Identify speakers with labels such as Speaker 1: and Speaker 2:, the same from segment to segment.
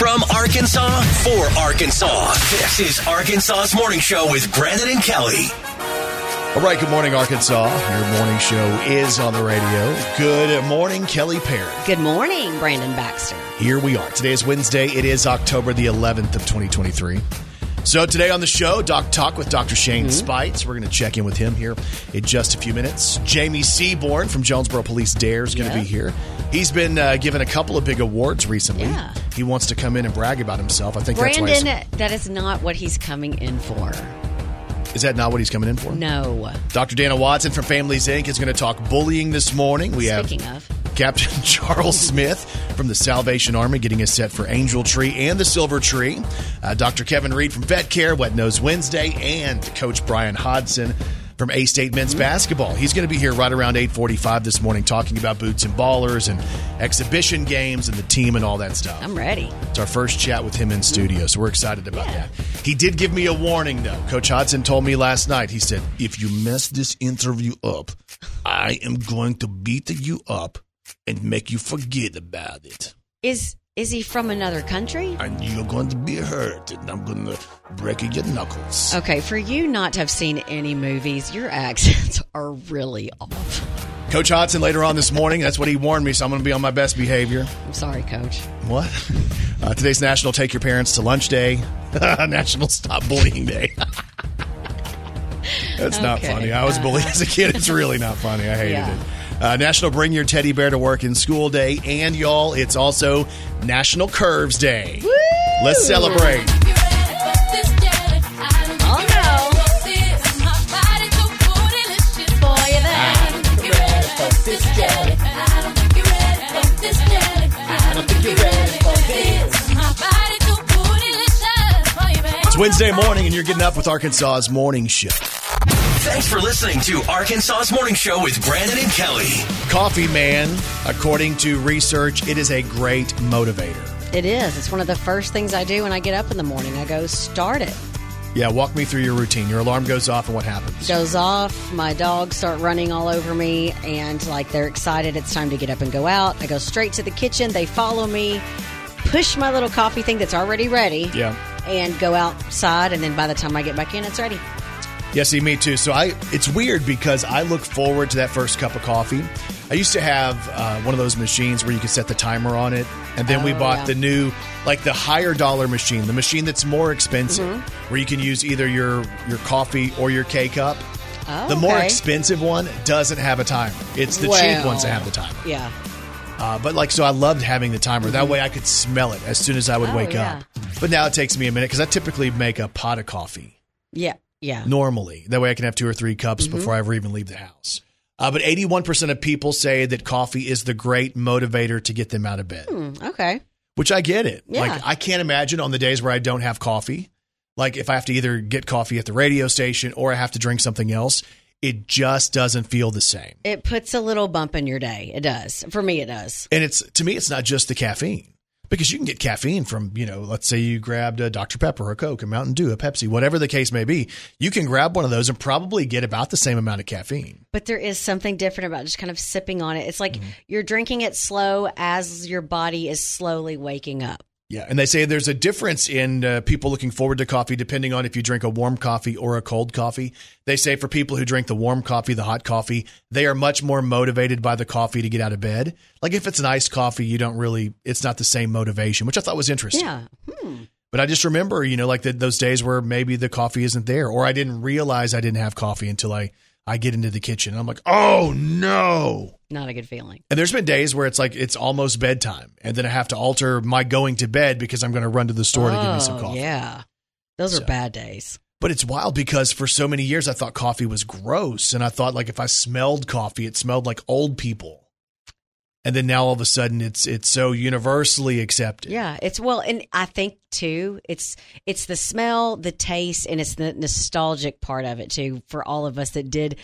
Speaker 1: From Arkansas for Arkansas. This is Arkansas's Morning Show with Brandon and Kelly.
Speaker 2: All right, good morning, Arkansas. Your morning show is on the radio. Good morning, Kelly Perry.
Speaker 3: Good morning, Brandon Baxter.
Speaker 2: Here we are. Today is Wednesday. It is October the 11th of 2023. So today on the show, Doc Talk with Dr. Shane
Speaker 3: Mm-hmm.
Speaker 2: Speights. We're going to check in with him here in just a few minutes. Jamie Seaborn from Jonesboro Police D.A.R.E is going to
Speaker 3: Yeah.
Speaker 2: be here. He's been uh, given a couple of big awards recently.
Speaker 3: Yeah.
Speaker 2: He wants to come in and brag about himself. I think.
Speaker 3: Brandon, that is not what he's coming in for.
Speaker 2: Is that not what he's coming in for?
Speaker 3: No.
Speaker 2: Dr. Dana Watson from Families Inc. is going to talk bullying this morning. We have
Speaker 3: Speaking of,
Speaker 2: Captain Charles Smith from the Salvation Army getting us set for Angel Tree and the Silver Tree. Uh, Dr. Kevin Reed from Vet Care, Wet Nose Wednesday, and Coach Bryan Hodgson from A State Men's Basketball. He's going to be here right around 845 this morning talking about boots and ballers and exhibition games and the team and all that stuff.
Speaker 3: I'm ready.
Speaker 2: It's our first chat with him in studio, so we're excited about
Speaker 3: Yeah.
Speaker 2: that. He did give me a warning, though. Coach Hodson told me last night. He said, "If you mess this interview up, I am going to beat you up and make you forget about it,
Speaker 3: Is is he from another country?
Speaker 2: and you're going to be hurt, and I'm going to break your knuckles."
Speaker 3: Okay, for you not to have seen any movies, your accents are really off.
Speaker 2: Coach Hodgson later on this morning. That's what he warned me, so I'm going to be on my best behavior.
Speaker 3: I'm sorry, Coach.
Speaker 2: What? Uh, today's National Take Your Parents to Lunch Day, National Stop Bullying Day. That's not funny. I was bullied as a kid. It's really not funny. I hated
Speaker 3: Yeah.
Speaker 2: it. Uh, National Bring Your Teddy Bear to Work in School Day, and y'all, it's also National Curves Day. Let's celebrate.
Speaker 3: Oh no.
Speaker 2: It's Wednesday morning, and you're getting up with Arkansas's morning show.
Speaker 1: Thanks for listening to Arkansas's Morning Show with Brandon and Kelly.
Speaker 2: Coffee Man, according to research, it is a great motivator.
Speaker 3: It is. It's one of the first things I do when I get up in the morning. I go start it.
Speaker 2: Yeah, walk me through your routine. Your alarm goes off, and what happens?
Speaker 3: goes off. My dogs start running all over me, and like they're excited. It's time to get up and go out. I go straight to the kitchen. They follow me, push my little coffee thing that's already ready,
Speaker 2: Yeah.
Speaker 3: and go outside. And then by the time I get back in, it's ready.
Speaker 2: Yeah, see, me too. So I, it's weird because I look forward to that first cup of coffee. I used to have uh, one of those machines where you could set the timer on it, and then we
Speaker 3: Oh,
Speaker 2: bought
Speaker 3: yeah.
Speaker 2: the new, like the higher dollar machine, the machine that's more expensive,
Speaker 3: Mm-hmm.
Speaker 2: where you can use either your your coffee or your K cup.
Speaker 3: Oh,
Speaker 2: the more
Speaker 3: okay.
Speaker 2: expensive one doesn't have a timer. It's the cheap ones that have the timer.
Speaker 3: Yeah.
Speaker 2: Uh, but like, so I loved having the timer. That way, I could smell it as soon as I would
Speaker 3: Oh,
Speaker 2: wake
Speaker 3: yeah.
Speaker 2: up. But now it takes me a minute because I typically make a pot of coffee
Speaker 3: Yeah. Yeah.
Speaker 2: normally. That way I can have two or three cups
Speaker 3: Mm-hmm.
Speaker 2: before I ever even leave the house. Uh, but 81% of people say that coffee is the great motivator to get them out of bed,
Speaker 3: Hmm, okay.
Speaker 2: which I get it.
Speaker 3: Yeah.
Speaker 2: Like, I can't imagine on the days where I don't have coffee, like if I have to either get coffee at the radio station or I have to drink something else, it just doesn't feel the same.
Speaker 3: It puts a little bump in your day. It does. For me, it does.
Speaker 2: And it's, to me, it's not just the caffeine. Because you can get caffeine from, you know, let's say you grabbed a Dr. Pepper, a Coke, a Mountain Dew, a Pepsi, whatever the case may be. You can grab one of those and probably get about the same amount of caffeine.
Speaker 3: But there is something different about just kind of sipping on it. It's like
Speaker 2: Mm-hmm.
Speaker 3: you're drinking it slow as your body is slowly waking up.
Speaker 2: Yeah, and they say there's a difference in uh, people looking forward to coffee depending on if you drink a warm coffee or a cold coffee. They say for people who drink the warm coffee, the hot coffee, they are much more motivated by the coffee to get out of bed. Like if it's an iced coffee, you don't really, it's not the same motivation, which I thought was interesting.
Speaker 3: Yeah.
Speaker 2: But I just remember, you know, like the, those days where maybe the coffee isn't there, or I didn't realize I didn't have coffee until I I get into the kitchen. And I'm like, oh no.
Speaker 3: Not a good feeling.
Speaker 2: And there's been days where it's like it's almost bedtime, and then I have to alter my going to bed because I'm going to run to the store to give me some
Speaker 3: Oh,
Speaker 2: coffee.
Speaker 3: Yeah. Those
Speaker 2: So-
Speaker 3: are bad days.
Speaker 2: But it's wild because for so many years I thought coffee was gross, and I thought like if I smelled coffee, it smelled like old people. And then now all of a sudden it's it's so universally accepted.
Speaker 3: Yeah, it's well, and I think too, it's it's the smell, the taste, and it's the nostalgic part of it too for all of us that did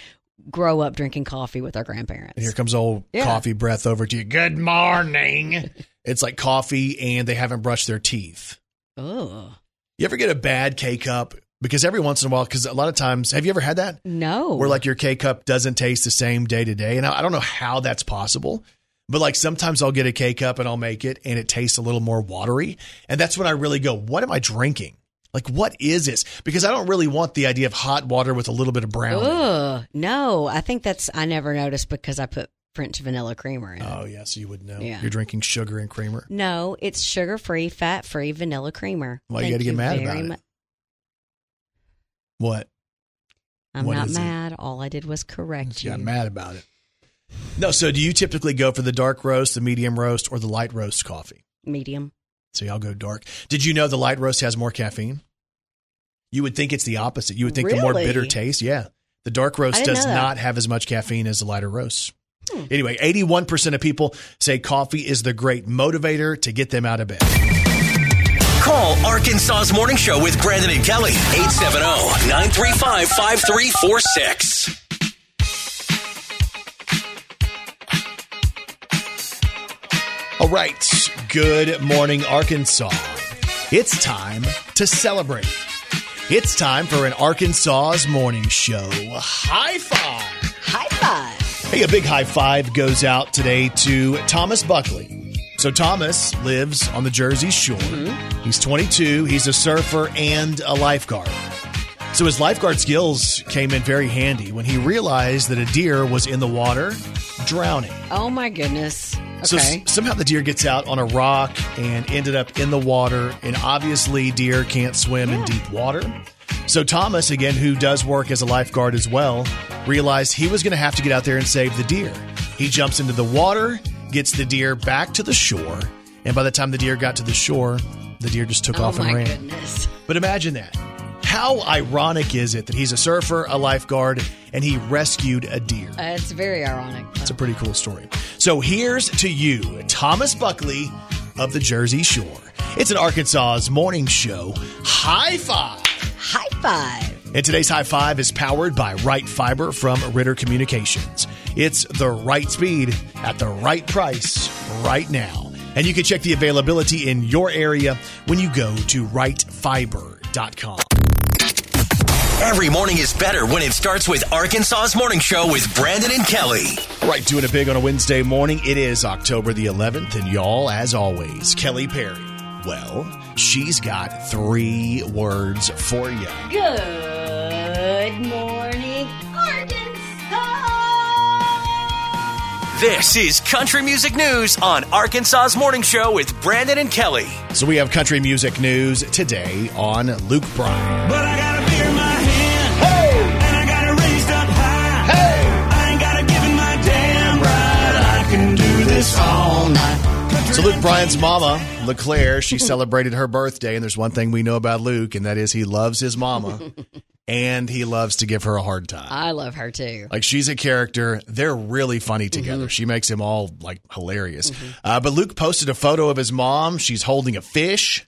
Speaker 3: grow up drinking coffee with our grandparents.
Speaker 2: And here comes old
Speaker 3: Yeah.
Speaker 2: coffee breath over to you. Good morning. it's like coffee and they haven't brushed their teeth.
Speaker 3: Oh
Speaker 2: You ever get a bad K cup? Because every once in a while, because a lot of times, have you ever had that?
Speaker 3: no,
Speaker 2: Where like your K cup doesn't taste the same day to day? And I, I don't know how that's possible, But like sometimes I'll get a K cup and I'll make it and it tastes a little more watery. And that's when I really go, what am I drinking? Like, what is this? Because I don't really want the idea of hot water with a little bit of brown.
Speaker 3: Ugh, no, I think that's I never noticed because I put French vanilla creamer in. it.
Speaker 2: Oh, yeah. So you would know.
Speaker 3: Yeah.
Speaker 2: You're drinking sugar and creamer.
Speaker 3: No, it's sugar free, fat free vanilla creamer.
Speaker 2: Why you gotta get mad about it? What?
Speaker 3: I'm
Speaker 2: What
Speaker 3: not
Speaker 2: is it?
Speaker 3: mad. All I did was correct
Speaker 2: You
Speaker 3: you.
Speaker 2: got mad about it. No, so do you typically go for the dark roast, the medium roast, or the light roast coffee?
Speaker 3: Medium.
Speaker 2: So y'all go dark. Did you know the light roast has more caffeine? You would think it's the opposite. You would think the more bitter taste, yeah. The dark roast does not have as much caffeine as the lighter roast.
Speaker 3: Hmm.
Speaker 2: Anyway, 81% of people say coffee is the great motivator to get them out of bed.
Speaker 1: Call Arkansas's Morning Show with Brandon and Kelly. 870 935 5346.
Speaker 2: All right. Good morning, Arkansas. It's time to celebrate. It's time for an Arkansas's morning show. High five.
Speaker 3: High five.
Speaker 2: Hey, a big high five goes out today to Thomas Buckley. So, Thomas lives on the Jersey Shore. Mm-hmm. He's 22, he's a surfer and a lifeguard. So, his lifeguard skills came in very handy when he realized that a deer was in the water drowning.
Speaker 3: Oh my goodness.
Speaker 2: So s- somehow the deer gets out on a rock and ended up in the water. And obviously, deer can't swim in deep water. So Thomas, again, who does work as a lifeguard as well, realized he was going to have to get out there and save the deer. He jumps into the water, gets the deer back to the shore, and by the time the deer got to the shore, the deer just took
Speaker 3: oh
Speaker 2: off and
Speaker 3: my
Speaker 2: ran.
Speaker 3: goodness.
Speaker 2: But imagine that. How ironic is it that he's a surfer, a lifeguard, and he rescued a deer?
Speaker 3: Uh, it's very ironic.
Speaker 2: It's a pretty cool story. So here's to you, Thomas Buckley of the Jersey Shore. It's an Arkansas's morning show. High five.
Speaker 3: High five.
Speaker 2: And today's high five is powered by Right Fiber from Ritter Communications. It's the right speed at the right price right now. And you can check the availability in your area when you go to rightfiber.com.
Speaker 1: Every morning is better when it starts with Arkansas's Morning Show with Brandon and Kelly.
Speaker 2: All right, doing it big on a Wednesday morning. It is October the 11th, and y'all, as always, Kelly Perry. Well, she's got three words for you.
Speaker 3: Good morning, Arkansas.
Speaker 1: This is Country Music News on Arkansas's Morning Show with Brandon and Kelly.
Speaker 2: So we have country music news today on Luke Bryan.
Speaker 4: This all night.
Speaker 2: So Luke Bryan's mama, LeClaire, she celebrated her birthday, and there's one thing we know about Luke, and that is he loves his mama, and he loves to give her a hard time.
Speaker 3: I love her too.
Speaker 2: Like she's a character. They're really funny together. She makes him all like hilarious. Uh, but Luke posted a photo of his mom. She's holding a fish.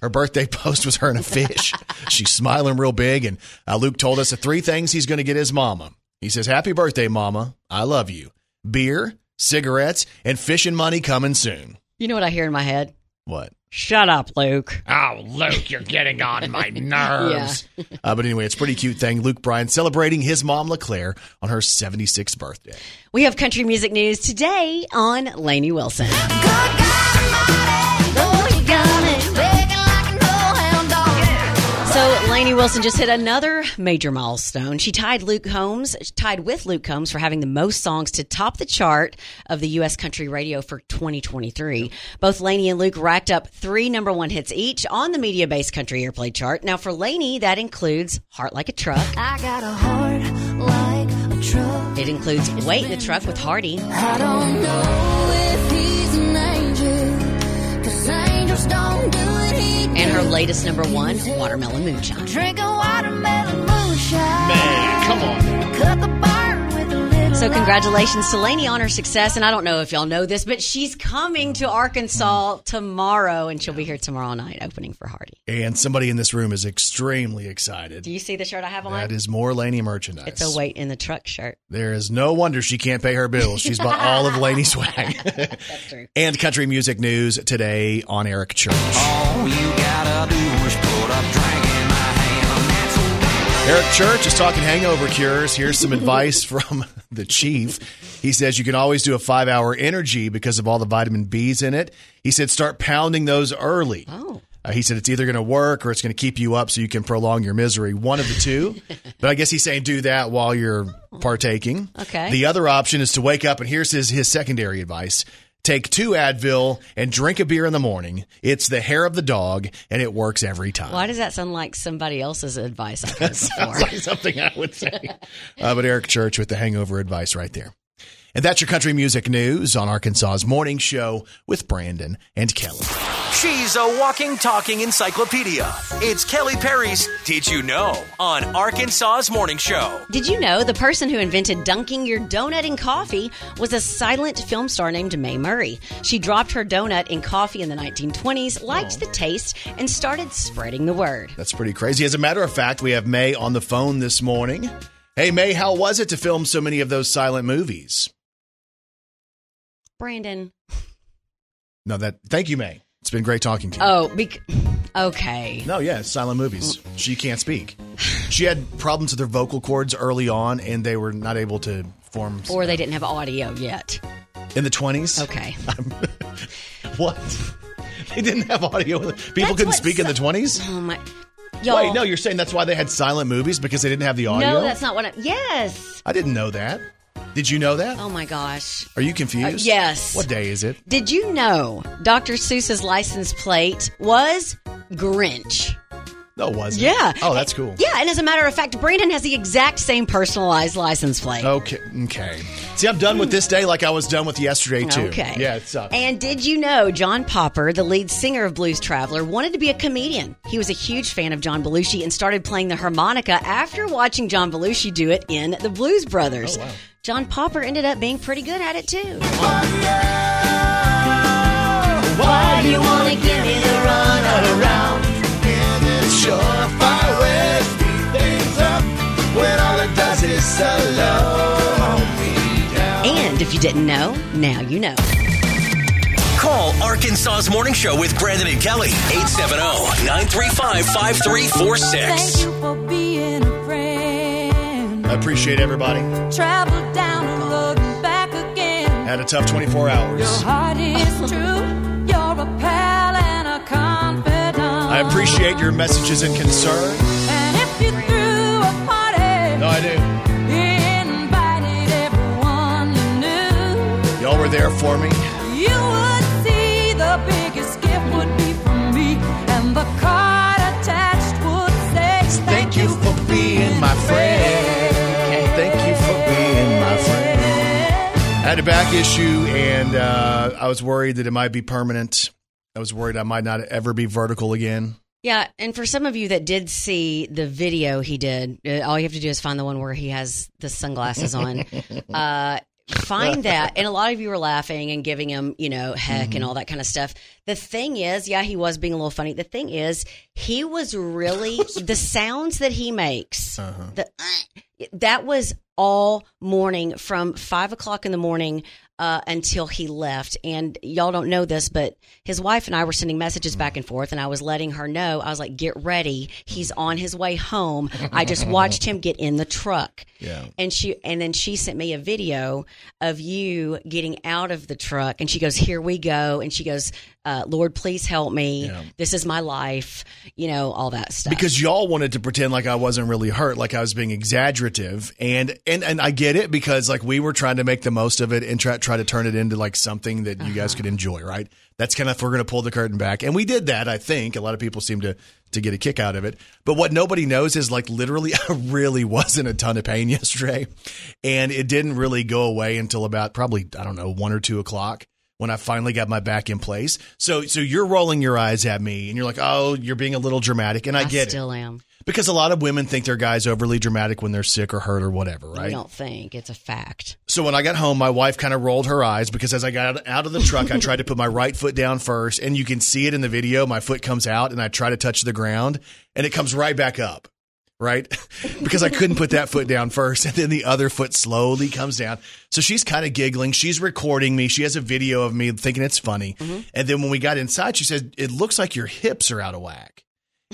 Speaker 2: Her birthday post was her and a fish. She's smiling real big. And uh, Luke told us the three things he's going to get his mama. He says, Happy birthday, mama. I love you. Beer, cigarettes, and fishing money coming soon.
Speaker 3: You know what I hear in my head?
Speaker 2: What?
Speaker 3: Shut up, Luke.
Speaker 2: Oh, Luke, you're getting on my nerves. uh, but anyway, it's a pretty cute thing. Luke Bryan celebrating his mom, LeClaire, on her 76th birthday.
Speaker 3: We have country music news today on Lainey Wilson. Lainey Wilson just hit another major milestone. She tied Luke Combs, tied with Luke Combs for having the most songs to top the chart of the U.S. country radio for 2023. Both Lainey and Luke racked up three number one hits each on the media-based country airplay chart. Now for Lainey, that includes "Heart Like a Truck."
Speaker 5: I got a heart like a truck.
Speaker 3: It includes "Wait in the Truck" with Hardy.
Speaker 5: I don't know if he's
Speaker 3: And her latest number one, Watermelon Moonshine.
Speaker 5: Drinking watermelon moonshine.
Speaker 2: Man, come on.
Speaker 3: So congratulations to Lainey on her success. And I don't know if y'all know this, but she's coming to Arkansas tomorrow and she'll be here tomorrow night opening for Hardy.
Speaker 2: And somebody in this room is extremely excited.
Speaker 3: Do you see the shirt I have on?
Speaker 2: That is more Lainey merchandise.
Speaker 3: it's a wait in the truck shirt.
Speaker 2: There is no wonder she can't pay her bills. She's bought all of Lainey's swag.
Speaker 3: That's true.
Speaker 2: and country music news today on Eric Church.
Speaker 4: All you gotta do is put a drink
Speaker 2: Eric Church is talking hangover cures. Here's some advice from the chief. He says you can always do a five hour energy because of all the vitamin B's in it. He said start pounding those early.
Speaker 3: Oh.
Speaker 2: Uh, he said it's either going to work or it's going to keep you up so you can prolong your misery. One of the two. but I guess he's saying do that while you're partaking.
Speaker 3: Okay.
Speaker 2: The other option is to wake up, and here's his, his secondary advice. Take two Advil and drink a beer in the morning. It's the hair of the dog, and it works every time.
Speaker 3: Why does that sound like somebody else's advice I've heard
Speaker 2: Sounds
Speaker 3: before?
Speaker 2: like something I would say. Uh, but Eric Church with the hangover advice right there. And that's your country music news on Arkansas's morning show with Brandon and Kelly.
Speaker 1: She's a walking, talking encyclopedia. It's Kelly Perry's Did You Know on Arkansas's Morning Show.
Speaker 3: Did you know the person who invented dunking your donut in coffee was a silent film star named Mae Murray? She dropped her donut in coffee in the 1920s, liked oh. the taste, and started spreading the word.
Speaker 2: That's pretty crazy. As a matter of fact, we have Mae on the phone this morning. Hey, Mae, how was it to film so many of those silent movies?
Speaker 3: Brandon.
Speaker 2: No, that. Thank you, Mae. It's been great talking to you.
Speaker 3: Oh, bec- okay.
Speaker 2: No, yeah, silent movies. She can't speak. She had problems with her vocal cords early on, and they were not able to form
Speaker 3: Or they didn't have audio yet.
Speaker 2: in the twenties.
Speaker 3: Okay.
Speaker 2: What? They didn't have audio. People
Speaker 3: That's
Speaker 2: couldn't speak in the twenties.
Speaker 3: Oh my. Y'all.
Speaker 2: Wait, no, you're saying that's why they had silent movies because they didn't have the audio.
Speaker 3: No, that's not what I. Yes.
Speaker 2: I didn't know that. Did you know that?
Speaker 3: Oh my gosh.
Speaker 2: Are you confused?
Speaker 3: Uh, yes.
Speaker 2: What day is it?
Speaker 3: Did you know Dr. Seuss's license plate was Grinch?
Speaker 2: No, it wasn't.
Speaker 3: Yeah.
Speaker 2: Oh, that's cool.
Speaker 3: Yeah, and as a matter of fact, Brandon has the exact same personalized license plate.
Speaker 2: Okay. Okay. See, I'm done with this day like I was done with yesterday too.
Speaker 3: Okay.
Speaker 2: Yeah, it sucks.
Speaker 3: And did you know John Popper, the lead singer of Blues Traveler, wanted to be a comedian? He was a huge fan of John Belushi and started playing the harmonica after watching John Belushi do it in The Blues Brothers.
Speaker 2: Oh, wow.
Speaker 3: John Popper ended up being pretty good at it too.
Speaker 5: Why do you wanna give me the run around?
Speaker 6: Surefire way to speed things up when all it does is slow me down.
Speaker 3: And if you didn't know, now you know.
Speaker 1: Call Arkansas's Morning Show with Brandon and Kelly. 870 935
Speaker 5: Thank
Speaker 1: 5346.
Speaker 5: you for being a friend.
Speaker 2: I appreciate everybody.
Speaker 5: Travel down the road and back again.
Speaker 2: Had a tough 24 hours.
Speaker 5: Your heart is true. You're a
Speaker 2: I appreciate your messages and concern.
Speaker 5: And if you threw a party,
Speaker 2: No, I do.
Speaker 5: invited everyone you knew,
Speaker 2: Y'all were there for me.
Speaker 5: you would see the biggest gift would be from me, and the card attached would say,
Speaker 2: Thank you for being my friend. Thank you for being my friend. I had a back issue, and uh, I was worried that it might be permanent. I was worried I might not ever be vertical again.
Speaker 3: Yeah, and for some of you that did see the video he did, uh, all you have to do is find the one where he has the sunglasses on. uh, find that, and a lot of you were laughing and giving him, you know, heck and all that kind of stuff. The thing is, yeah, he was being a little funny. The thing is, he was really the sounds that he makes. The, that was all morning from five o'clock in the morning uh, until he left. And y'all don't know this, but his wife and I were sending messages back and forth, and I was letting her know. I was like, "Get ready, he's on his way home." I just watched him get in the truck.
Speaker 2: Yeah.
Speaker 3: And she and then she sent me a video of you getting out of the truck, and she goes, "Here we go," and she goes, uh, "Lord, please help me.
Speaker 2: Yeah.
Speaker 3: This is my life." You know all that stuff.
Speaker 2: because y'all wanted to pretend like I wasn't really hurt, like I was being exaggerative, and and and I get it because like we were trying to make the most of it and try try to turn it into like something that you guys uh-huh. could enjoy, right? That's kind of if we're going to pull the curtain back, and we did that. I think a lot of people seem to to get a kick out of it. But what nobody knows is like literally, I really was in a ton of pain yesterday, and it didn't really go away until about probably I don't know one or two o'clock when I finally got my back in place. So so you're rolling your eyes at me and you're like, "Oh, you're being a little dramatic." And I,
Speaker 3: I
Speaker 2: get
Speaker 3: still
Speaker 2: it.
Speaker 3: am.
Speaker 2: Because a lot of women think their guys overly dramatic when they're sick or hurt or whatever, right?
Speaker 3: I don't think it's a fact.
Speaker 2: So when I got home, my wife kind of rolled her eyes because as I got out of the truck, I tried to put my right foot down first, and you can see it in the video. My foot comes out, and I try to touch the ground, and it comes right back up, right? because I couldn't put that foot down first, and then the other foot slowly comes down. So she's kind of giggling. She's recording me. She has a video of me thinking it's funny. Mm-hmm. And then when we got inside, she said, "It looks like your hips are out of whack."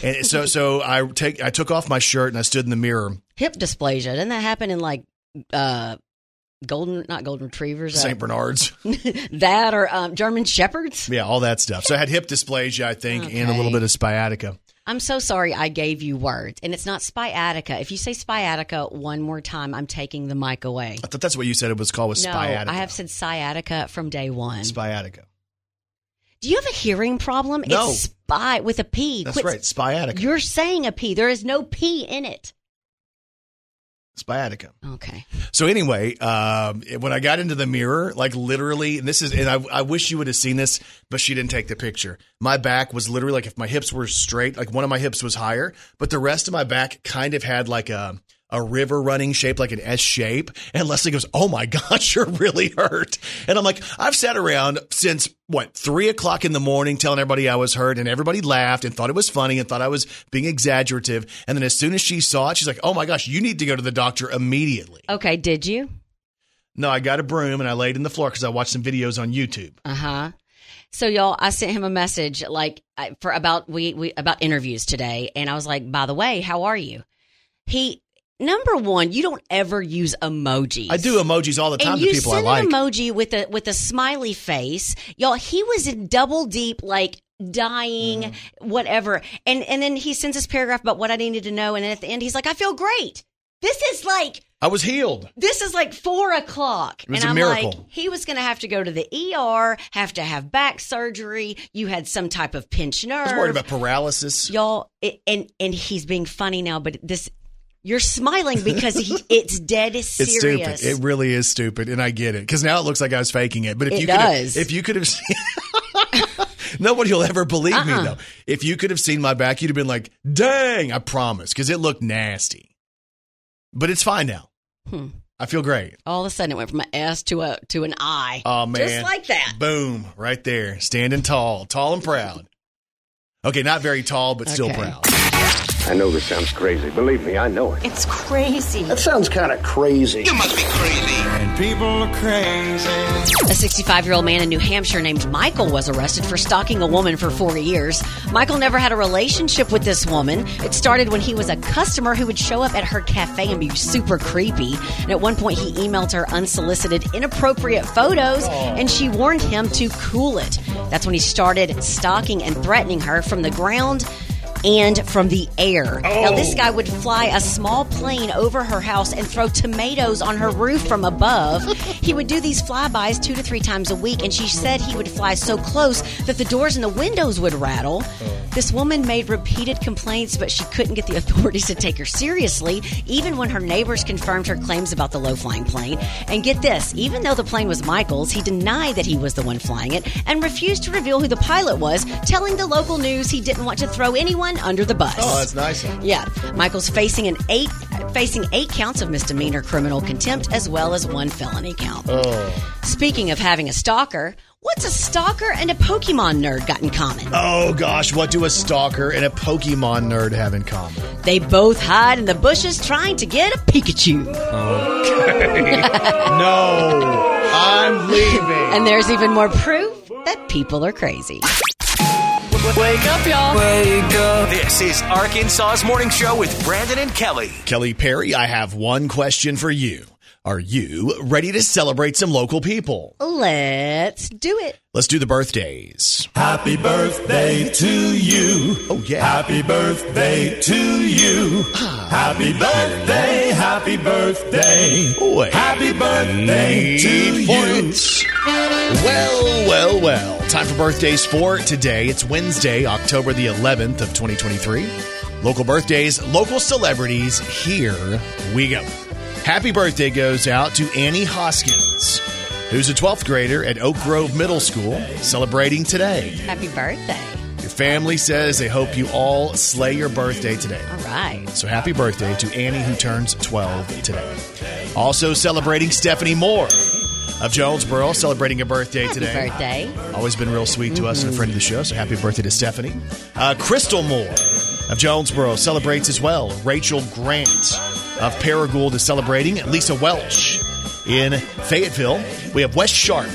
Speaker 2: And so, so I take, I took off my shirt and I stood in the mirror.
Speaker 3: Hip dysplasia. Didn't that happen in like uh golden not golden retrievers? uh,
Speaker 2: St. Bernard's,
Speaker 3: that or um, German shepherds?
Speaker 2: yeah, all that stuff. So I had hip dysplasia, I think, and a little bit of sciatica.
Speaker 3: I'm so sorry I gave you words. And it's not sciatica. If you say sciatica one more time, I'm taking the mic away.
Speaker 2: I thought that's what you said it was called was
Speaker 3: No,
Speaker 2: sciatica.
Speaker 3: I have said sciatica from day one.
Speaker 2: sciatica.
Speaker 3: Do you have a hearing problem?
Speaker 2: No.
Speaker 3: It's spy with a P.
Speaker 2: That's
Speaker 3: Quit-
Speaker 2: right, sciatica.
Speaker 3: You're saying a P. There is no P in it.
Speaker 2: sciatica.
Speaker 3: Okay.
Speaker 2: So anyway, um, when I got into the mirror, like literally, and this is, and I, I wish you would have seen this, but she didn't take the picture. My back was literally like if my hips were straight, like one of my hips was higher, but the rest of my back kind of had like a a river running shape, like an S shape. And Leslie goes, "Oh my gosh, you're really hurt." And I'm like, I've sat around since what three o'clock in the morning telling everybody I was hurt, and everybody laughed and thought it was funny and thought I was being exaggerative. And then as soon as she saw it, she's like, "Oh my gosh, you need to go to the doctor immediately."
Speaker 3: Okay. Did you?
Speaker 2: No, I got a broom and I laid in the floor because I watched some videos on YouTube.
Speaker 3: Uh huh. So y'all, I sent him a message like for about we, we about interviews today, and I was like, "By the way, how are you?" He number one, you don't ever use emojis.
Speaker 2: I do emojis all the time
Speaker 3: and
Speaker 2: to
Speaker 3: you
Speaker 2: people I
Speaker 3: send
Speaker 2: like.
Speaker 3: an emoji with a with a smiley face, y'all. He was in double deep, like dying,
Speaker 2: Mm-hmm.
Speaker 3: whatever. And and then he sends this paragraph about what I needed to know, and then at the end, he's like, "I feel great." This is like
Speaker 2: I was healed.
Speaker 3: this is like four o'clock.
Speaker 2: It was
Speaker 3: and
Speaker 2: a
Speaker 3: I'm
Speaker 2: miracle.
Speaker 3: like, he was going to have to go to the ER, have to have back surgery. You had some type of pinched nerve.
Speaker 2: I was worried about paralysis.
Speaker 3: y'all. It, and and he's being funny now, but this you're smiling because he, it's dead serious.
Speaker 2: It's stupid. It really is stupid, and I get it because now it looks like I was faking it. But if
Speaker 3: It
Speaker 2: you could,
Speaker 3: does.
Speaker 2: if you could have seen, nobody will ever believe me
Speaker 3: Uh-uh.
Speaker 2: though. If you could have seen my back, you'd have been like, "Dang!" I promise, because it looked nasty. But it's fine now.
Speaker 3: Hmm.
Speaker 2: I feel great.
Speaker 3: All of a sudden, it went from an S to a to an I.
Speaker 2: Oh man,
Speaker 3: just like that.
Speaker 2: Boom! Right there, standing tall, tall and proud. Okay, not very tall, but still
Speaker 3: Okay.
Speaker 2: proud.
Speaker 7: I know this sounds crazy. Believe me, I know it.
Speaker 5: It's crazy.
Speaker 7: That sounds kind of crazy. You must be crazy.
Speaker 6: And people are crazy.
Speaker 3: A 65 year old man in New Hampshire named Michael was arrested for stalking a woman for four years. Michael never had a relationship with this woman. It started when he was a customer who would show up at her cafe and be super creepy. And at one point, he emailed her unsolicited, inappropriate photos, and she warned him to cool it. That's when he started stalking and threatening her from the ground and from the air. Now, this oh. guy would fly a small plane over her house and throw tomatoes on her roof from above. he would do these flybys two to three times a week, and she said he would fly so close that the doors and the windows would rattle. Oh. This woman made repeated complaints, but she couldn't get the authorities to take her seriously, even when her neighbors confirmed her claims about the low flying plane. And get this even though the plane was Michael's, he denied that he was the one flying it and refused to reveal who the pilot was, telling the local news he didn't want to throw anyone under the bus.
Speaker 2: Oh, that's nice.
Speaker 3: Yeah, Michael's facing an eight facing eight counts of misdemeanor criminal contempt as well as one felony count. Oh. Speaking of having a stalker, what's a stalker and a Pokemon nerd got in common?
Speaker 2: Oh gosh, what do a stalker and a Pokemon nerd have in common?
Speaker 3: They both hide in the bushes trying to get a Pikachu. Okay.
Speaker 2: no, I'm leaving.
Speaker 3: And there's even more proof that people are crazy.
Speaker 1: Wake up, y'all. Wake up. This is Arkansas's Morning Show with Brandon and Kelly.
Speaker 2: Kelly Perry, I have one question for you. Are you ready to celebrate some local people?
Speaker 3: Let's do it.
Speaker 2: Let's do the birthdays.
Speaker 6: Happy birthday to you.
Speaker 2: Oh, yeah.
Speaker 6: Happy birthday to you. Ah. Happy birthday, happy birthday.
Speaker 2: Wait.
Speaker 6: Happy birthday to
Speaker 2: Need
Speaker 6: you.
Speaker 2: it. Well, well, well. Time for birthdays for today. It's Wednesday, October the 11th of 2023. Local birthdays, local celebrities. Here we go. Happy birthday goes out to Annie Hoskins, who's a 12th grader at Oak Grove Middle School, celebrating today.
Speaker 3: Happy birthday.
Speaker 2: Your family says they hope you all slay your birthday today.
Speaker 3: All right.
Speaker 2: So happy birthday to Annie, who turns 12 today. Also celebrating Stephanie Moore of Jonesboro, celebrating a birthday
Speaker 3: Happy
Speaker 2: today.
Speaker 3: birthday.
Speaker 2: Always been real sweet to us and a friend of the show, so happy birthday to Stephanie. Uh, Crystal Moore of Jonesboro celebrates as well. Rachel Grant of Paragould is celebrating. Lisa Welch in Fayetteville. We have Wes Sharp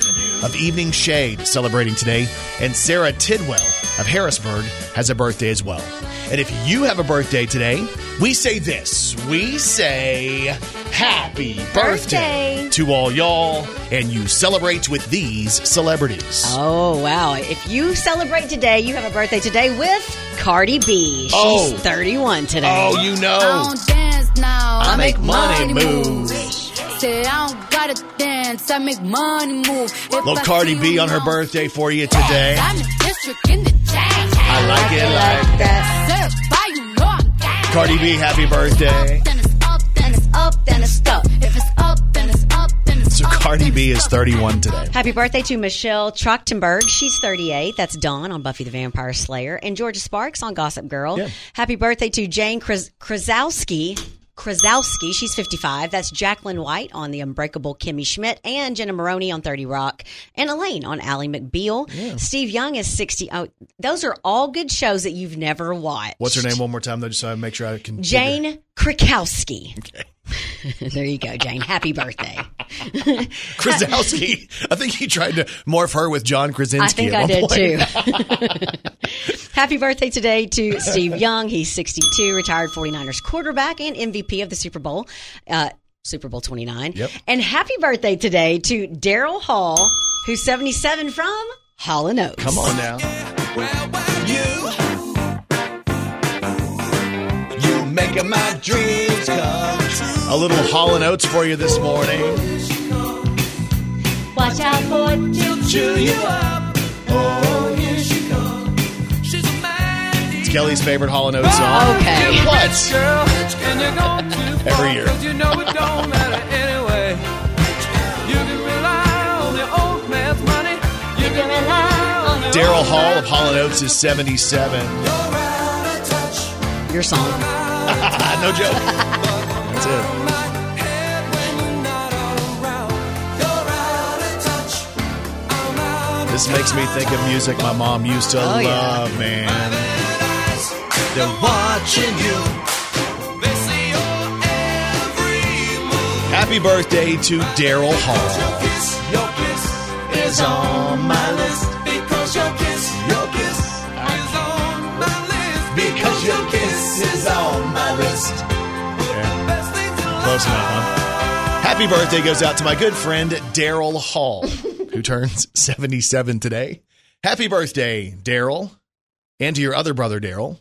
Speaker 2: of Evening Shade celebrating today, and Sarah Tidwell of Harrisburg has a birthday as well. And if you have a birthday today, we say this. We say happy birthday,
Speaker 3: Birthday.
Speaker 2: to all y'all, and you celebrate with these celebrities.
Speaker 3: Oh, wow. If you celebrate today, you have a birthday today with Cardi B. She's
Speaker 2: Oh.
Speaker 3: 31 today.
Speaker 2: Oh, you know.
Speaker 5: I
Speaker 2: know.
Speaker 5: don't dance now.
Speaker 2: I make money move.
Speaker 5: Say I don't gotta dance. I make money move. If
Speaker 2: Little
Speaker 5: I
Speaker 2: Cardi B on her birthday for you today.
Speaker 5: I'm the district in the chain.
Speaker 2: I like it like that.
Speaker 5: Certified, you know I'm down.
Speaker 2: Cardi B, happy birthday.
Speaker 5: Then it's up, then it's up, then it's stuck. If it's up, then it's up, then it's
Speaker 2: So. Cardi B is 31 today.
Speaker 3: Happy birthday to Michelle Trachtenberg. She's 38. That's Dawn on Buffy the Vampire Slayer. And Georgia Sparks on Gossip Girl.
Speaker 2: Yeah.
Speaker 3: Happy birthday to Jane Kras- Krasowski. Krasowski, she's 55. That's Jacqueline White on The Unbreakable Kimmy Schmidt and Jenna Maroney on 30 Rock and Elaine on Ally McBeal. Steve Young is 60. Oh, those are all good shows that you've never watched.
Speaker 2: What's her name one more time, though, just so I make sure I can.
Speaker 3: Jane Krakowski. there you go, Jane. Happy birthday.
Speaker 2: Krasowski. I think he tried to morph her with John Krasinski.
Speaker 3: I think
Speaker 2: at
Speaker 3: I
Speaker 2: one
Speaker 3: did
Speaker 2: point.
Speaker 3: too. Happy birthday today to Steve Young. He's 62, retired 49ers quarterback and MVP of the Super Bowl, uh, Super Bowl 29.
Speaker 2: Yep.
Speaker 3: And happy birthday today to Daryl Hall, who's 77 from Hall and Oates.
Speaker 2: Come on now.
Speaker 6: You making my dreams come true.
Speaker 2: A little Hall and Oates for you this morning.
Speaker 3: Watch out for
Speaker 6: Chew you up. Oh, here she comes. She's a man.
Speaker 2: It's Kelly's favorite Hall and Oates song.
Speaker 3: Oh, okay.
Speaker 2: What?
Speaker 6: Girl, and you're going too far.
Speaker 2: Every year.
Speaker 6: 'cause you know it don't matter anyway. You can rely on the old man's money. You can rely on the
Speaker 2: Daryl Hall of Hall and Oates is 77.
Speaker 3: your song.
Speaker 2: no joke. That's it. This makes me think of music my mom used to
Speaker 3: Oh, yeah.
Speaker 2: love, man.
Speaker 6: They're watching you. They see your every move.
Speaker 2: Happy birthday to Daryl Hall.
Speaker 6: Kiss, your kiss is on my list. Because your kiss Because your kiss is on my list. Best things in life.
Speaker 2: Close enough, huh? Happy birthday goes out to my good friend Daryl Hall, who turns 77 today. Happy birthday, Daryl, and to your other brother, Daryl.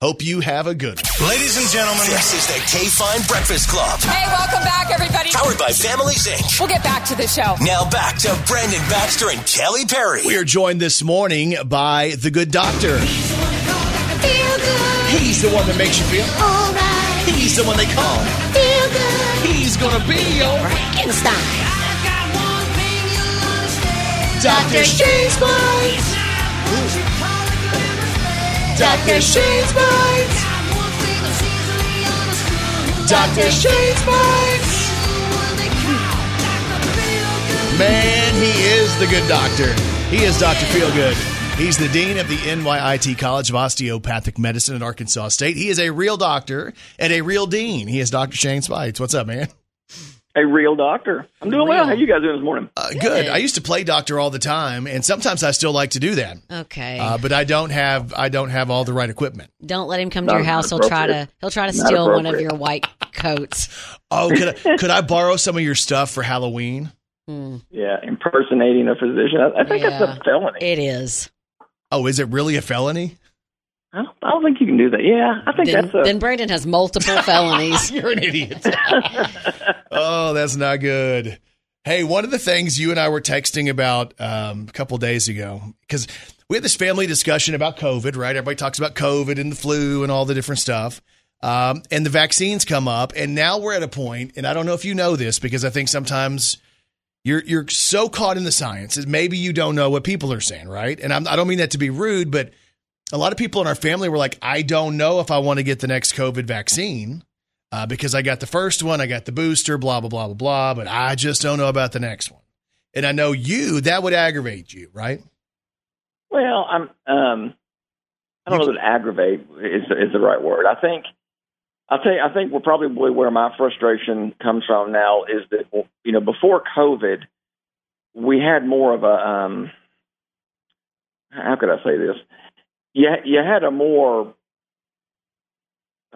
Speaker 2: Hope you have a good one.
Speaker 1: Ladies and gentlemen, this is the KFIN Breakfast Club,
Speaker 8: Hey, welcome back, everybody.
Speaker 1: powered by Families Inc.
Speaker 8: We'll get back to the show.
Speaker 1: Now back to Brandon Baxter and Kelly Perry.
Speaker 2: We are joined this morning by the good doctor. He's the one that makes you feel alright. He's the one they call. Feel good. He's gonna be your Frankenstein. Dr. Shane's Boys. Dr. Shane's Boys. Dr. Shane's Boys. Man, he is the good doctor. He is Dr. Feelgood. He's the dean of the NYIT College of Osteopathic Medicine at Arkansas State. He is a real doctor and a real dean. He is Dr. Shane Speights. What's up, man?
Speaker 9: A real doctor. I'm doing well.
Speaker 3: Real.
Speaker 9: How you guys doing this morning?
Speaker 2: Uh, good. I used to play doctor all the time, and sometimes I still like to do that.
Speaker 3: Okay.
Speaker 2: Uh, but I don't have I don't have all the right equipment.
Speaker 3: Don't let him come to your house. He'll try to he'll try to
Speaker 9: Not
Speaker 3: steal one of your white coats.
Speaker 2: Oh, could I, could I borrow some of your stuff for Halloween?
Speaker 9: Yeah, impersonating a physician. I, I think
Speaker 3: Yeah.
Speaker 9: that's a felony.
Speaker 3: It is.
Speaker 2: Oh, is it really a felony?
Speaker 9: I don't, I don't think you can do that. Yeah, I think
Speaker 3: Then,
Speaker 9: that's a.
Speaker 3: then Brandon has multiple felonies.
Speaker 2: You're an idiot. oh, that's not good. Hey, one of the things you and I were texting about um, a couple days ago, because we had this family discussion about COVID, right? Everybody talks about COVID and the flu and all the different stuff. Um, and the vaccines come up, and now we're at a point, and I don't know if you know this because I think sometimes you're you're so caught in the sciences, maybe you don't know what people are saying, right? And I'm, I don't mean that to be rude, but a lot of people in our family were like, I don't know if I want to get the next COVID vaccine uh, because I got the first one, I got the booster, blah, blah, blah, blah, blah, but I just don't know about the next one. And I know you, that would aggravate you, right?
Speaker 9: well, I'm. Um, I don't know that aggravate is is the right word. I think. I'll tell you. I think we're probably where my frustration comes from now is that you know before COVID, we had more of a um, how could I say this? You you had a more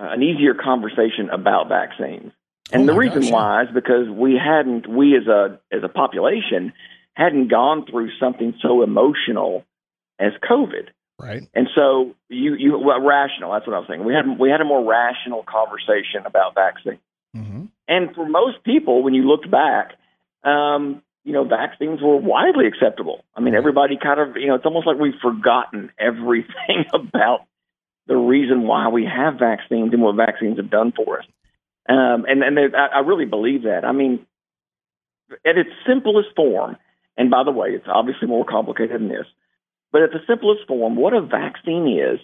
Speaker 9: uh, an easier conversation about vaccines, and
Speaker 2: Oh
Speaker 9: the reason
Speaker 2: gosh, yeah.
Speaker 9: why is because we hadn't we as a as a population hadn't gone through something so emotional as COVID.
Speaker 2: Right.
Speaker 9: And so you you well, rational. That's what I was saying. We had we had a more rational conversation about vaccine.
Speaker 2: hmm
Speaker 9: And for most people, when you looked back, um, you know, vaccines were widely acceptable. I mean, everybody kind of you know, it's almost like we've forgotten everything about the reason why we have vaccines and what vaccines have done for us. Um, and and I, I really believe that. I mean, at its simplest form, and by the way, it's obviously more complicated than this, but at the simplest form, what a vaccine is,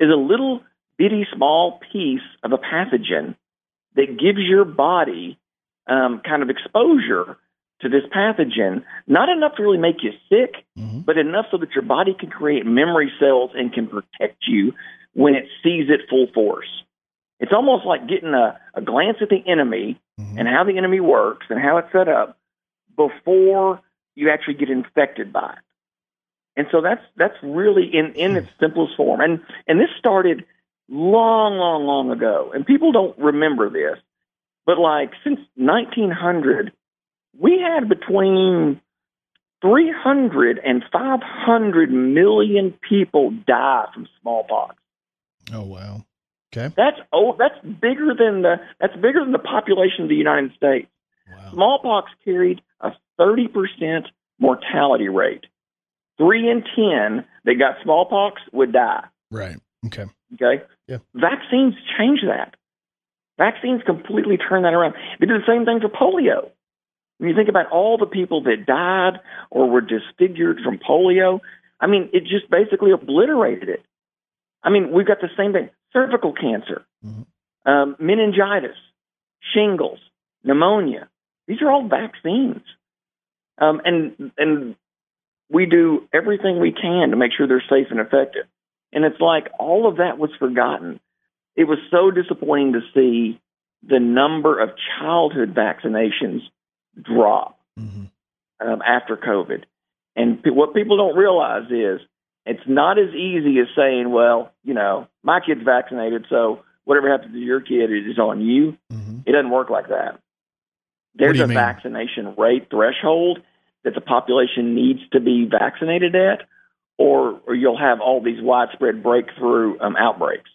Speaker 9: is a little bitty small piece of a pathogen that gives your body um, kind of exposure to this pathogen, not enough to really make you sick,
Speaker 2: hmm
Speaker 9: but enough so that your body can create memory cells and can protect you when it sees it full force. It's almost like getting a, a glance at the enemy
Speaker 2: hmm
Speaker 9: and how the enemy works and how it's set up before you actually get infected by it. And so that's that's really in, in hmm. its simplest form. And and this started long, long, long ago. And people don't remember this. But like since 1900, we had between 300 and 500 million people die from smallpox.
Speaker 2: Oh wow. Okay.
Speaker 9: That's oh, that's bigger than the that's bigger than the population of the United States.
Speaker 2: Wow.
Speaker 9: Smallpox carried a 30% mortality rate. Three in 10 that got smallpox would die.
Speaker 2: Right. Okay.
Speaker 9: Okay?
Speaker 2: Yeah.
Speaker 9: Vaccines change that. Vaccines completely turn that around. They did the same thing for polio. When you think about all the people that died or were disfigured from polio, I mean, it just basically obliterated it. I mean, we've got the same thing cervical cancer,
Speaker 2: Mhm.
Speaker 9: um, meningitis, shingles, pneumonia. These are all vaccines. Um, and, and we do everything we can to make sure they're safe and effective. And it's like all of that was forgotten. It was so disappointing to see the number of childhood vaccinations drop
Speaker 2: hmm
Speaker 9: um, after COVID. And pe- what people don't realize is it's not as easy as saying, well, you know, my kid's vaccinated, so whatever happens to your kid is on you.
Speaker 2: hmm
Speaker 9: It doesn't work like that. There's a
Speaker 2: mean?
Speaker 9: vaccination rate threshold that the population needs to be vaccinated at, or, or you'll have all these widespread breakthrough um, outbreaks.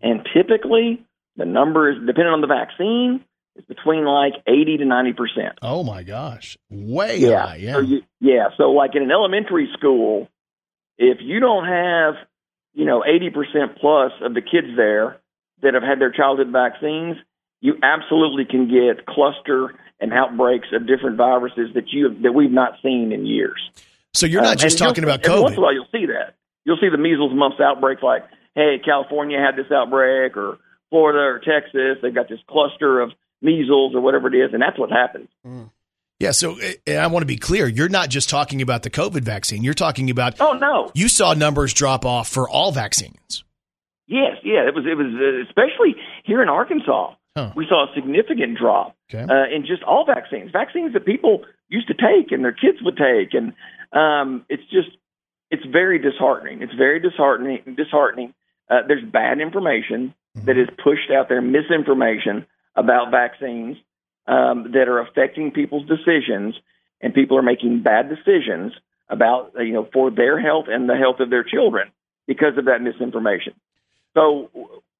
Speaker 9: And typically, the number is depending on the vaccine is between like 80 to 90 percent.
Speaker 2: Oh my gosh. Way
Speaker 9: Yeah.
Speaker 2: high. Yeah.
Speaker 9: So you, yeah. So like in an elementary school, if you don't have, you know, 80% plus of the kids there that have had their childhood vaccines, you absolutely can get cluster and outbreaks of different viruses that you that we've not seen in years.
Speaker 2: so you're not
Speaker 9: Um,
Speaker 2: just talking about
Speaker 9: every Once in a
Speaker 2: COVID.
Speaker 9: while, you'll see that. You'll see the measles, mumps outbreak, like, hey, California had this outbreak, or Florida or Texas, they've got this cluster of measles or whatever it is, and that's what happens.
Speaker 2: Yeah. So uh, and I want to be clear. You're not just talking about the COVID vaccine. You're talking about
Speaker 9: Oh no,
Speaker 2: you saw numbers drop off for all vaccines.
Speaker 9: Yes, yeah, it was. It was uh, especially here in Arkansas.
Speaker 2: Huh.
Speaker 9: We saw a significant drop
Speaker 2: Okay.
Speaker 9: uh, in just all vaccines, vaccines that people used to take and their kids would take, and um, it's just it's very disheartening. It's very disheartening. Disheartening. Uh, there's bad information that is pushed out there, misinformation about vaccines um, that are affecting people's decisions, and people are making bad decisions about uh, you know for their health and the health of their children because of that misinformation. So,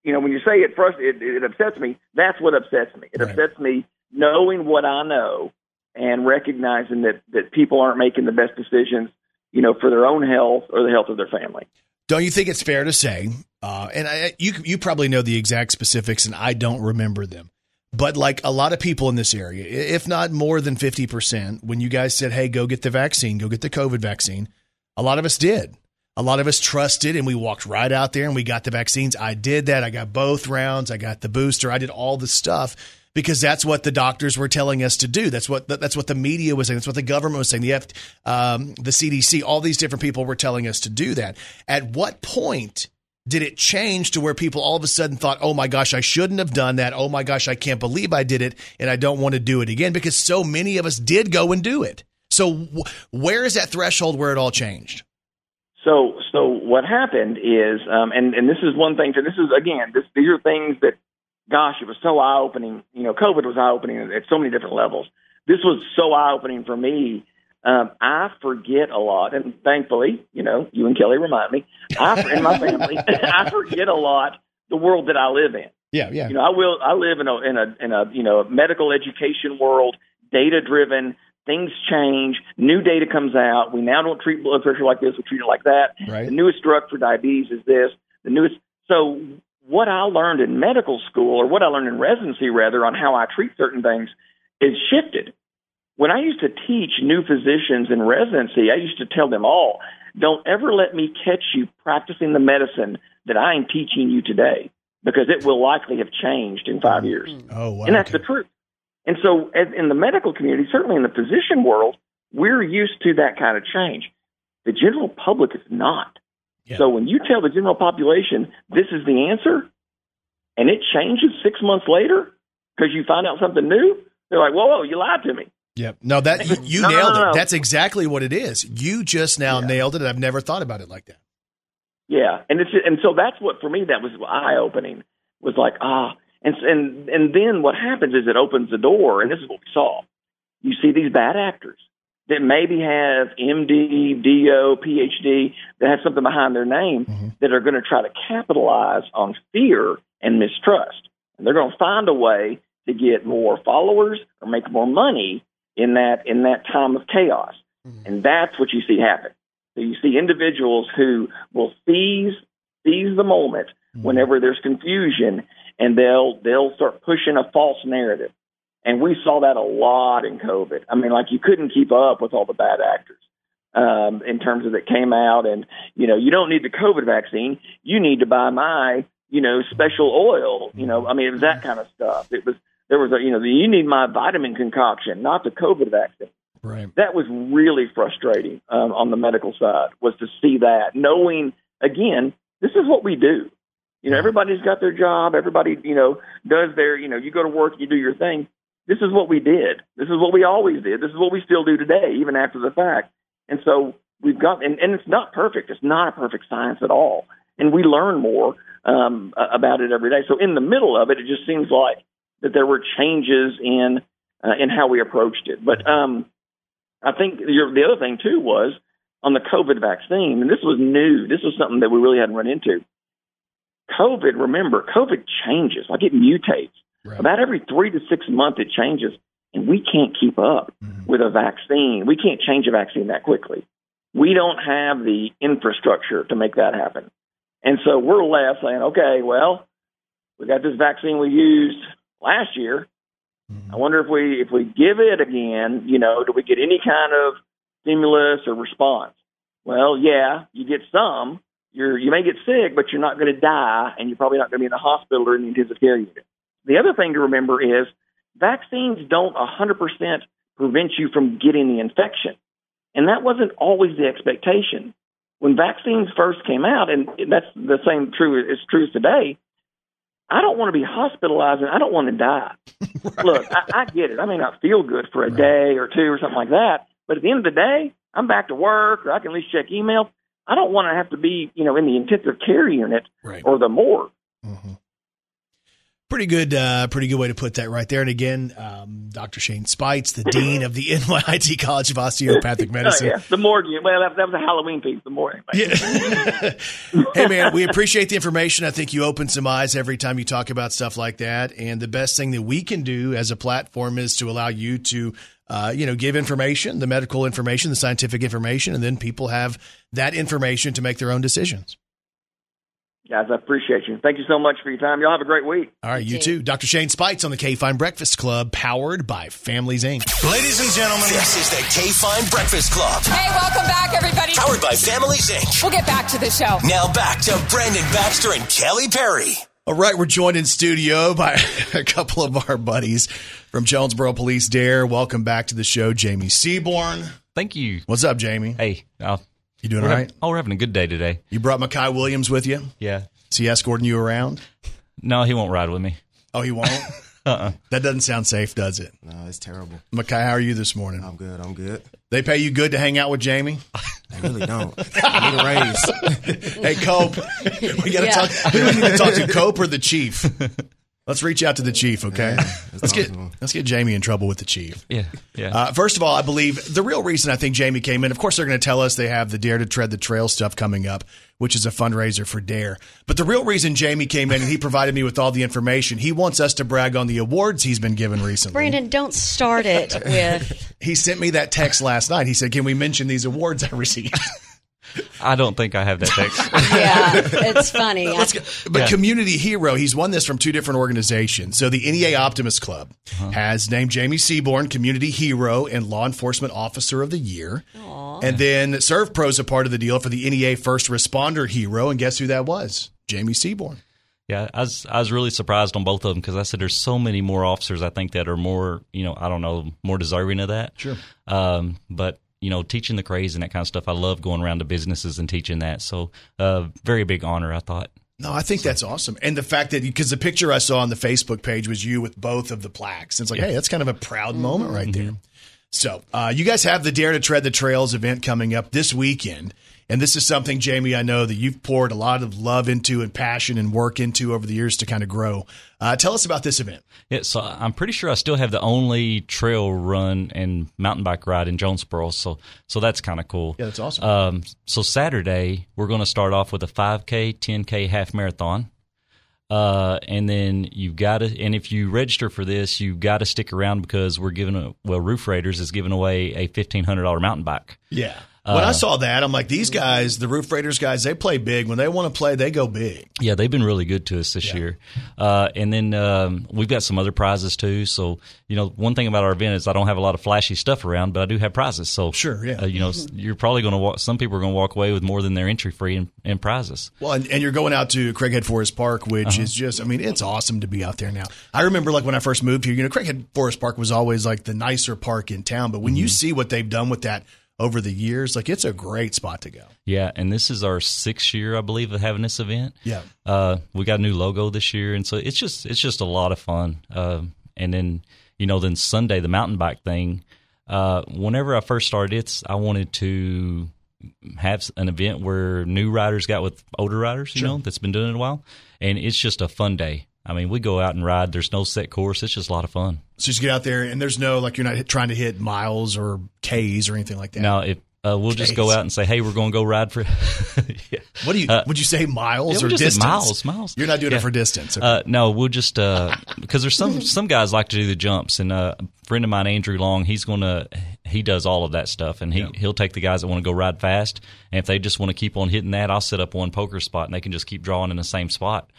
Speaker 9: you know, when you say it, frust- it, it upsets me. That's what upsets me. It
Speaker 2: Right.
Speaker 9: upsets me knowing what I know and recognizing that that people aren't making the best decisions, you know, for their own health or the health of their family.
Speaker 2: Don't you think it's fair to say? Uh, and I, you you probably know the exact specifics, and I don't remember them. But like a lot of people in this area, if not more than fifty percent, when you guys said, "Hey, go get the vaccine, go get the COVID vaccine," a lot of us did. A lot of us trusted, and we walked right out there and we got the vaccines. I did that. I got both rounds. I got the booster. I did all the stuff because that's what the doctors were telling us to do. That's what that's what the media was saying. That's what the government was saying. The F, um, the CDC, all these different people were telling us to do that. At what point did it change to where people all of a sudden thought, "Oh my gosh, I shouldn't have done that. Oh my gosh, I can't believe I did it, and I don't want to do it again"? Because so many of us did go and do it. So where is that threshold where it all changed?
Speaker 9: So, so what happened is, um, and and this is one thing. So this is again, this, these are things that, gosh, it was so eye opening. You know, COVID was eye opening at so many different levels. This was so eye opening for me. Um, I forget a lot, and thankfully, you know, you and Kelly remind me. I and my family, I forget a lot the world that I live in.
Speaker 2: Yeah, yeah.
Speaker 9: You know, I will. I live in a in a in a you know medical education world, data driven. Things change. New data comes out. We now don't treat blood pressure like this. We treat it like that.
Speaker 2: Right.
Speaker 9: The newest drug for diabetes is this. The newest. So what I learned in medical school, or what I learned in residency, rather, on how I treat certain things, is shifted. When I used to teach new physicians in residency, I used to tell them all, don't ever let me catch you practicing the medicine that I am teaching you today, because it will likely have changed in five years.
Speaker 2: Oh, wow.
Speaker 9: And that's
Speaker 2: okay.
Speaker 9: the truth. And so, in the medical community, certainly in the physician world, we're used to that kind of change. The general public is not.
Speaker 2: Yeah.
Speaker 9: So, when you tell the general population this is the answer, and it changes six months later because you find out something new, they're like, "Whoa, whoa, you lied to me."
Speaker 2: Yep. No, that you, you
Speaker 9: No, no,
Speaker 2: nailed
Speaker 9: no,
Speaker 2: it. That's exactly what it is. You just now
Speaker 9: Yeah.
Speaker 2: nailed it. I've never thought about it like that.
Speaker 9: Yeah, and it's and so that's what for me that was eye opening. Was like ah, and and and then what happens is it opens the door, and this is what we saw. You see these bad actors that maybe have MD, DO, PhD, that have something behind their name
Speaker 2: Mhm.
Speaker 9: that are going to try to capitalize on fear and mistrust, and they're going to find a way to get more followers or make more money in that in that time of chaos, and that's what you see happen. So you see individuals who will seize seize the moment whenever there's confusion, and they'll they'll start pushing a false narrative. And we saw that a lot in COVID. I mean, like you couldn't keep up with all the bad actors um, in terms of that came out, and you know, you don't need the COVID vaccine. You need to buy my you know special oil. You know, I mean, it was that kind of stuff. It was there was a you know, the, you need my vitamin concoction, not the COVID vaccine
Speaker 2: Right.
Speaker 9: that was really frustrating um, on the medical side was to see that knowing again this is what we do you know everybody's got their job. Everybody you know does their you know you go to work you do your thing. This is what we did. This is what we always did. This is what we still do today even after the fact. And so we've got and, and it's not perfect. It's not a perfect science at all. And we learn more um, about it every day. So in the middle of it it just seems like that there were changes in uh, in how we approached it. But um I think your, the other thing too was on the COVID vaccine, and this was new. This was something that we really hadn't run into. COVID, remember, COVID changes, like it mutates.
Speaker 2: Right.
Speaker 9: About every three to six months, it changes, and we can't keep up mm-hmm. with a vaccine. We can't change a vaccine that quickly. We don't have the infrastructure to make that happen. And so we're left saying, okay, well, we got this vaccine we used last year. Mm-hmm. I wonder if we if we give it again, you know, do we get any kind of stimulus or response? Well, yeah, you get some. You're you may get sick, but you're not going to die, and you're probably not going to be in the hospital or in the intensive care unit. The other thing to remember is vaccines don't 100% prevent you from getting the infection, and that wasn't always the expectation. When vaccines first came out, and that's the same true is true today. I don't want to be hospitalized and I don't want to die. Look, I, I get it. I may not feel good for a day or two or something like that, but at the end of the day, I'm back to work or I can at least check email. I don't want to have to be, you know, in the intensive care unit
Speaker 2: Right.
Speaker 9: or the morgue.
Speaker 2: Pretty good, uh, pretty good way to put that right there. And again, um, Dr. Shane Speights, the dean of the NYIT College of Osteopathic Medicine.
Speaker 9: Oh, yeah, the morgue. Well, that, that was a Halloween piece. The morgue.
Speaker 2: Yeah. hey, man, we appreciate the information. I think you open some eyes every time you talk about stuff like that. And the best thing that we can do as a platform is to allow you to, uh, you know, give information, the medical information, the scientific information, and then people have that information to make their own decisions.
Speaker 9: Guys, I appreciate you. Thank you so much for your time. Y'all have a great week.
Speaker 2: All right, you too. Dr. Shane Speights on the KFIN Breakfast Club, powered by Families Inc.
Speaker 1: Ladies and gentlemen, this is the KFIN Breakfast Club,
Speaker 8: Hey, welcome back, everybody.
Speaker 1: powered by Families Inc.
Speaker 8: We'll get back to the show.
Speaker 1: Now back to Brandon Baxter and Kelly Perry.
Speaker 2: All right, we're joined in studio by a couple of our buddies from Jonesboro Police D.A.R.E. Welcome back to the show, Jamie Seaborn.
Speaker 10: Thank you.
Speaker 2: What's up, Jamie?
Speaker 10: Hey, uh,
Speaker 2: You doing all right?
Speaker 10: oh, we're having a good day today.
Speaker 2: You brought Mekhi Williams with you?
Speaker 10: Yeah.
Speaker 2: Is he escorting you around?
Speaker 10: No, he won't ride with me.
Speaker 2: Oh, he won't?
Speaker 10: Uh-uh.
Speaker 2: That doesn't sound safe, does it?
Speaker 11: No, it's terrible.
Speaker 2: Mekhi, how are you this morning?
Speaker 11: I'm good. I'm good.
Speaker 2: They pay you good to hang out with Jamie?
Speaker 11: I really don't. I need a raise.
Speaker 2: hey, Cope, we got to
Speaker 3: Yeah.
Speaker 2: talk. Who do we need to talk to, Cope or the chief? Let's reach out to the chief, okay? let's get let's get Jamie in trouble with the chief.
Speaker 10: Yeah, yeah.
Speaker 2: Uh, first of all, I believe the real reason I think Jamie came in, of course, they're going to tell us they have the D.A.R.E to Tread the Trail stuff coming up, which is a fundraiser for D.A.R.E. But the real reason Jamie came in and he provided me with all the information, he wants us to brag on the awards he's been given recently.
Speaker 3: Brandon, don't start it with.
Speaker 2: He sent me that text last night. He said, Can we mention these awards I received?
Speaker 10: I don't think I have that text.
Speaker 3: Yeah, it's funny.
Speaker 2: Let's go. But
Speaker 10: Yeah.
Speaker 2: Community Hero, he's won this from two different organizations. So the NEA Optimist Club
Speaker 10: Uh-huh.
Speaker 2: has named Jamie Seaborn Community Hero and Law Enforcement Officer of the Year. Aww. And then SERVPRO's a part of the deal for the NEA First Responder Hero. And guess who that was? Jamie Seaborn.
Speaker 10: Yeah, I was I was really surprised on both of them because I said there's so many more officers I think that are more you know I don't know more deserving of that.
Speaker 2: Sure.
Speaker 10: Um, but you know, teaching the CRASE and that kind of stuff, I love going around to businesses and teaching that. So, uh, very big honor, I thought.
Speaker 2: No, I think that's awesome. And the fact that, because the picture I saw on the Facebook page was you with both of the plaques. It's like, hey, that's kind of a proud moment right there. So, uh, you guys have the D.A.R.E to Tread the Trails event coming up this weekend. And this is something, Jamie, I know that you've poured a lot of love into and passion and work into over the years to kind of grow. Uh, tell us about this event.
Speaker 10: Yeah, so I'm pretty sure I still have the only trail run and mountain bike ride in Jonesboro. So, so that's kind of cool.
Speaker 2: Yeah, that's awesome.
Speaker 10: Um, so Saturday we're going to start off with a 5K, 10K half marathon. Uh, and then you've got to, and if you register for this, you've got to stick around because we're giving, a, well, Roof Raiders is giving away a fifteen hundred dollar mountain bike.
Speaker 2: Yeah. When I saw that, I'm like, these guys, the Roof Raiders guys, they play big. When they want to play, they go big.
Speaker 10: Yeah, they've been really good to us this year. Uh, and then um, we've got some other prizes too. So, you know, one thing about our event is I don't have a lot of flashy stuff around, but I do have prizes. So,
Speaker 2: Sure, yeah.
Speaker 10: Uh, you know, you're probably going to walk, some people are going to walk away with more than their entry fee and, in prizes.
Speaker 2: Well, and, and you're going out to Craighead Forest Park, which
Speaker 10: Uh-huh.
Speaker 2: is just, I mean, it's awesome to be out there now. I remember like when I first moved here, you know, Craighead Forest Park was always like the nicer park in town. But when
Speaker 10: Mm-hmm.
Speaker 2: you see what they've done with that over the years, like it's a great spot to go.
Speaker 10: Yeah. And this is our sixth year, I believe, of having this event.
Speaker 2: Yeah.
Speaker 10: Uh, we got a new logo this year. And so it's just, it's just a lot of fun. Um, and then, you know, then Sunday, the mountain bike thing, uh, whenever I first started, it's, I wanted to have an event where new riders got with older riders, you know, that's been doing it a while. And it's just a fun day. I mean, we go out and ride. There's no set course. It's just a lot of fun.
Speaker 2: So you just get out there and there's no, like, you're not trying to hit miles or Ks or anything like that.
Speaker 10: No, if uh, we'll just go out and say, "Hey, we're going to go ride for." yeah.
Speaker 2: What do you,
Speaker 10: Uh,
Speaker 2: would you say miles
Speaker 10: yeah,
Speaker 2: or
Speaker 10: we just said
Speaker 2: distance?
Speaker 10: miles, miles.
Speaker 2: You're not doing
Speaker 10: Yeah.
Speaker 2: it for distance. Okay.
Speaker 10: Uh, no, we'll just uh, because there's some some guys like to do the jumps, and uh, a friend of mine, Andrew Long, he's gonna he does all of that stuff, and he he'll take the guys that want to go ride fast, and if they just want to keep on hitting that, I'll set up one poker spot, and they can just keep drawing in the same spot.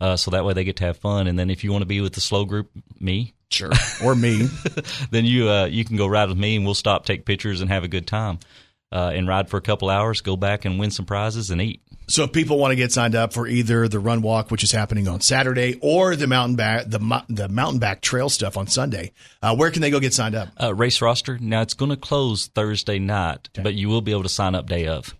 Speaker 10: Uh, so that way they get to have fun, and then if you want to be with the slow group, me,
Speaker 2: sure. Or me.
Speaker 10: then you uh, you can go ride with me, and we'll stop, take pictures, and have a good time, uh, and ride for a couple hours, go back and win some prizes, and eat.
Speaker 2: So if people want to get signed up for either the run walk, which is happening on Saturday, or the mountain back the the mountain back trail stuff on Sunday, uh, where can they go get signed up?
Speaker 10: Uh, race roster now it's going to close Thursday night, but you will be able to sign up day of.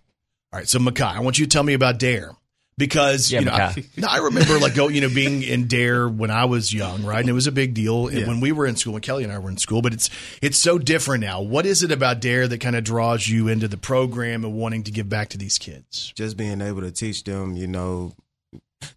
Speaker 2: All right, so Mekhi, I want you to tell me about D.A.R.E because
Speaker 10: Yeah,
Speaker 2: you know, I, Mekhi. I remember like go, you know, being in D.A.R.E when I was young, right? And it was a big deal when we were in school, when Kelly and I were in school. But it's it's so different now. What is it about D.A.R.E that kind of draws you into the program and wanting to give back to these kids?
Speaker 11: Just being able to teach them, you know,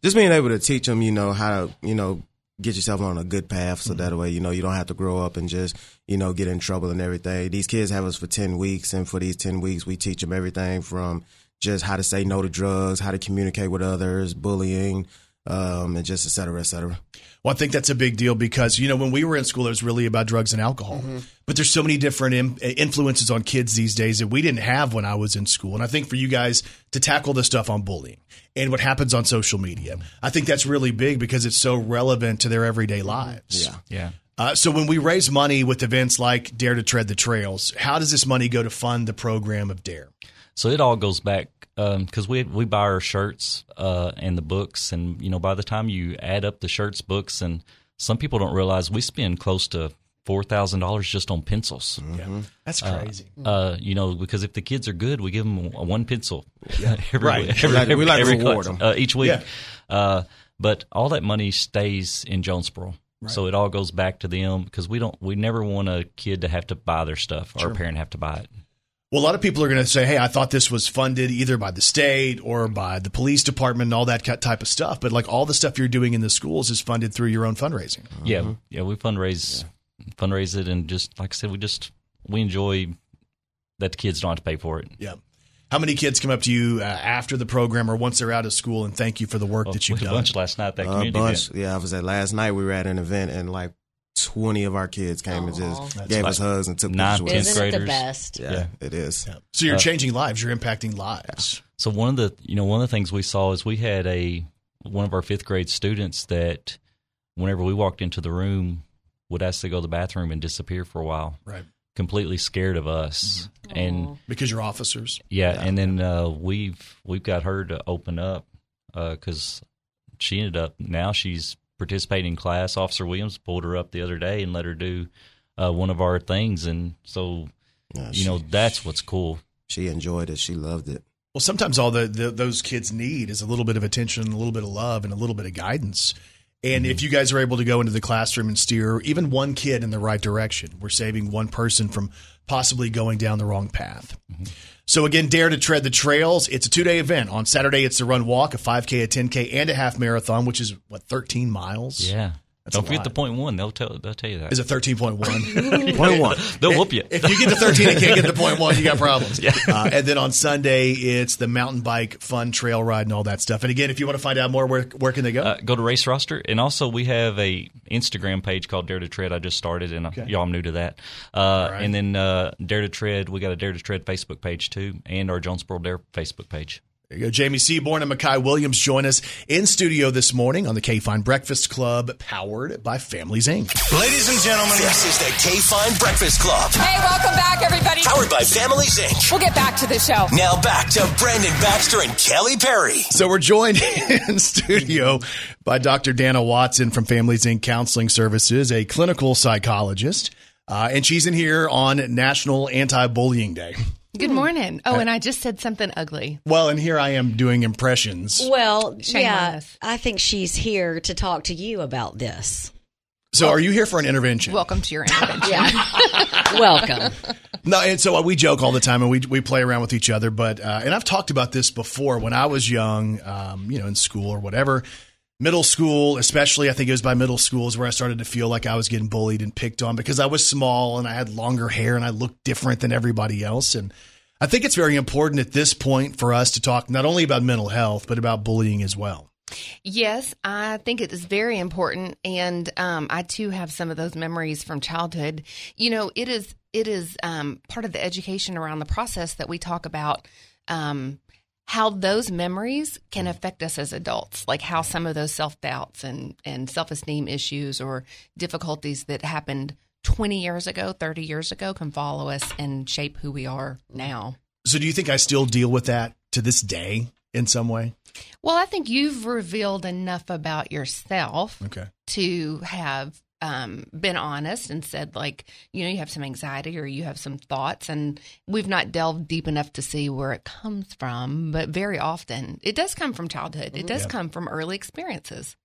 Speaker 11: just being able to teach them, you know, how to, you know, get yourself on a good path so that mm-hmm. way, you know, you don't have to grow up and just, you know, get in trouble and everything. These kids have us for 10 weeks, and for these 10 weeks, we teach them everything from just how to say no to drugs, how to communicate with others, bullying, um, and just et cetera, et cetera.
Speaker 2: Well, I think that's a big deal because you know when we were in school, it was really about drugs and alcohol. But there's so many different Im- influences on kids these days that we didn't have when I was in school. And I think for you guys to tackle the stuff on bullying and what happens on social media, I think that's really big because it's so relevant to their everyday lives.
Speaker 11: Yeah.
Speaker 10: Yeah.
Speaker 2: Uh, so when we raise money with events like D.A.R.E to Tread the Trails, how does this money go to fund the program of D.A.R.E?
Speaker 10: So it all goes back because we we buy our shirts uh, and the books, and you know by the time you add up the shirts, books, and some people don't realize we spend close to four thousand dollars just on pencils.
Speaker 2: That's crazy.
Speaker 10: Uh, you know, because if the kids are good, we give them one pencil every,
Speaker 2: Right.
Speaker 10: every,
Speaker 11: We like- we like to reward
Speaker 10: class,
Speaker 11: them.
Speaker 10: uh, each week.
Speaker 2: Yeah.
Speaker 10: Uh, but all that money stays in Jonesboro. So it all goes back to them because we don't we never want a kid to have to buy their stuff or
Speaker 2: Sure.
Speaker 10: a parent have to buy it.
Speaker 2: Well, a lot of people are going to say, "Hey, I thought this was funded either by the state or by the police department and all that ki- type of stuff." But like all the stuff you're doing in the schools is funded through your own fundraising.
Speaker 10: Yeah, yeah, we fundraise fundraise it and just like I said, we just we enjoy that the kids don't have to pay for it.
Speaker 2: Yeah. How many kids come up to you uh, after the program or once they're out of school and thank you for the work that you've
Speaker 10: we had a
Speaker 2: done?
Speaker 10: bunch last night at that
Speaker 11: a
Speaker 10: community
Speaker 11: bunch.
Speaker 10: event.
Speaker 11: Yeah, I was at last night. We were at an event and like twenty of our kids came and just
Speaker 2: That's
Speaker 11: gave
Speaker 10: like
Speaker 11: us hugs and took
Speaker 10: nine,
Speaker 11: pictures with
Speaker 10: tenth
Speaker 11: us.
Speaker 3: Isn't it the
Speaker 10: graders.
Speaker 3: best?
Speaker 11: Yeah, it is.
Speaker 2: So you're
Speaker 10: Uh,
Speaker 2: changing lives. You're impacting lives.
Speaker 10: So one of the you know one of the things we saw is we had a one of our fifth grade students that whenever we walked into the room would ask to go to the bathroom and disappear for a while,
Speaker 2: Right.
Speaker 10: completely scared of us, and
Speaker 2: Because you're officers.
Speaker 10: yeah, and then uh, we've we've got her to open up because she ended up now she's participating in class. Officer Williams pulled her up the other day and let her do uh, one of our things, and so
Speaker 11: Yeah,
Speaker 10: you know that's what's cool.
Speaker 11: She enjoyed it. She loved it.
Speaker 2: Well, sometimes all the, the those kids need is a little bit of attention, a little bit of love, and a little bit of guidance. And if you guys are able to go into the classroom and steer even one kid in the right direction, we're saving one person from possibly going down the wrong path. Mm-hmm. So again, D.A.R.E to tread the trails. It's a two day event. On Saturday, it's a run walk, a 5K, a 10K, and a half marathon, which is what 13 miles.
Speaker 10: Yeah,
Speaker 2: That's
Speaker 10: don't
Speaker 2: a
Speaker 10: forget
Speaker 2: lot.
Speaker 10: the point one. They'll tell they'll tell you that.
Speaker 2: Is it 13.1?
Speaker 11: Point one.
Speaker 10: They'll whoop you.
Speaker 2: If you get to 13 and can't get to point one, you got problems. Uh, and then on Sunday, it's the mountain bike fun trail ride and all that stuff. And again, if you want to find out more, where, where can they go?
Speaker 10: Uh, go to Race Roster, and also we have a Instagram page called D.A.R.E to Tread. I just started, and
Speaker 2: Okay.
Speaker 10: y'all I'm new to that. Uh,
Speaker 2: right.
Speaker 10: And then uh, D.A.R.E to Tread, we got a D.A.R.E to Tread Facebook page too, and our Jonesboro D.A.R.E Facebook page.
Speaker 2: There you go. Jamie Seaborn and Mekhi Williams join us in studio this morning on the KFIN Breakfast Club, powered by Families Inc.
Speaker 1: Ladies and gentlemen, this is the K Fine Breakfast Club,
Speaker 8: Hey, welcome back, everybody.
Speaker 1: powered by Families Inc.
Speaker 8: We'll get back to the show.
Speaker 1: Now back to Brandon Baxter and Kelly Perry.
Speaker 2: So we're joined in studio by Dr. Dana Watson from Families Inc. Counseling Services, a clinical psychologist. Uh, and she's in here on National Anti-Bullying Day.
Speaker 12: Good morning. Oh, and I just said something ugly.
Speaker 2: Well, and here I am doing impressions.
Speaker 3: Well,
Speaker 12: Shame on
Speaker 3: yeah,
Speaker 12: us.
Speaker 3: I think she's here to talk to you about this.
Speaker 2: So are you here for an intervention?
Speaker 12: Welcome to your intervention.
Speaker 3: Yeah. Welcome.
Speaker 2: No, and so we joke all the time and we we play around with each other. But uh, and I've talked about this before when I was young, um, you know, in school or whatever, middle school, especially. I think it was by middle school is where I started to feel like I was getting bullied and picked on because I was small and I had longer hair and I looked different than everybody else. And I think it's very important at this point for us to talk not only about mental health but about bullying as well.
Speaker 12: Yes, I think it is very important, and um, I too have some of those memories from childhood. You know, it is it is um, part of the education around the process that we talk about. Um, how those memories can affect us as adults, like how some of those self doubts and, and self esteem issues or difficulties that happened 20 years ago, 30 years ago can follow us and shape who we are now.
Speaker 2: So do you think I still deal with that to this day in some way?
Speaker 12: Well, I think you've revealed enough about yourself
Speaker 2: Okay.
Speaker 12: to have um, been honest and said, like, you know, you have some anxiety or you have some thoughts, and we've not delved deep enough to see where it comes from. But very often, it does come from childhood. It does
Speaker 2: Yeah.
Speaker 12: come from early experiences.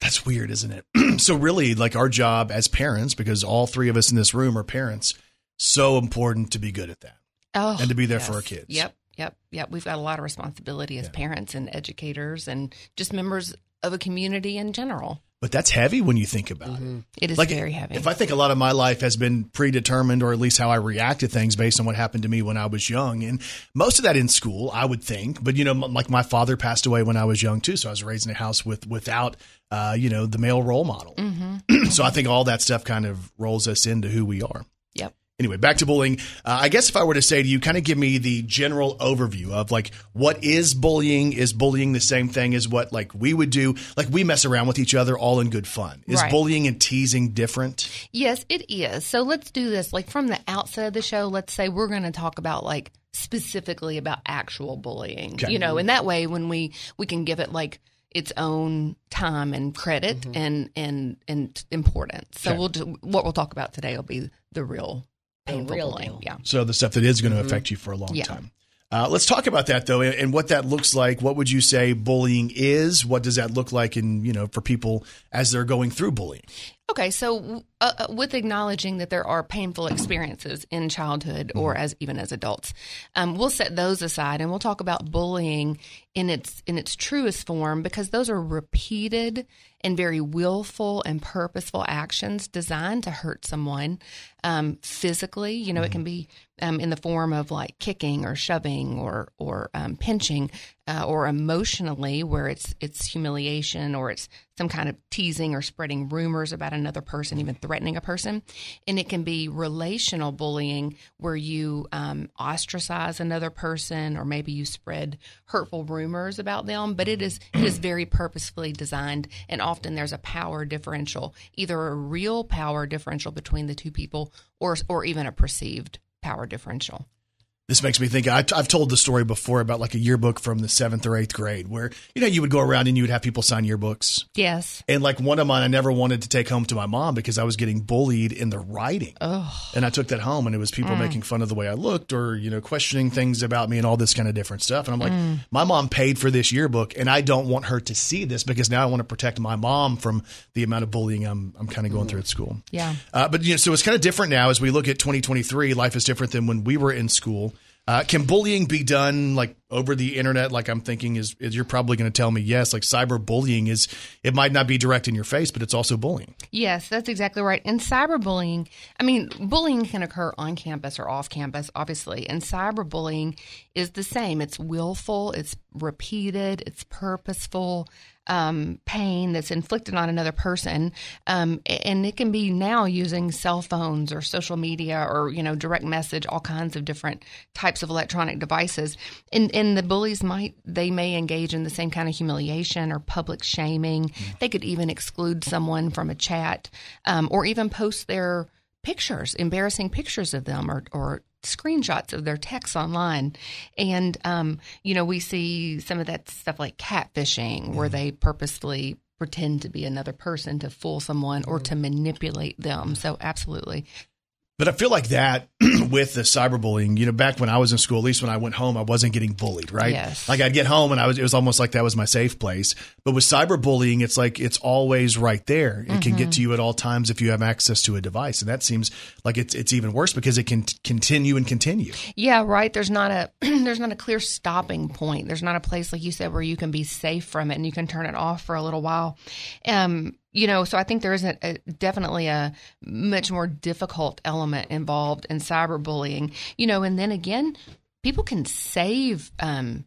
Speaker 2: That's weird, isn't it? so really, like our job as parents, because all three of us in this room are parents, so important to be good at that.
Speaker 12: Oh,
Speaker 2: And to be there for our kids.
Speaker 12: Yep, yep, yep. We've got a lot of responsibility as parents and educators and just members of a community in general.
Speaker 2: But that's heavy when you think about it.
Speaker 12: It is
Speaker 2: Like,
Speaker 12: very heavy.
Speaker 2: If I think a lot of my life has been predetermined, or at least how I react to things based on what happened to me when I was young, and most of that in school, I would think. But you know, m- like my father passed away when I was young too, so I was raised in a house with without, uh, you know, the male role model.
Speaker 12: mm-hmm.
Speaker 2: so I think all that stuff kind of rolls us into who we are.
Speaker 12: Yep.
Speaker 2: Anyway, back to bullying. Uh, I guess if I were to say to you, kind of give me the general overview of like what is bullying? Is bullying the same thing as what like we would do? Like we mess around with each other all in good fun. Is
Speaker 12: Right.
Speaker 2: bullying and teasing different?
Speaker 12: Yes, it is. So let's do this. Like from the outset of the show, let's say we're going to talk about like specifically about actual bullying.
Speaker 2: Okay.
Speaker 12: You know, and that way when we we can give it like its own time and credit and and and importance. So
Speaker 2: Okay.
Speaker 12: we'll do, what we'll talk about today will be the real painful
Speaker 3: real deal.
Speaker 12: Yeah.
Speaker 2: So the stuff that is going to affect you for a long
Speaker 12: Yeah.
Speaker 2: time. Uh, let's talk about that though, and, and what that looks like. What would you say bullying is? What does that look like in you know for people as they're going through bullying?
Speaker 12: Okay, so uh, uh, with acknowledging that there are painful experiences in childhood or as even as adults, um, we'll set those aside and we'll talk about bullying in its in its truest form because those are repeated and very willful and purposeful actions designed to hurt someone um, physically. You know, it can be um, in the form of like kicking or shoving or or um, pinching, uh, or emotionally where it's it's humiliation or it's some kind of teasing or spreading rumors about another person, even threatening a person, and it can be relational bullying where you um, ostracize another person or maybe you spread hurtful rumors about them. But it is it is very purposefully designed, and often there's a power differential, either a real power differential between the two people or or even a perceived power differential.
Speaker 2: This makes me think. I, I've told the story before about like a yearbook from the seventh or eighth grade, where you know you would go around and you would have people sign yearbooks.
Speaker 12: Yes.
Speaker 2: And like one of mine, I never wanted to take home to my mom because I was getting bullied in the writing.
Speaker 12: Oh.
Speaker 2: And I took that home, and it was people
Speaker 12: Mm.
Speaker 2: making fun of the way I looked, or you know, questioning things about me, and all this kind of different stuff. And I'm like,
Speaker 12: Mm.
Speaker 2: my mom paid for this yearbook, and I don't want her to see this because now I want to protect my mom from the amount of bullying I'm I'm kind of going through at school.
Speaker 12: Yeah.
Speaker 2: Uh, but you know, so it's kind of different now as we look at 2023. Life is different than when we were in school. Uh, can bullying be done like over the internet? Like I'm thinking is, is you're probably going to tell me yes. Like cyberbullying is it might not be direct in your face, but it's also bullying.
Speaker 12: Yes, that's exactly right. And cyberbullying, I mean, bullying can occur on campus or off campus, obviously. And cyberbullying is the same. It's willful, it's repeated, it's purposeful um, pain that's inflicted on another person. Um, and it can be now using cell phones or social media or, you know, direct message, all kinds of different types of electronic devices. And, and the bullies might, they may engage in the same kind of humiliation or public shaming. They could even exclude someone from a chat um, or even post their pictures, embarrassing pictures of them or, or screenshots of their texts online. And, um, you know, we see some of that stuff like catfishing where they purposely pretend to be another person to fool someone or to manipulate them. So, absolutely.
Speaker 2: But I feel like that with the cyberbullying, you know, back when I was in school, at least when I went home, I wasn't getting bullied, right?
Speaker 12: Yes.
Speaker 2: Like I'd get home and I was, it was almost like that was my safe place. But with cyberbullying, it's like it's always right there. It can
Speaker 12: Mm-hmm.
Speaker 2: get to you at all times if you have access to a device. And that seems like it's, it's even worse because it can t- continue and continue.
Speaker 12: Yeah, right. There's not a there's not a clear stopping point. There's not a place like you said where you can be safe from it and you can turn it off for a little while. Um, you know, so I think there is a, a definitely a much more difficult element involved in cyberbullying. You know, and then again, people can save um,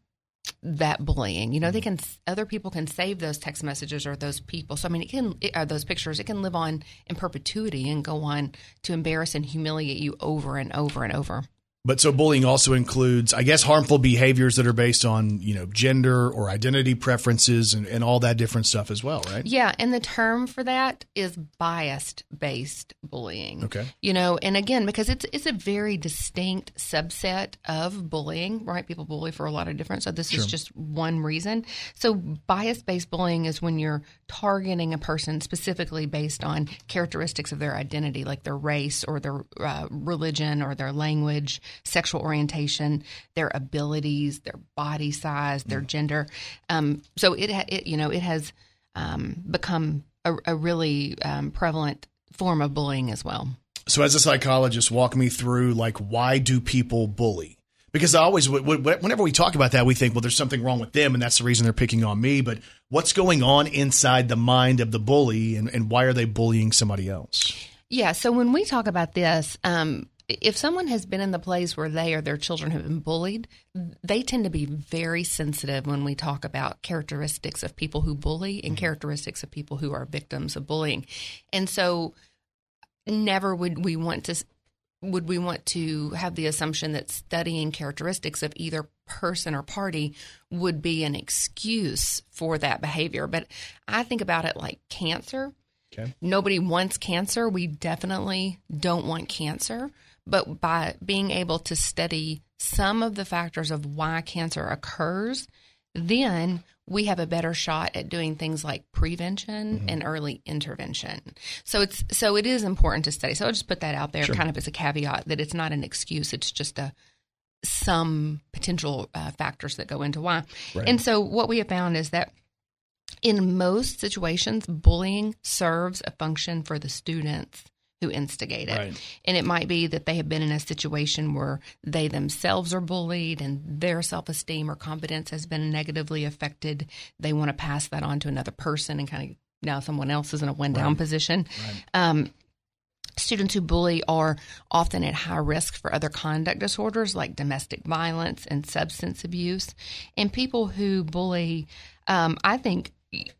Speaker 12: that bullying. You know, they can other people can save those text messages or those people. So I mean, it can it, uh, those pictures. It can live on in perpetuity and go on to embarrass and humiliate you over and over and over.
Speaker 2: But so bullying also includes, I guess, harmful behaviors that are based on, you know, gender or identity preferences and, and all that different stuff as well, right?
Speaker 12: Yeah, and the term for that is biased based bullying.
Speaker 2: Okay.
Speaker 12: You know, and again, because it's it's a very distinct subset of bullying, right? People bully for a lot of different so this is just one reason. So bias based bullying is when you're targeting a person specifically based on characteristics of their identity, like their race or their uh, religion or their language, sexual orientation, their abilities, their body size, their gender. Um, so it, it, you know, it has um, become a, a really um, prevalent form of bullying as well.
Speaker 2: So, as a psychologist, walk me through like why do people bully? Because I always, whenever we talk about that, we think, well, there's something wrong with them, and that's the reason they're picking on me. But what's going on inside the mind of the bully, and, and why are they bullying somebody else?
Speaker 12: Yeah. So when we talk about this, um, if someone has been in the place where they or their children have been bullied, they tend to be very sensitive when we talk about characteristics of people who bully and mm-hmm. characteristics of people who are victims of bullying. And so never would we want to would we want to have the assumption that studying characteristics of either person or party would be an excuse for that behavior. But i think about it like cancer.
Speaker 2: Okay.
Speaker 12: nobody wants cancer. We definitely don't want cancer but by being able to study some of the factors of why cancer occurs then we have a better shot at doing things like prevention and early intervention. So it's so it is important to study. So I'll just put that out there
Speaker 2: Sure.
Speaker 12: kind of as a caveat that it's not an excuse, it's just a some potential uh, factors that go into why.
Speaker 13: Right.
Speaker 12: And so what we have found is that in most situations, bullying serves a function for the students who instigate it.
Speaker 13: Right.
Speaker 12: And it might be that they have been in a situation where they themselves are bullied and their self esteem or confidence has been negatively affected. They want to pass that on to another person and kind of now someone else is in a one down
Speaker 13: Right.
Speaker 12: position. Um, students who bully are often at high risk for other conduct disorders like domestic violence and substance abuse. And people who bully, um, I think,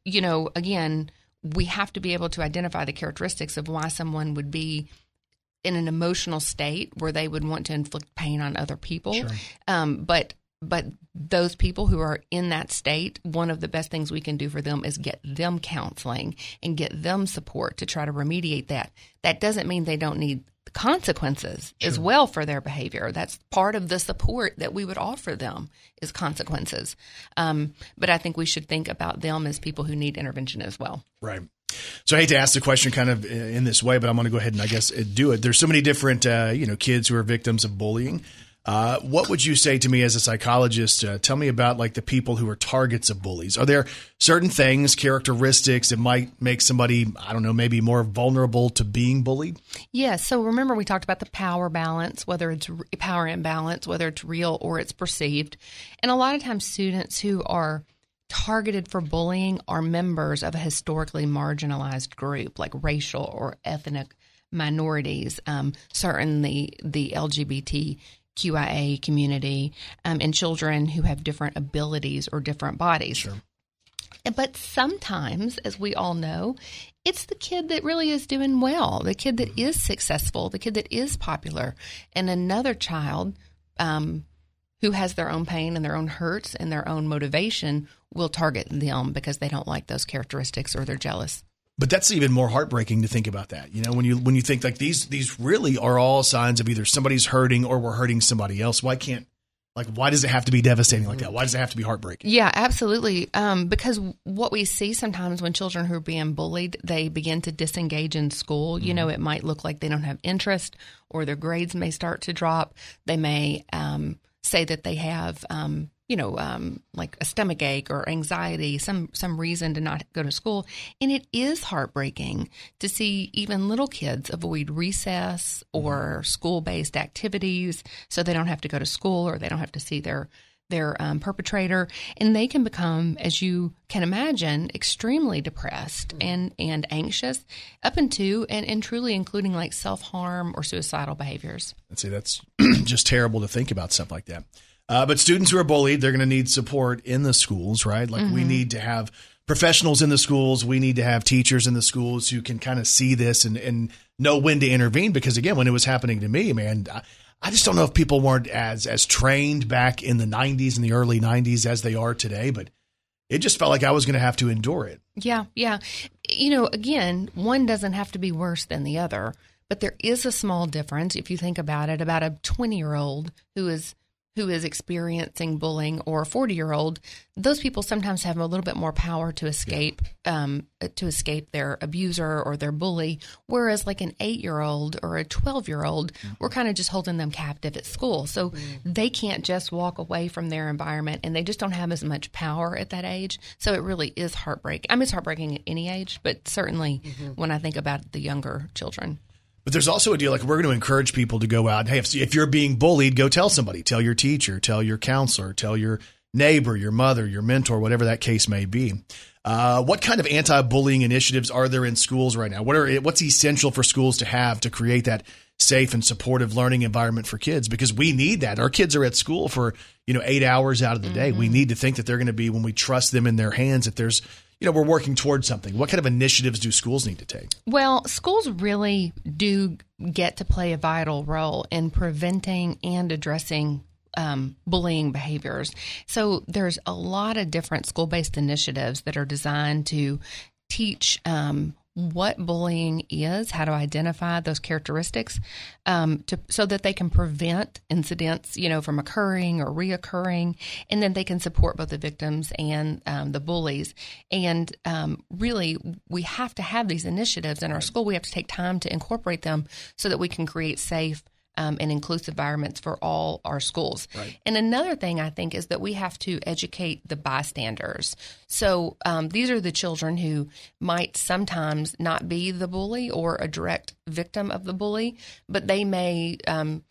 Speaker 12: you know, again, we have to be able to identify the characteristics of why someone would be in an emotional state where they would want to inflict pain on other people.
Speaker 13: Sure.
Speaker 12: Um, but but those people who are in that state, one of the best things we can do for them is get them counseling and get them support to try to remediate that. That doesn't mean they don't need consequences as well for their behavior. That's part of the support that we would offer them is consequences. Um, but I think we should think about them as people who need intervention as well.
Speaker 2: Right. So I hate to ask the question kind of in this way, but I'm going to go ahead and I guess do it. There's so many different, uh, you know, kids who are victims of bullying. Uh, what would you say to me as a psychologist? Uh, tell me about like the people who are targets of bullies. Are there certain things, characteristics that might make somebody, I don't know, maybe more vulnerable to being bullied?
Speaker 12: Yes. So remember, we talked about the power balance, whether it's power imbalance, whether it's real or it's perceived. And a lot of times, students who are targeted for bullying are members of a historically marginalized group, like racial or ethnic minorities, um, certainly the LGBTQIA community, um, and children who have different abilities or different bodies. Sure. But sometimes, as we all know, it's the kid that really is doing well, the kid that is successful, the kid that is popular, and another child um, who has their own pain and their own hurts and their own motivation will target them because they don't like those characteristics or they're jealous.
Speaker 2: But that's even more heartbreaking to think about that. You know, when you when you think like these these really are all signs of either somebody's hurting or we're hurting somebody else. Why can't like why does it have to be devastating like that? Why does it have to be heartbreaking?
Speaker 12: Yeah, absolutely. Um, because what we see sometimes when children who are being bullied, they begin to disengage in school. You know, it might look like they don't have interest, or their grades may start to drop. They may um, say that they have, um, you know, um, like a stomach ache or anxiety, some some reason to not go to school. And it is heartbreaking to see even little kids avoid recess or school based activities, so they don't have to go to school or they don't have to see their their um, perpetrator, and they can become, as you can imagine, extremely depressed and and anxious, up into and, and truly including like self harm or suicidal behaviors.
Speaker 2: I'd say that's just terrible to think about stuff like that. Uh, but students who are bullied, they're going to need support in the schools, right? Like we
Speaker 12: Mhm.
Speaker 2: need to have professionals in the schools. We need to have teachers in the schools who can kind of see this and, and know when to intervene. Because again, when it was happening to me, man, I, I just don't know if people weren't as as trained back in the '90s and the early '90s as they are today. But it just felt like I was going to have to endure it.
Speaker 12: Yeah, yeah. You know, again, one doesn't have to be worse than the other, but there is a small difference if you think about it about a 20-year-old who is who is experiencing bullying or a 40-year-old. Those people sometimes have a little bit more power to escape um, to escape their abuser or their bully, whereas like an 8-year-old or a 12-year-old, we're kind of just holding them captive at school. So they can't just walk away from their environment and they just don't have as much power at that age. So it really is heartbreaking. I mean, it's heartbreaking at any age, but certainly when I think about the younger children.
Speaker 2: But there's also a deal like we're going to encourage people to go out. Hey, if, if you're being bullied, go tell somebody. Tell your teacher, tell your counselor, tell your neighbor, your mother, your mentor, whatever that case may be. Uh, what kind of anti-bullying initiatives are there in schools right now? What are what's essential for schools to have to create that safe and supportive learning environment for kids? Because we need that. Our kids are at school for you know eight hours out of the day. We need to think that they're going to be when we trust them in their hands. That there's you know we're working towards something. What kind of initiatives do schools need to take?
Speaker 12: Well, schools really do get to play a vital role in preventing and addressing um, bullying behaviors. So there's a lot of different school-based initiatives that are designed to teach um, what bullying is, how to identify those characteristics, um, to, so that they can prevent incidents, you know, from occurring or reoccurring, and then they can support both the victims and um, the bullies. And um, really, we have to have these initiatives in our school. We have to take time to incorporate them so that we can create safe. Um, and inclusive environments for all our schools.
Speaker 13: Right.
Speaker 12: And another thing I think is that we have to educate the bystanders. So um, these are the children who might sometimes not be the bully or a direct victim of the bully, but they may. Um,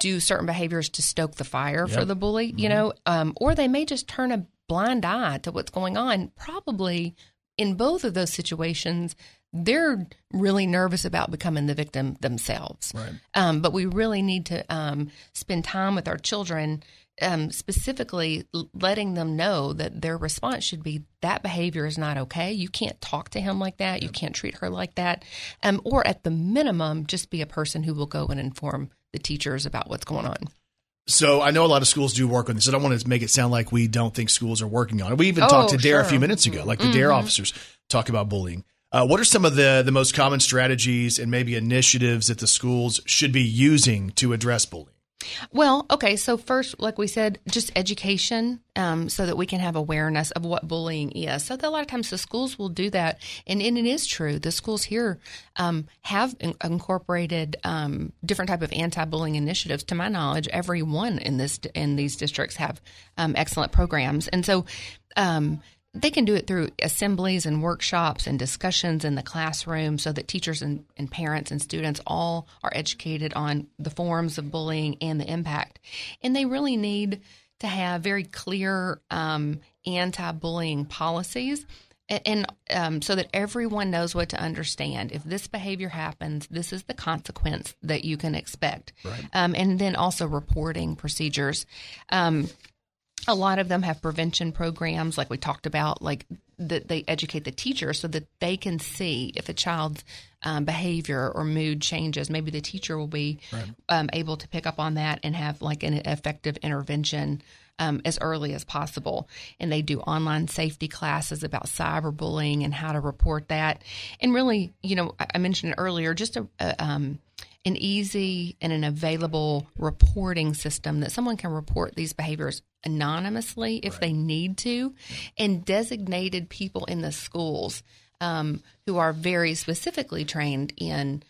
Speaker 12: do certain behaviors to stoke the fire for the bully, you know, um, or they may just turn a blind eye to what's going on. Probably in both of those situations, they're really nervous about becoming the victim themselves.
Speaker 2: Right.
Speaker 12: Um, but we really need to um, spend time with our children, um, specifically letting them know that their response should be that behavior is not okay. You can't talk to him like that. You can't treat her like that. Um, or at the minimum, just be a person who will go and inform the teachers about what's going on.
Speaker 2: So I know a lot of schools do work on this. I don't want to make it sound like we don't think schools are working on it. We even
Speaker 12: Oh,
Speaker 2: talked to D.A.R.E a few minutes ago, like the D.A.R.E
Speaker 12: Mhm.
Speaker 2: officers talk about bullying. Uh, what are some of the the most common strategies and maybe initiatives that the schools should be using to address bullying?
Speaker 12: Well, okay. So first, like we said, just education, um, so that we can have awareness of what bullying is. So that a lot of times the schools will do that, and, and it is true. The schools here um, have in- incorporated um, different type of anti-bullying initiatives. To my knowledge, every one in this in these districts have um, excellent programs, and so. Um, they can do it through assemblies and workshops and discussions in the classroom so that teachers and, and parents and students all are educated on the forms of bullying and the impact. And they really need to have very clear um, anti bullying policies. And um, so that everyone knows what to understand. If this behavior happens, this is the consequence that you can expect.
Speaker 13: Right.
Speaker 12: Um, and then also reporting procedures. A lot of them have prevention programs like we talked about like that they educate the teacher so that they can see if a child's um, behavior or mood changes maybe the teacher will be
Speaker 13: Right.
Speaker 12: um, able to pick up on that and have like an effective intervention um, as early as possible and they do online safety classes about cyberbullying and how to report that and really you know i, I mentioned earlier just a, a um, an easy and an available reporting system that someone can report these behaviors anonymously if they need to, and designated people in the schools um, who are very specifically trained in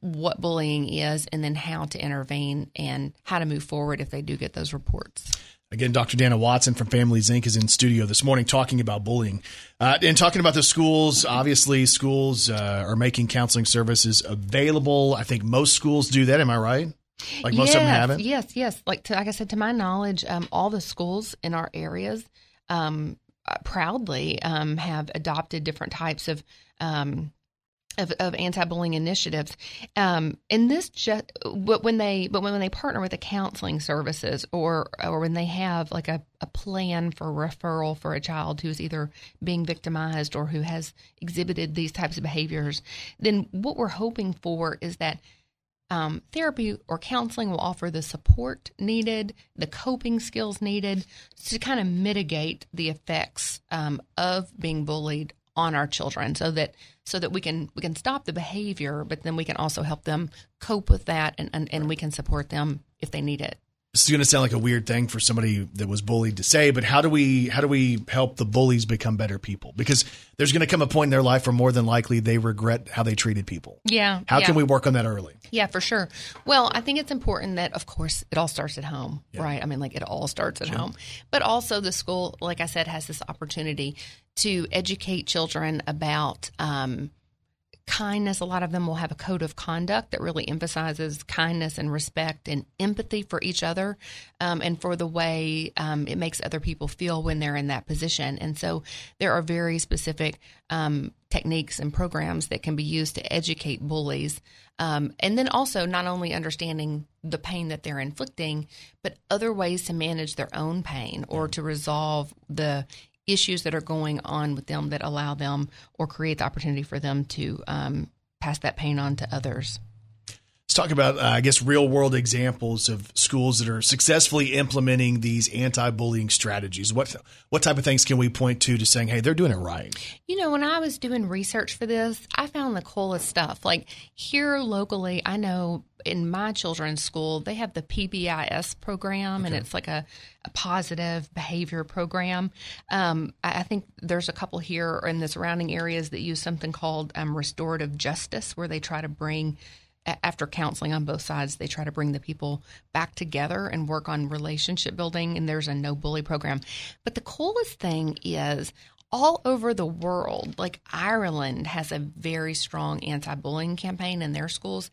Speaker 12: what bullying is and then how to intervene and how to move forward if they do get those reports.
Speaker 2: Again, Dr. Dana Watson from Families Inc. is in studio this morning talking about bullying uh, and talking about the schools. Obviously, schools uh, are making counseling services available. I think most schools do that. Am I right? Like most of them
Speaker 12: Yes,
Speaker 2: have it.
Speaker 12: Yes, yes. Like to, like I said, to my knowledge, um, all the schools in our areas um, uh, proudly um, have adopted different types of. Um, of, of anti-bullying initiatives, um, and this just but when they but when, when they partner with the counseling services or or when they have like a, a plan for referral for a child who's either being victimized or who has exhibited these types of behaviors, then what we're hoping for is that um, therapy or counseling will offer the support needed, the coping skills needed to kind of mitigate the effects um, of being bullied on our children, so that so that we can we can stop the behavior, but then we can also help them cope with that, and and, and we can support them if they need it.
Speaker 2: This is going to sound like a weird thing for somebody that was bullied to say, but how do we how do we help the bullies become better people? Because there's going to come a point in their life where more than likely they regret how they treated people.
Speaker 12: Yeah.
Speaker 2: How
Speaker 12: yeah.
Speaker 2: can we work on that early?
Speaker 12: Yeah, for sure. Well, I think it's important that, of course, it all starts at home, right? I mean, like it all starts at
Speaker 13: Sure.
Speaker 12: home. But also, the school, like I said, has this opportunity to educate children about um, kindness. A lot of them will have a code of conduct that really emphasizes kindness and respect and empathy for each other um, and for the way um, it makes other people feel when they're in that position. And so there are very specific um, techniques and programs that can be used to educate bullies. Um, and then also not only understanding the pain that they're inflicting, but other ways to manage their own pain or to resolve the issues that are going on with them that allow them or create the opportunity for them to um, pass that pain on to others.
Speaker 2: Talk about, uh, I guess, real world examples of schools that are successfully implementing these anti bullying strategies. What what type of things can we point to to saying, hey, they're doing it right?
Speaker 12: You know, when I was doing research for this, I found the coolest stuff. Like here locally, I know in my children's school, they have the PBIS program, and it's like a, a positive behavior program. Um, I, I think there's a couple here in the surrounding areas that use something called um, restorative justice, where they try to bring after counseling on both sides, they try to bring the people back together and work on relationship building. And there's a no bully program. But the coolest thing is all over the world, like Ireland has a very strong anti bullying campaign in their schools.